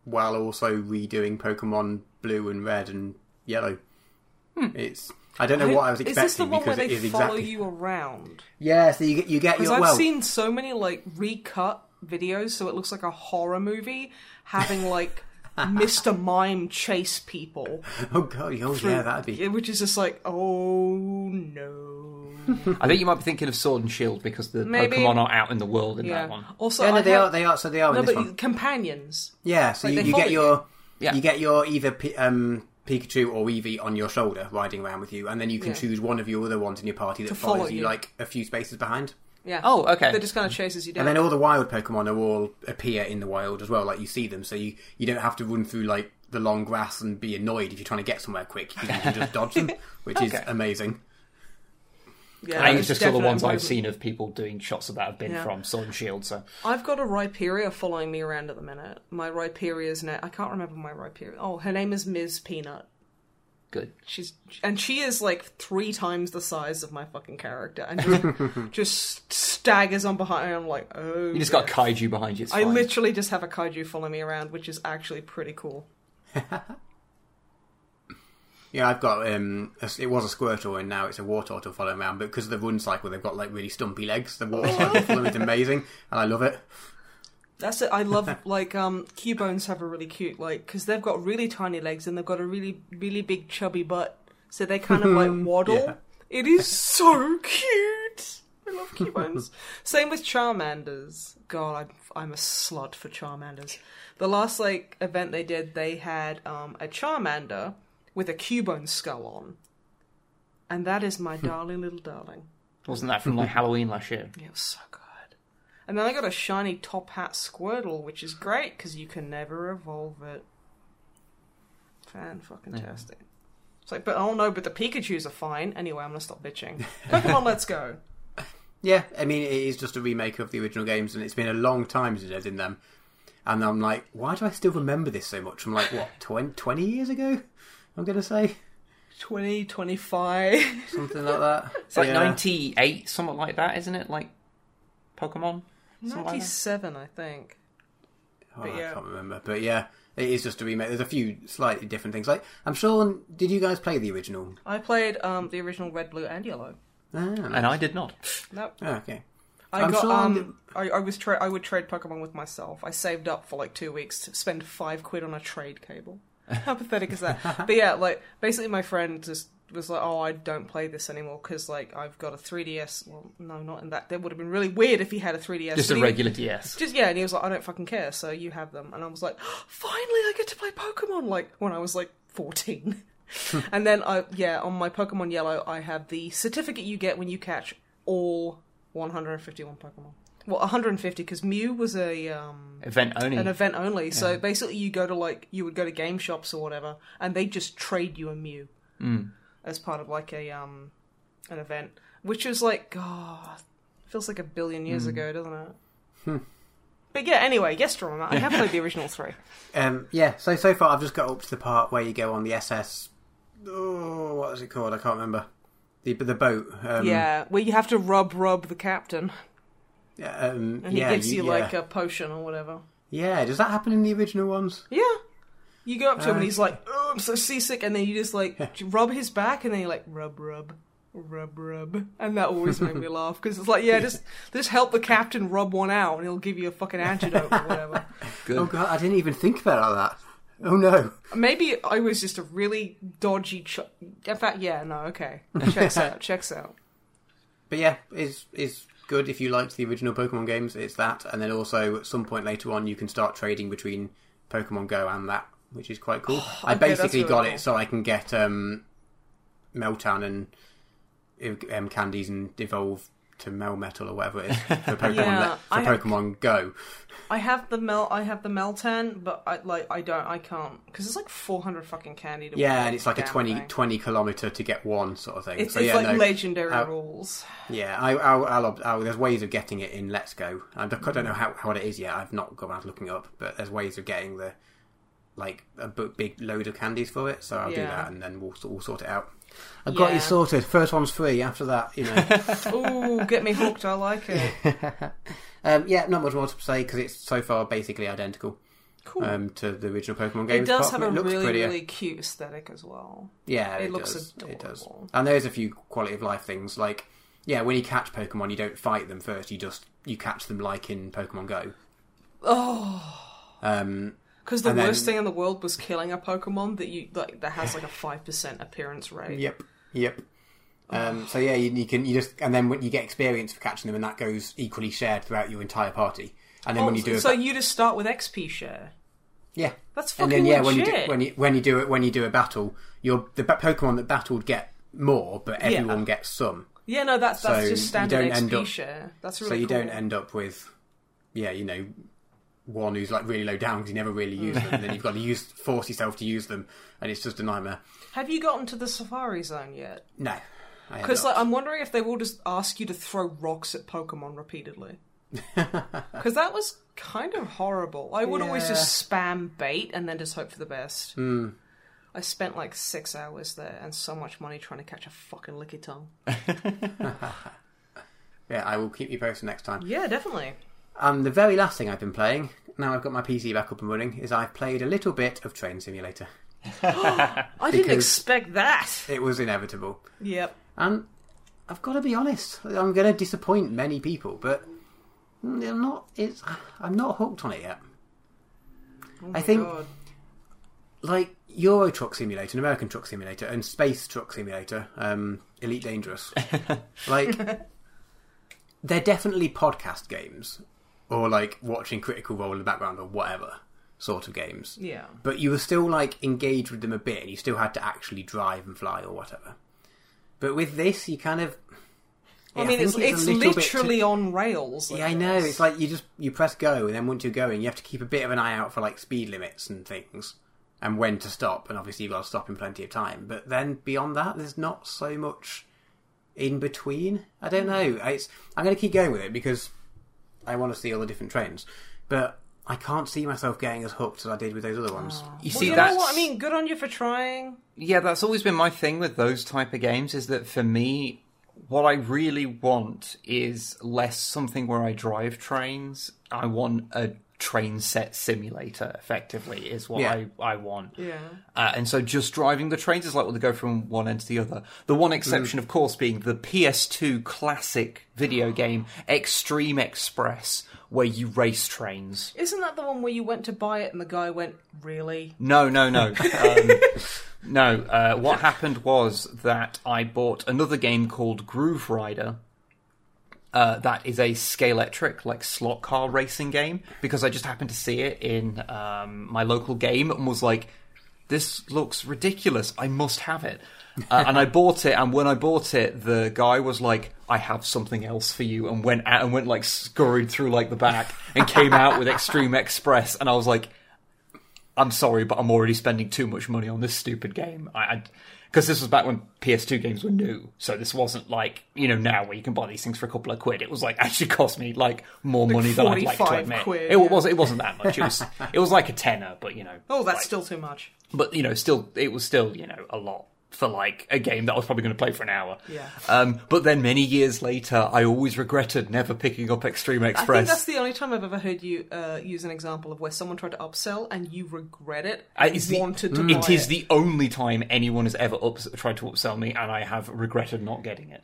while also redoing Pokemon Blue and Red and Yellow. Hmm. It's. I don't know what I was Is expecting this the one because where they follow exactly. you around? Yeah, so you get you get your I've well. seen so many like recut videos, so it looks like a horror movie having like Mr. Mime chase people, Oh god, oh yeah, that'd be. which is just like, oh no. I think you might be thinking of Sword and Shield because the Maybe. Pokemon are out in the world in Yeah. that one. Also, Yeah, no, I they have- are. They are. So they are no, in this but one. companions. Yeah, so like, you, you get your Yeah. you get your either um, Pikachu or Eevee on your shoulder riding around with you, and then you can Yeah. choose one of your other ones in your party that To follow follows you you. like a few spaces behind. Yeah. Oh, okay. That just kind of chases you down. And then all the wild Pokemon are all appear in the wild as well, like you see them, so you, you don't have to run through like the long grass and be annoyed if you're trying to get somewhere quick. You can just dodge them, which is amazing. yeah, I think it's just all the ones I've seen of people doing shots of that have been Yeah. from Sword and Shield. So I've got a Rhyperior following me around at the minute. My Rhyperior's now. I can't remember my Rhyperior. Oh, her name is Ms. Peanut. Good. She's and she is like three times the size of my fucking character, and just, just staggers on behind. And I'm like, oh. You just yeah. got kaiju behind you. It's I fine. literally just have a kaiju following me around, which is actually pretty cool. Yeah, I've got um, a, it was a Squirtle and now it's a Wartortle following around, but because of the run cycle, they've got like really stumpy legs. The water cycle following is amazing, and I love it. That's it. I love like um Cubones have a really cute like because they've got really tiny legs and they've got a really really big chubby butt, so they kind of like waddle. Yeah. It is so cute. I love Cubones. Same with Charmanders. God, I'm I'm a slut for Charmanders. The last like event they did, they had um a Charmander with a Cubone skull on, and that is my darling little darling. Wasn't that from like Halloween last year? It was so good. And then I got a shiny top hat Squirtle, which is great because you can never evolve it. Fan fucking tastic. It's like, but oh no, but the Pikachu's are fine. Anyway, I'm gonna stop bitching. Pokemon, let's go. Yeah, I mean, it is just a remake of the original games, and it's been a long time since I did them. And I'm like, why do I still remember this so much? I'm like, what, 20, 20 years ago? I'm going to say 20, 25. something like that. It's like Yeah. 98, something like that, isn't it? Like Pokemon? Something like that? 97, I think. Oh, But yeah. I can't remember, but yeah, it is just a remake. There's a few slightly different things. Like, I'm sure. Did you guys play the original? I played um, the original Red, Blue, and Yellow. Ah, And I did not. Nope. oh, okay. I I'm got sure um. I, I was tra- I would trade Pokemon with myself. I saved up for like two weeks to spend five quid on a trade cable. How pathetic is that? But yeah, like basically, my friend just was like, "Oh, I don't play this anymore because like I've got a 3DS." Well, no, not in that. That would have been really weird if he had a 3DS. Just a he- regular DS. Just yeah, and he was like, "I don't fucking care." So you have them, and I was like, "Finally, I get to play Pokemon!" Like when I was like fourteen. and then I yeah, on my Pokemon Yellow, I have the certificate you get when you catch all 151 Pokemon. Well, 150 because Mew was a um Event only. an event only. So basically, you go to like you would go to game shops or whatever, and they just trade you a Mew as part of like a um an event, which is like God, feels like a billion years ago, doesn't it? But yeah, anyway, yes, Drummer. I have played the original three. Um, yeah. So so far, I've just got up to the part where you go on the SS. Oh, what is it called? I can't remember. The the boat. Um, yeah, where you have to rub rub the captain, yeah, Um, and he yeah, gives you, yeah. like a potion or whatever. Yeah. Does that happen in the original ones? Yeah. You go up to him and Uh, he's like, "Oh, I'm so seasick," and then you just like rub his back, and then you like rub, rub, rub, rub, and that always made me laugh because it's like, yeah, just just help the captain rub one out, and he'll give you a fucking antidote or whatever. Good. Oh god, I didn't even think about it that. Oh no. Maybe I was just a really dodgy. Ch- In fact, yeah, no, okay, checks out, checks out. But yeah, is is good if you liked the original Pokemon games. It's that, and then also at some point later on, you can start trading between Pokemon Go and that, which is quite cool. I okay, that's basically really got cool. it so I can get um, Meltan and um, candies and evolve to Melmetal or whatever it is for Pokemon Yeah, for I have- Pokemon Go. I have the Mel, I have the Meltan, but I like I don't, I can't because it's like 400 fucking candy. To Yeah, and it's like a damn 20, thing. 20 kilometer to get one sort of thing. It's, so it's yeah, like no, legendary uh, rules. Yeah, I, I'll, I'll, I'll, there's ways of getting it in Let's Go. I don't I don't know how, how it is yet. I've not gone out looking up, but there's ways of getting the like a big load of candies for it. So I'll do Yeah. that, and then we'll we'll sort it out. I've got Yeah. you sorted. First one's free. After that, you know. Ooh, get me hooked. I like it. um, yeah, not much more to say because it's so far basically identical Cool. um, to the original Pokemon game. it does apart have from a it looks really, prettier. really cute aesthetic as well. Yeah, It it, looks does. It does. adorable. And there's a few quality of life things like yeah, when you catch Pokemon, you don't fight them first. You just you catch them like in Pokemon Go. Oh, Um, because the And worst then- thing in the world was killing a Pokemon that you like that has like a five percent appearance rate. Yep. Yep. Um, so yeah, you, you can you just and then when you get experience for catching them, and that goes equally shared throughout your entire party. And then Oh, when you do so a, you just start with XP share. yeah, That's and fucking then yeah, when you do when you when you do it when you do a battle, your the Pokemon that battled get more, but everyone gets some. yeah, no, that's that's So just standard XP up- share. That's so you cool. don't end up with yeah, you know, one who's like really low down because you never really use them, and then you've got to use force yourself to use them, and it's just a nightmare. Have you gotten to the Safari Zone yet? No, Because like, I'm wondering if they will just ask you to throw rocks at Pokemon repeatedly. Because that was kind of horrible. I would always just spam bait and then just hope for the best. Hmm. I spent like six hours there and so much money trying to catch a fucking Lickitung. yeah, I will keep you posted next time. Yeah, definitely. And the very last thing I've been playing, now I've got my PC back up and running, is I've played a little bit of Train Simulator. I didn't expect that. It was inevitable. Yep. And I've got to be honest, I'm going to disappoint many people, but I'm not. It's I'm not hooked on it yet. Oh I think- God. Like Euro Truck Simulator, and American Truck Simulator, and Space Truck Simulator, um, Elite Dangerous, like they're definitely podcast games, or like watching Critical Role in the background, or whatever sort of games. Yeah. but you were still like engaged with them a bit and you still had to actually drive and fly or whatever but with this you kind of I Yeah, mean, it's, think it's, little bit literally too- on rails. like yeah i know this. it's like you just you press go and then once you're going you have to keep a bit of an eye out for like speed limits and things and when to stop and obviously you've got to stop in plenty of time but then beyond that there's not so much in between i don't hmm. know it's i'm going to keep going with it because i want to see all the different trains but i can't see myself getting as hooked as i did with those other ones You Well, see, you that's know what? I mean, good on you for trying. yeah, that's always been my thing with those type of games. Is that for me, what I really want is less something where I drive trains. I want a train set simulator. Effectively, is what Yeah. I I want. Yeah. Uh, and so just driving the trains is like well, they go from one end to the other. The one exception, of course, being the PS2 classic video game Extreme Express, where you race trains. Isn't that the one where you went to buy it and the guy went, "Really?" No, no, no. Um, no, uh, what happened was that I bought another game called Groove Rider. Uh, that is a Scalextric, like slot car racing game, because I just happened to see it in um, my local game and was like, this looks ridiculous. I must have it. Uh, and I bought it, and when I bought it, the guy was like, "I have something else for you," and went out and went like scurried through like the back and came out with Extreme Express, and I was like, I'm sorry, but I'm already spending too much money on this stupid game. I, because this was back when PS2 games were new, so this wasn't like you know now where you can buy these things for a couple of quid. It was like actually cost me like more money than I'd like to admit. quid, it yeah. was it wasn't that much. It was it was like a tenner, but you know. Oh, that's like- still too much. But you know, still it was still you know a lot for like a game that I was probably going to play for an hour. Yeah. Um, but then many years later, I always regretted never picking up Extreme Express. I think that's the only time I've ever heard you uh, use an example of where someone tried to upsell and you regret it. And it's the- wanted to It is the only time anyone has ever ups- tried to upsell me, and I have regretted not getting it.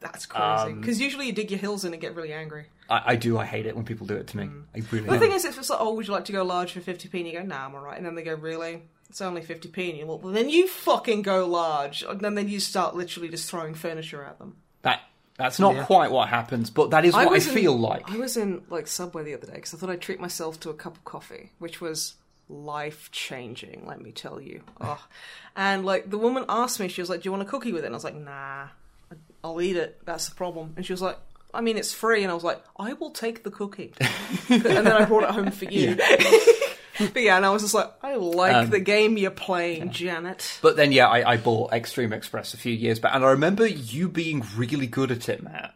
That's crazy. Because usually you dig your heels in and get really angry. I, I do. I hate it when people do it to me. I really. The thing is, if it's like, oh, would you like to go large for 50p? And you go, nah, I'm alright. And then they go, really? It's only 50p. And you look, well, then you fucking go large. And then, then you start literally just throwing furniture at them. that that's not Yeah. quite what happens, but that is what I, was in- feel like. I was in like Subway the other day because I thought I'd treat myself to a cup of coffee, which was life changing. Let me tell you. Oh. And like the woman asked me, she was like, "Do you want a cookie with it?" And I was like, "Nah, I'll eat it. That's the problem." And she was like. I mean, it's free, and I was like, I will take the cookie, and then I brought it home for you. but yeah, and I was just like, I like Um, the game you're playing, Janet. But then, yeah, I, I bought Extreme Express a few years back, and I remember you being really good at it, Matt.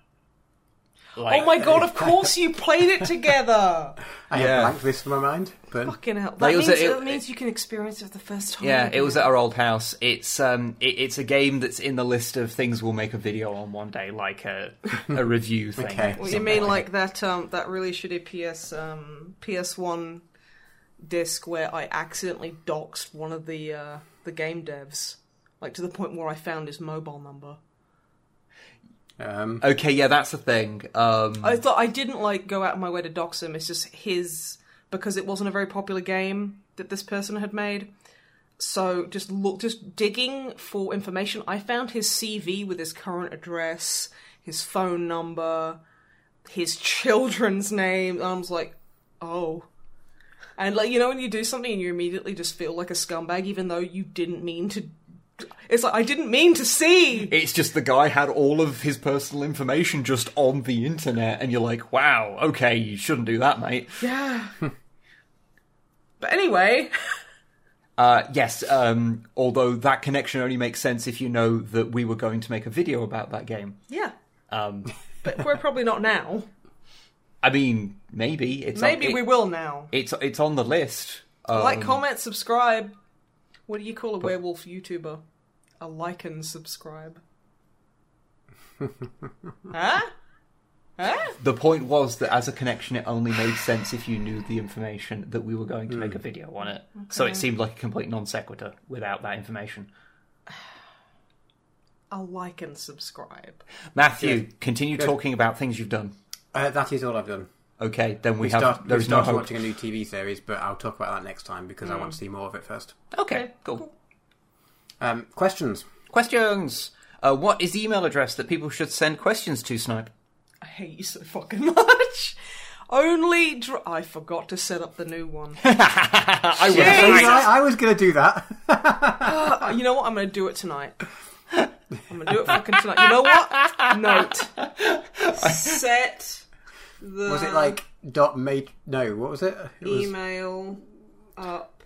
Like, oh my god! Of course you played it together. I Yeah. have blanked this from my mind, but Fucking hell! That it was means, a- it- that means you can experience it for the first time. Yeah, it was at our old house. It's um, it, it's a game that's in the list of things we'll make a video on one day, like a a review thing. Okay. Well, you mean like that um that really shitty PS um PS One disc where I accidentally doxed one of the uh the game devs, like to the point where I found his mobile number. um, Okay, yeah, that's the thing. Um, I thought I didn't like go out of my way to dox him. It's just his because it wasn't a very popular game that this person had made. So just look, just digging for information, I found his CV with his current address, his phone number, his children's name. And I was like, oh. And like you know when you do something and you immediately just feel like a scumbag, even though you didn't mean to. It's like I didn't mean to see. it's just the guy had all of his personal information just on the internet, and you're like, wow, okay, you shouldn't do that, mate. Yeah. but anyway. Uh, yes, um, although that connection only makes sense if you know that we were going to make a video about that game. Yeah. Um, But we're probably not now. I mean, maybe it's Maybe on, we it- will now. It's it's on the list. Um, like, comment, subscribe. What do you call a werewolf YouTuber? A like and subscribe. huh? Huh? The point was that as a connection, it only made sense if you knew the information that we were going to make Hmm. a video on it. So it seemed like a complete non sequitur without that information. A like and subscribe. Matthew, Yeah. continue talking about things you've done. Uh, that is all I've done. Okay, then we, We have. start, we there's no started hope. watching a new TV series, but I'll talk about that next time because I want to see more of it first. Okay, cool. Um, questions? Questions. Uh, what is the email address that people should send questions to, Snipe? I hate you so fucking much. Only dr- I forgot to set up the new one. I Shit. I, I was going to do that. Uh, you know what? I'm going to do it tonight. I'm going to do it fucking tonight. You know what? Note. Set the Was it like dot mate? No, what was it? It was, email up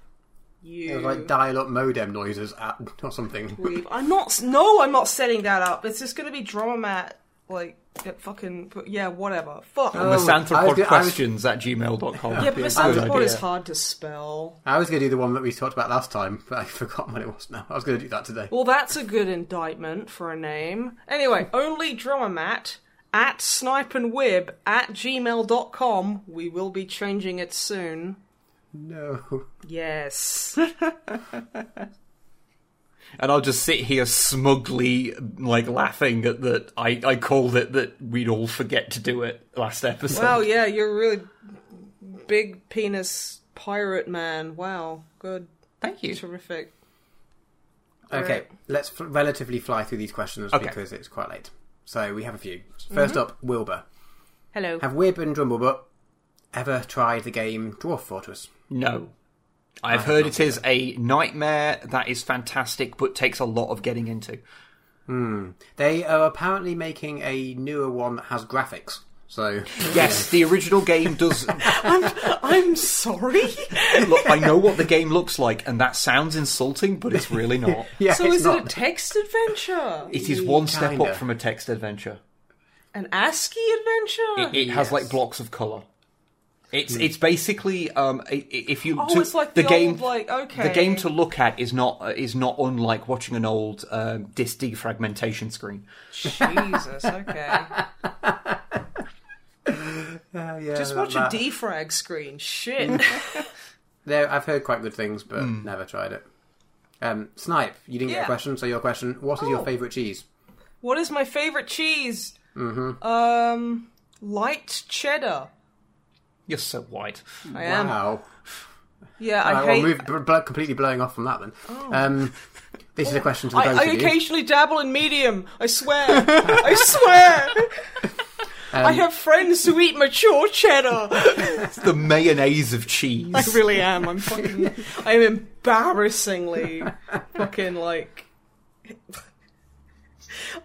you. it was like dial-up modem noises at or something. leave. I'm not. No, I'm not setting that up. It's just going to be drama mat. Like it fucking. Yeah, whatever. Fuck. Oh, I was Misanthropod go- I was- questions at gmail.com. yeah, but Good misanthropod is hard to spell. I was going to do the one that we talked about last time, but I forgot what it was now. I was going to do that today. Well, that's a good indictment for a name. Anyway, only drummer mat at snipe and wib at gmail.com. We will be changing it soon. No. Yes. And I'll just sit here smugly, like, laughing at that. I, I called it that we'd all forget to do it last episode. Wow, yeah, you're a really big penis pirate man. Wow, good. Thank you. Terrific. Okay, Alright. let's f- relatively fly through these questions Okay. because it's quite late. So we have a few. 1st mm-hmm. up, Wilbur. Hello. Have Wib and Drumblebutt ever tried the game Dwarf Fortress? No. I've have heard it is a nightmare that is fantastic, but takes a lot of getting into. Hmm. They are apparently making a newer one that has graphics. So Yes, the original game does. I'm sorry. Look, I know what the game looks like, and that sounds insulting, but it's really not. yeah, so it's is not. it a text adventure? It is one step Kinda. up from a text adventure. An ASCII adventure? It, it has like blocks of color. It's it's basically um i- i- if you oh, to- it's like the, the, game old, like, okay. the game to look at is not uh, is not unlike watching an old um, disc defragmentation screen. Jesus, okay. Uh, yeah, Just that- watch a defrag screen. Shit. There, I've heard quite good things, but Hmm. never tried it. Um, Snipe, you didn't get a question, so your question: What is your Oh. favourite cheese? what is my favorite cheese? Mm-hmm. Um, light cheddar. You're so white. I am. Wow. Yeah, I Alright, hate. well, move, bl- bl- completely blowing off from that then. Um, this is a question to the I, both I of you. occasionally dabble in medium. I swear. I swear. Um, I have friends who eat mature cheddar. It's the mayonnaise of cheese. I really am. I'm fucking. I am embarrassingly fucking like.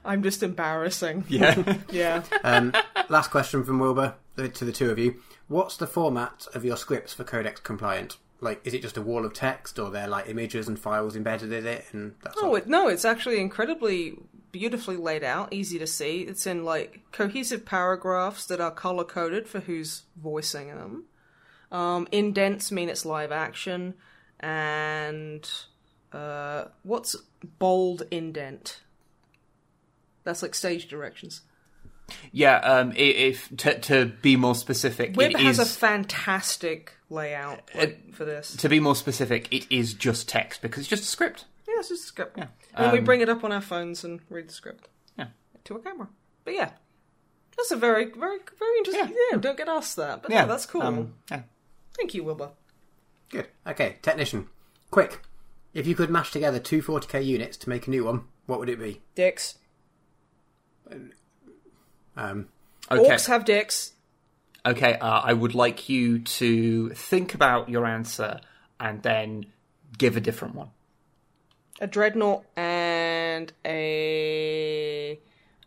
I'm just embarrassing. yeah. Yeah. Um, last question from Wilbur uh, to the two of you. What's the format of your scripts for Codex compliant? Like, is it just a wall of text, or they're like images and files embedded in it? And that's No, it, no, it's actually incredibly beautifully laid out, easy to see. It's in like cohesive paragraphs that are color coded for who's voicing them. Um, indents mean it's live action, and uh, what's bold indent? That's like stage directions. Yeah, um, if to, to be more specific, it has is a fantastic layout like, for this. to be more specific, it is just text because it's just a script. Yeah, it's just a script. Yeah. And we Um, bring it up on our phones and read the script. Yeah. To a camera. But yeah. That's a very, very, very interesting. Yeah. Yeah, don't get asked that. But Yeah, yeah, that's cool. um, yeah. Thank you, Wilbur. Good. Okay, technician. Quick. If you could mash together two 40k units to make a new one, what would it be? Dicks. Um, Okay. Orcs have dicks. Okay, uh, I would like you to think about your answer and then give a different one. A dreadnought and a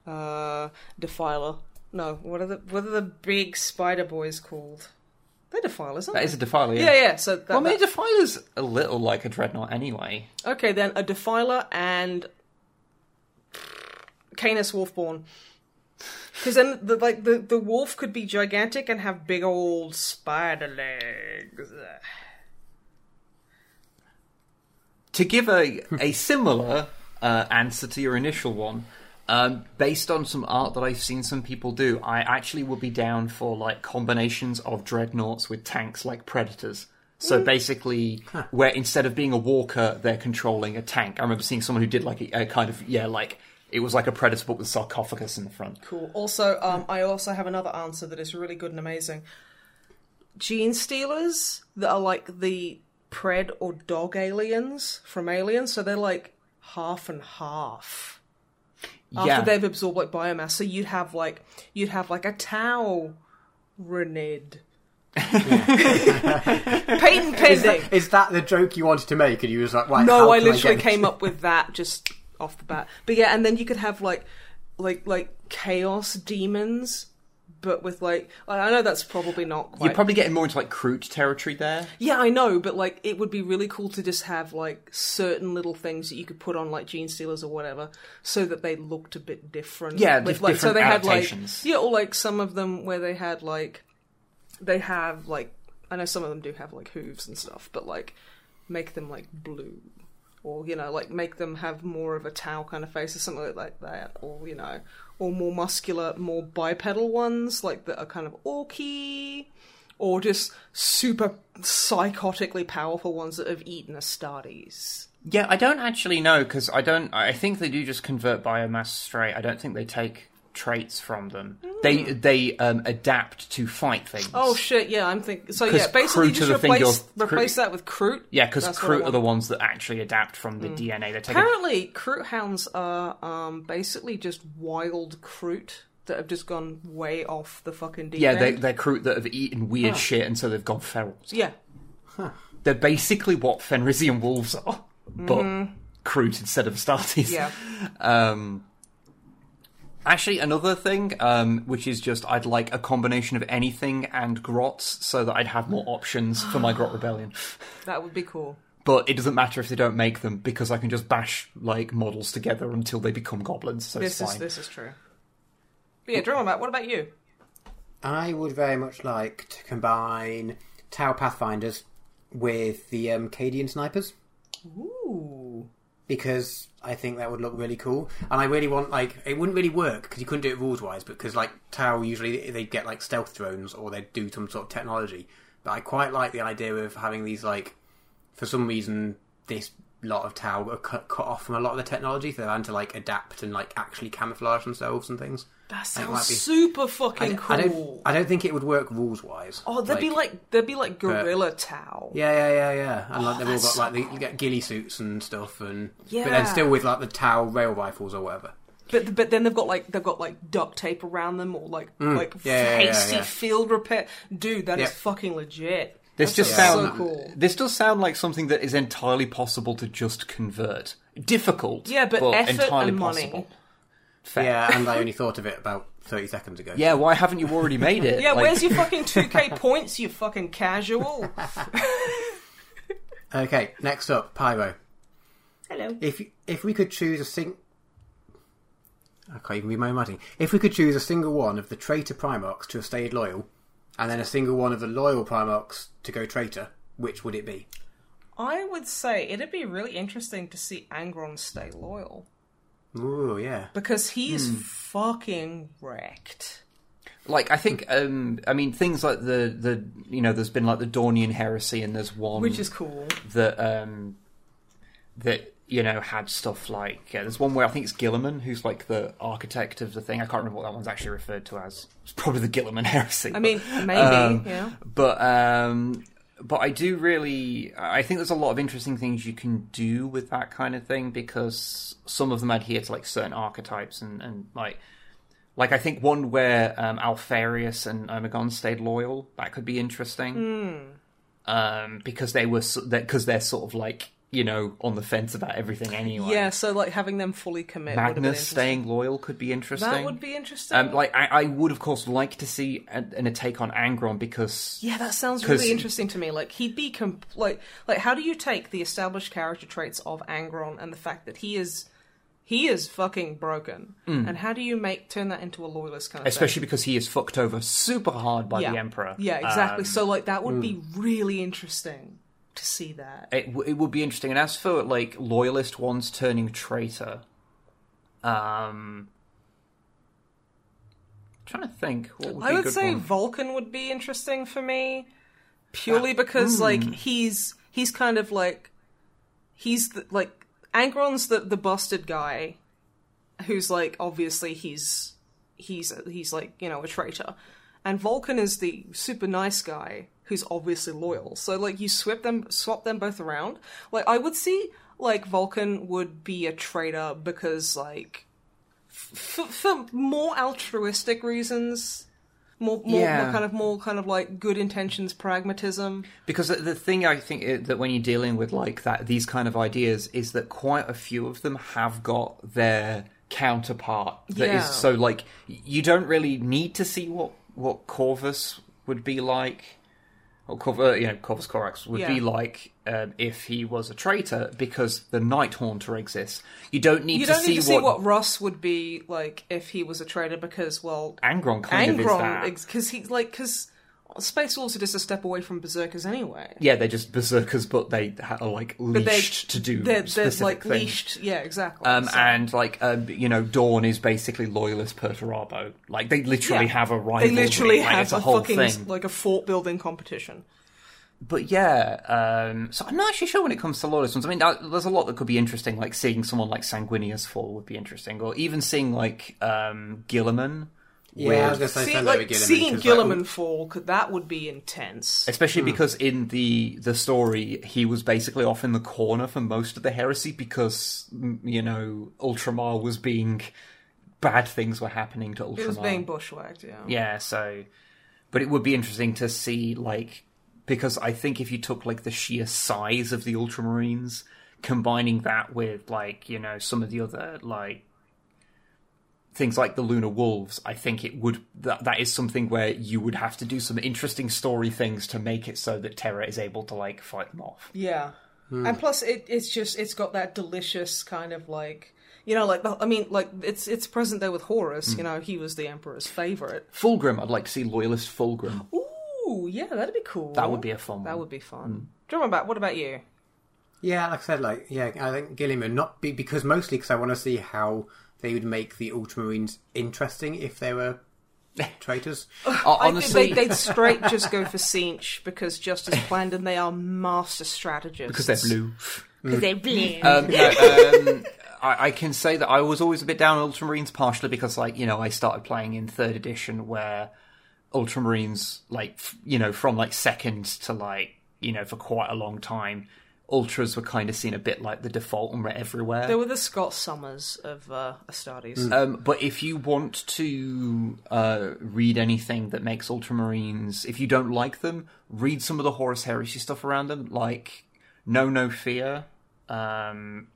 uh, defiler. No, what are the what are the big spider boys called? They're defilers, aren't That they? is a defiler, yeah. yeah, yeah. So that, Well, I mean, that- a defiler's a little like a dreadnought anyway. okay, then a defiler and Canis Wolfborn. Because then, the, like the the wolf could be gigantic and have big old spider legs. To give a a similar uh, answer to your initial one, um, based on some art that I've seen some people do, I actually would be down for like combinations of dreadnoughts with tanks like predators. So basically, where instead of being a walker, they're controlling a tank. I remember seeing someone who did like a, a kind of yeah, like it was like a predator but with sarcophagus in the front. Cool. Also, um, I also have another answer that is really good and amazing. Gene stealers that are like the pred or dog aliens from Aliens, so they're like half and half. After they've absorbed like biomass, so you'd have like you'd have like a Tau Renid. Patent is, pending. that, is that the joke you wanted to make? And you was like, right? No, I literally get came up with that just off the bat. But yeah, and then you could have like like like chaos demons, but with like I know that's probably not quite. you're probably getting more into like crude territory there. yeah, I know, but like it would be really cool to just have like certain little things that you could put on like gene stealers or whatever, so that they looked a bit different. Yeah, With, like so different they had like yeah, or like some of them where they had like they have like I know some of them do have like hooves and stuff, but like make them like blue. Or, you know, like make them have more of a Tau kind of face or something like that. Or, you know, or more muscular, more bipedal ones, like that are kind of orky. Or just super psychotically powerful ones that have eaten Astartes. Yeah, I don't actually know because I don't. I think they do just convert biomass straight. I don't think they take traits from them. They they um, adapt to fight things. Oh shit! Yeah, I'm thinking. So yeah, basically Kroot just are the thing replace replace Kroot- that with Kroot. yeah, because That's what I Kroot are the ones that actually adapt from the DNA. They take. A, Apparently, Kroot hounds are um, basically just wild Kroot that have just gone way off the fucking deep yeah, they, they're Kroot that have eaten weird Oh. shit, and so they've gone feral. Yeah, They're basically what Fenrisian wolves are, but Kroot instead of Astartes. Mm-hmm. yeah. Um, actually, another thing, um, which is just I'd like a combination of anything and grots, so that I'd have more options for my grot rebellion. That would be cool. But it doesn't matter if they don't make them because I can just bash like models together until they become goblins. So This it's is fine. this is true. But yeah, Drummer Matt, what about you? I would very much like to combine Tau Pathfinders with the um, Cadian snipers Ooh. Because I think that would look really cool. And I really want like it wouldn't really work because you couldn't do it rules wise, because like Tau usually they'd get like stealth drones or they'd do some sort of technology. But I quite like the idea of having these like for some reason this lot of Tau are cut, cut off from a lot of the technology, so they're having to like adapt and like actually camouflage themselves and things. That sounds be- super fucking I cool. don't. I don't think it would work rules wise. oh, they'd be like they'd be like But- guerrilla Tau. Yeah, yeah, yeah, yeah. And like they've all Oh, that's got like so the you get ghillie suits and stuff, and yeah. but then still with like the Tau rail rifles or whatever. But but then they've got like they've got like duct tape around them or like like Mm. Yeah, yeah, yeah, hasty yeah. field repair. Dude, that is Yeah. fucking legit. This That's just Yeah. sounds so cool. This does sound like something that is entirely possible to just convert. Difficult, Yeah, but effort entirely and money. Possible. Fair. Yeah, and I only thought of it about thirty seconds ago. Yeah, why haven't you already made it? Yeah, Like- where's your fucking 2k points, you fucking casual? Okay, next up, Pyro. Hello. If if we could choose a sing, I can't even read my own writing. If we could choose a single one of the traitor Primarchs to have stayed loyal, and then a single one of the loyal Primarchs to go traitor, which would it be? I would say it'd be really interesting to see Angron stay loyal Ooh, yeah. because he's is fucking wrecked. Like I think, um, I mean, things like the the you know, there's been like the Dornian heresy, and there's one Which is cool. that um, that you know had stuff like yeah, there's one where I think it's Guilliman who's like the architect of the thing. I can't remember what that one's actually referred to as. It's probably the Guilliman heresy. I mean, maybe, Um, yeah. but um, but I do really, I think there's a lot of interesting things you can do with that kind of thing because some of them adhere to like certain archetypes and and like. Like I think one where um, Alpharius and Omegon stayed loyal that could be interesting, um, because they were because they're sort of like you know on the fence about everything anyway. Yeah, so like having them fully commit. would have been Magnus staying loyal could be interesting. That would be interesting. Um, like I, I would of course like to see an, a take on Angron because yeah, that sounds really interesting to me. Like he'd be com- like like how do you take the established character traits of Angron and the fact that he is he is fucking broken, and how do you make turn that into a loyalist kind of Mm. especially because he is fucked over super hard by thing? the. Emperor. Yeah, exactly. Um, so like that would be really interesting to see that. it, w- it would be interesting. And as for like loyalist ones turning traitor, um, trying to think, what would be I would say one? Vulcan would be interesting for me, purely because like he's he's kind of like he's the, like Angron's the the busted guy, who's like obviously he's he's he's like you know a traitor, and Vulcan is the super nice guy who's obviously loyal. So like you swap them swap them both around. Like I would see like Vulcan would be a traitor because like for, for more altruistic reasons more, more, Yeah. more kind of more kind of like good intentions pragmatism Because the, the thing I think that when you're dealing with like that, these kind of ideas is that quite a few of them have got their counterpart. That is Yeah. so like you don't really need to see what what Corvus would be like, or Corvus, you know, Corvus Corax would be like um, if he was a traitor, because the Night Haunter exists. You don't need you to don't see need to see what, what Russ would be like if he was a traitor because well Angron kind of is Angron that. because he like because Space Wolves are just a step away from Berserkers anyway yeah, they're just berserkers, but they ha- are like leashed to do they're, they're specific like things. leashed yeah exactly Um, So- and like um, you know, Dorn is basically loyalist Perturabo. Like they literally Yeah. have a rivalry. they literally like, have it's a, a, whole fucking thing. like a fort building competition But yeah, um, so I'm not actually sure when it comes to loyalist ones. I mean, that, there's a lot that could be interesting. Like seeing someone like Sanguinius fall would be interesting, or even seeing like um, Guilliman. Yeah, I was going to say See, send like over Guilliman. seeing 'cause, like, fall could that would be intense Especially Hmm. because in the the story, he was basically off in the corner for most of the heresy because mm, you know Ultramar was being bad things were happening to Ultramar. it was being bushwhacked yeah Yeah, so but it would be interesting to see like because I think if you took like the sheer size of the Ultramarines, combining that with like, you know, some of the other like things like the Lunar Wolves, I think it would that that is something where you would have to do some interesting story things to make it so that Terra is able to like fight them off. Yeah, Hmm. and plus it, it's just it's got that delicious kind of like you know like I mean like it's it's present there with Horus. Hmm. You know he was the Emperor's favorite. Fulgrim, I'd like to see Loyalist Fulgrim. Ooh, yeah, that'd be cool. That would be a fun that one. would be fun. Hmm. Drum about what about you? Yeah, like I said, like yeah, I think Guilliman not be, because mostly because I want to see how they would make the Ultramarines interesting if they were traitors. Honestly, I think they, they'd straight just go for Cinch because just as planned, and they are master strategists because they're blue. Because they're blue. Um, no, um, I, I can say that I was always a bit down on Ultramarines, partially because, like, you know, I started playing in third edition where Ultramarines, like, f- you know, from like second to like, you know, for quite a long time, Ultras were kind of seen a bit like the default and were everywhere. they were the Scott Summers of uh, Astartes. Um, but if you want to uh, read anything that makes Ultramarines, if you don't like them, read some of the Horus Heresy stuff around them, like Know No Fear. Um,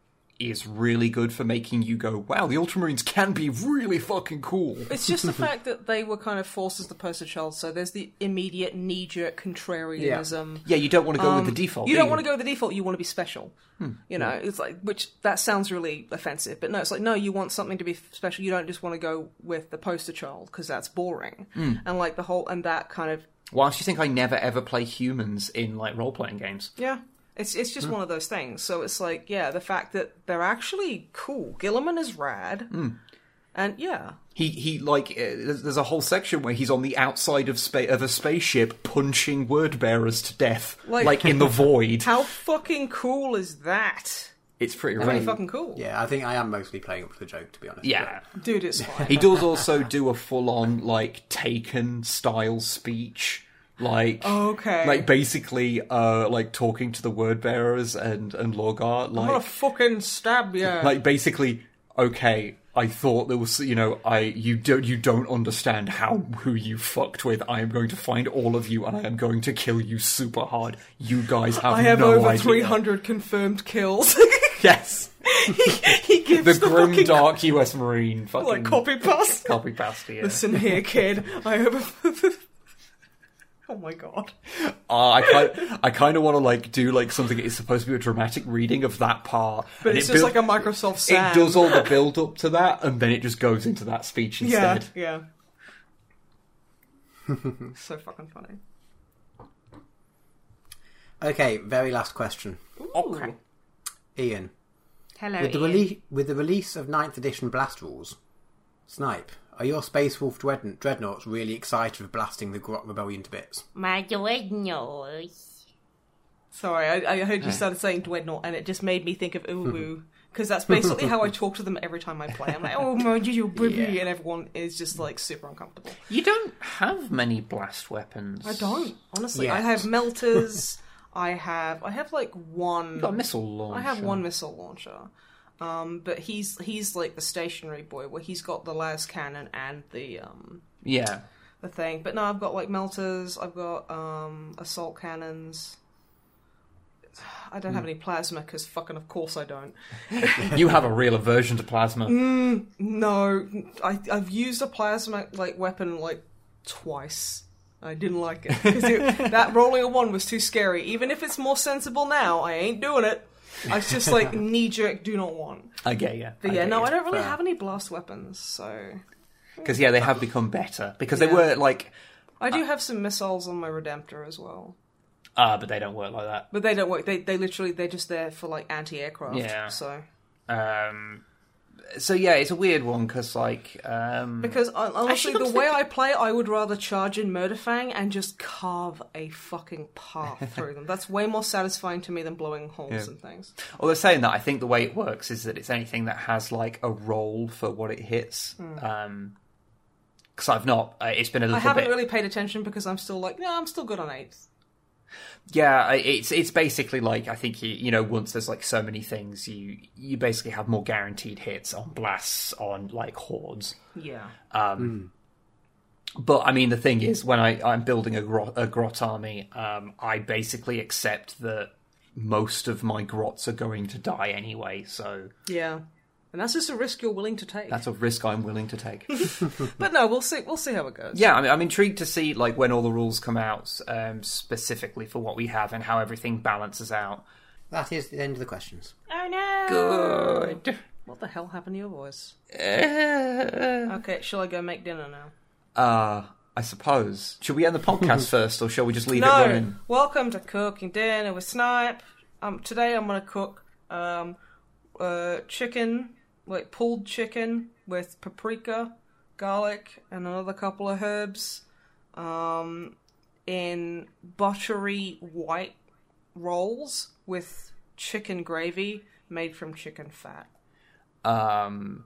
is really good for making you go, "Wow, the Ultramarines can be really fucking cool." It's just the fact that they were kind of forced as the poster child, so there's the immediate knee jerk contrarianism. Yeah, you don't want to go with Um, the default. You do don't want to go with the default. You want to be special. Hmm. You know, it's like which that sounds really offensive, but no, it's like no, you want something to be special. You don't just want to go with the poster child because that's boring. Hmm. And like the whole and that kind of Why Whilst you think I never ever play humans in like role playing games, yeah, it's it's just one of those things. So it's like yeah, the fact that they're actually cool. Guilliman is rad, Hmm. and yeah, he he like uh, there's, there's a whole section where he's on the outside of spa- of a spaceship punching word bearers to death, Like- like, in the void. how fucking cool is that? It's pretty Pretty rad. fucking cool. Yeah, I think I am mostly playing up for the joke, to be honest. Yeah. Dude, it's fine. He does also do a full on like Taken style speech. Like Okay. like basically uh like talking to the word bearers and and Lorgar I'm gonna fucking stab you. like basically okay I thought there was you know I you don't you don't understand how who you fucked with I am going to find all of you and I am going to kill you super hard you guys have I have no over idea. 300 confirmed kills. yes he gives the the, grim fucking dark US Marine fucking like copy paste. copy paste yeah. Listen here, kid. I have. A... oh my god. Uh, I kind, I kind of want to like do like something It's supposed to be a dramatic reading of that part, But and it's it just build- like a Microsoft Sam. It does all the build up to that, and then it just goes into that speech Yeah, instead. yeah. so fucking funny. Okay, very last question. Okay. Ian, Hello. with the, Ian. rele- with the release of 9th edition blast rules, Snipe, are your Space Wolf dread- dreadnoughts really excited for blasting the Grot Rebellion to bits? My dreadnoughts. Sorry, I, I heard you started saying dreadnought, and it just made me think of Uwu. Because that's basically how I talk to them every time I play. I'm like, oh my you're baby, Yeah. and everyone is just like super uncomfortable. You don't have many blast weapons. I don't honestly. I have melters. I have I have like one. You've got a missile launcher. I have one missile launcher. Um, but he's he's like the stationary boy where he's got the las cannon and the um Yeah. the thing. But no, I've got like melters. I've got um assault cannons. I don't Hmm. have any plasma because fucking of course I don't. you have a real aversion to plasma. Mm. No, I I've used a plasma like weapon like twice. I didn't like it because that rolling a one was too scary. Even if it's more sensible now, I ain't doing it. I was just like knee jerk, do not want. I get you. But yeah, no, I don't really Fair. have any blast weapons, so Because yeah, they have become better because Yeah. they were like, I do have some missiles on my Redemptor as well. ah, but they don't work like that. But they don't work. They they literally they're just there for like anti-aircraft. Yeah. So Um, so yeah, it's a weird one because like, um, because honestly, the I'm way I play, I would rather charge in Murderfang and just carve a fucking path through them. That's way more satisfying to me than blowing holes Yeah. and things. Although saying that, I think the way it works is that it's anything that has like a roll for what it hits. Um 'cause because I've not, uh, it's been a Hmm. I little haven't bit. really paid attention because I'm still like, no, I'm still good on eights. Yeah, it's it's basically like I think you you know once there's like so many things you you basically have more guaranteed hits on blasts on like hordes. Yeah. Um, But I mean, the thing is, when I I'm building a grot, a grot army, um, I basically accept that most of my grots are going to die anyway. So Yeah. And that's just a risk you're willing to take. that's a risk I'm willing to take. But no, we'll see. We'll see how it goes. yeah, I mean, I'm intrigued to see like when all the rules come out um, specifically for what we have and how everything balances out. That is the end of the questions. Oh no! Good. What the hell happened to your voice? Okay, shall I go make dinner now? Uh, I suppose. Should we end the podcast first, or shall we just leave it no. running? Welcome to cooking dinner with Snipe. Um, today I'm gonna cook um, uh, chicken, like pulled chicken with paprika, garlic, and another couple of herbs, um, in buttery white rolls with chicken gravy made from chicken fat. Um,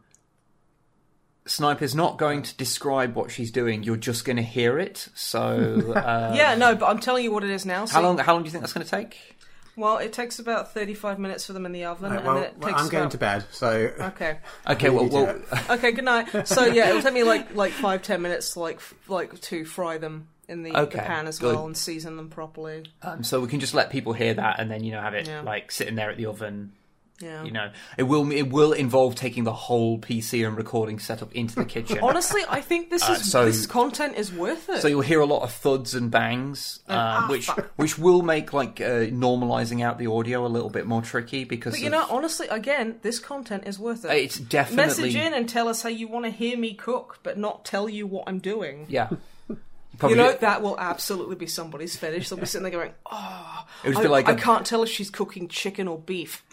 Snipe is not going to describe what she's doing. You're just going to hear it. So, uh, yeah, no, but I'm telling you what it is now. How long? How long do you think that's going to take? Well, it takes about 35 minutes for them in the oven, Right, and then it well, takes I'm going about... to bed, so Okay. Okay, well, well. Okay, good night. So yeah, it'll take me like like five ten minutes to like like to fry them in the, the pan as good. well and season them properly. um, so we can just let people hear that, and then you know have it Yeah. like sitting there at the oven, Yeah. You know, it will it will involve taking the whole PC and recording setup into the kitchen. Honestly, I think this is so- this content is worth it. So you'll hear a lot of thuds and bangs, uh, which which will make like uh, normalizing out the audio a little bit more tricky because but you of- know, honestly, again, this content is worth it. it's definitely Message in and tell us how you want to hear me cook, but not tell you what I'm doing. yeah. You Probably know, that will absolutely be somebody's fetish. They'll be sitting there going, oh, I, like I a- can't tell if she's cooking chicken or beef.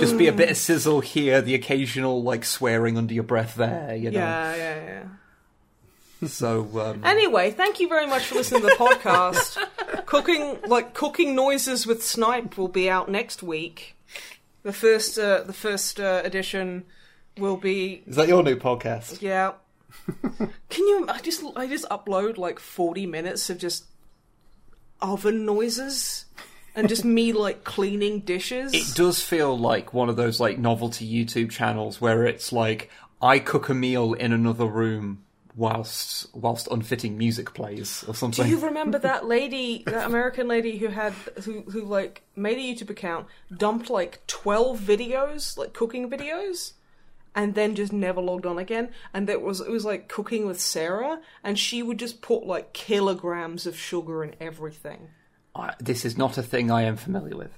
Just be a bit of sizzle here, the occasional like swearing under your breath there. You know. Yeah, yeah, yeah. So um, Anyway, thank you very much for listening to the podcast. cooking, like cooking noises with Snipe, will be out next week. The first, uh, the first uh, edition will be is that your new podcast? yeah. Can you? I just I just upload like forty minutes of just oven noises and just me like cleaning dishes. It does feel like one of those like novelty YouTube channels where it's like I cook a meal in another room whilst whilst unfitting music plays or something. Do you remember that lady, that American lady who had who who like made a YouTube account, dumped like twelve videos, like cooking videos, and then just never logged on again? And that was it was like cooking with Sarah, and she would just put like kilograms of sugar in everything. I- this is not a thing I am familiar with.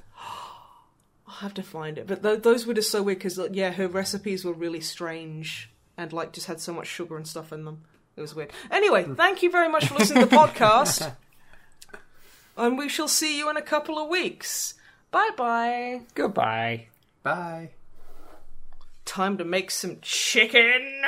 I'll have to find it, but th- those were just so weird because yeah, her recipes were really strange and like just had so much sugar and stuff in them. It was weird. Anyway, hmm. thank you very much for listening to the podcast. And we shall see you in a couple of weeks. Bye bye. Goodbye. Bye. Time to make some chicken.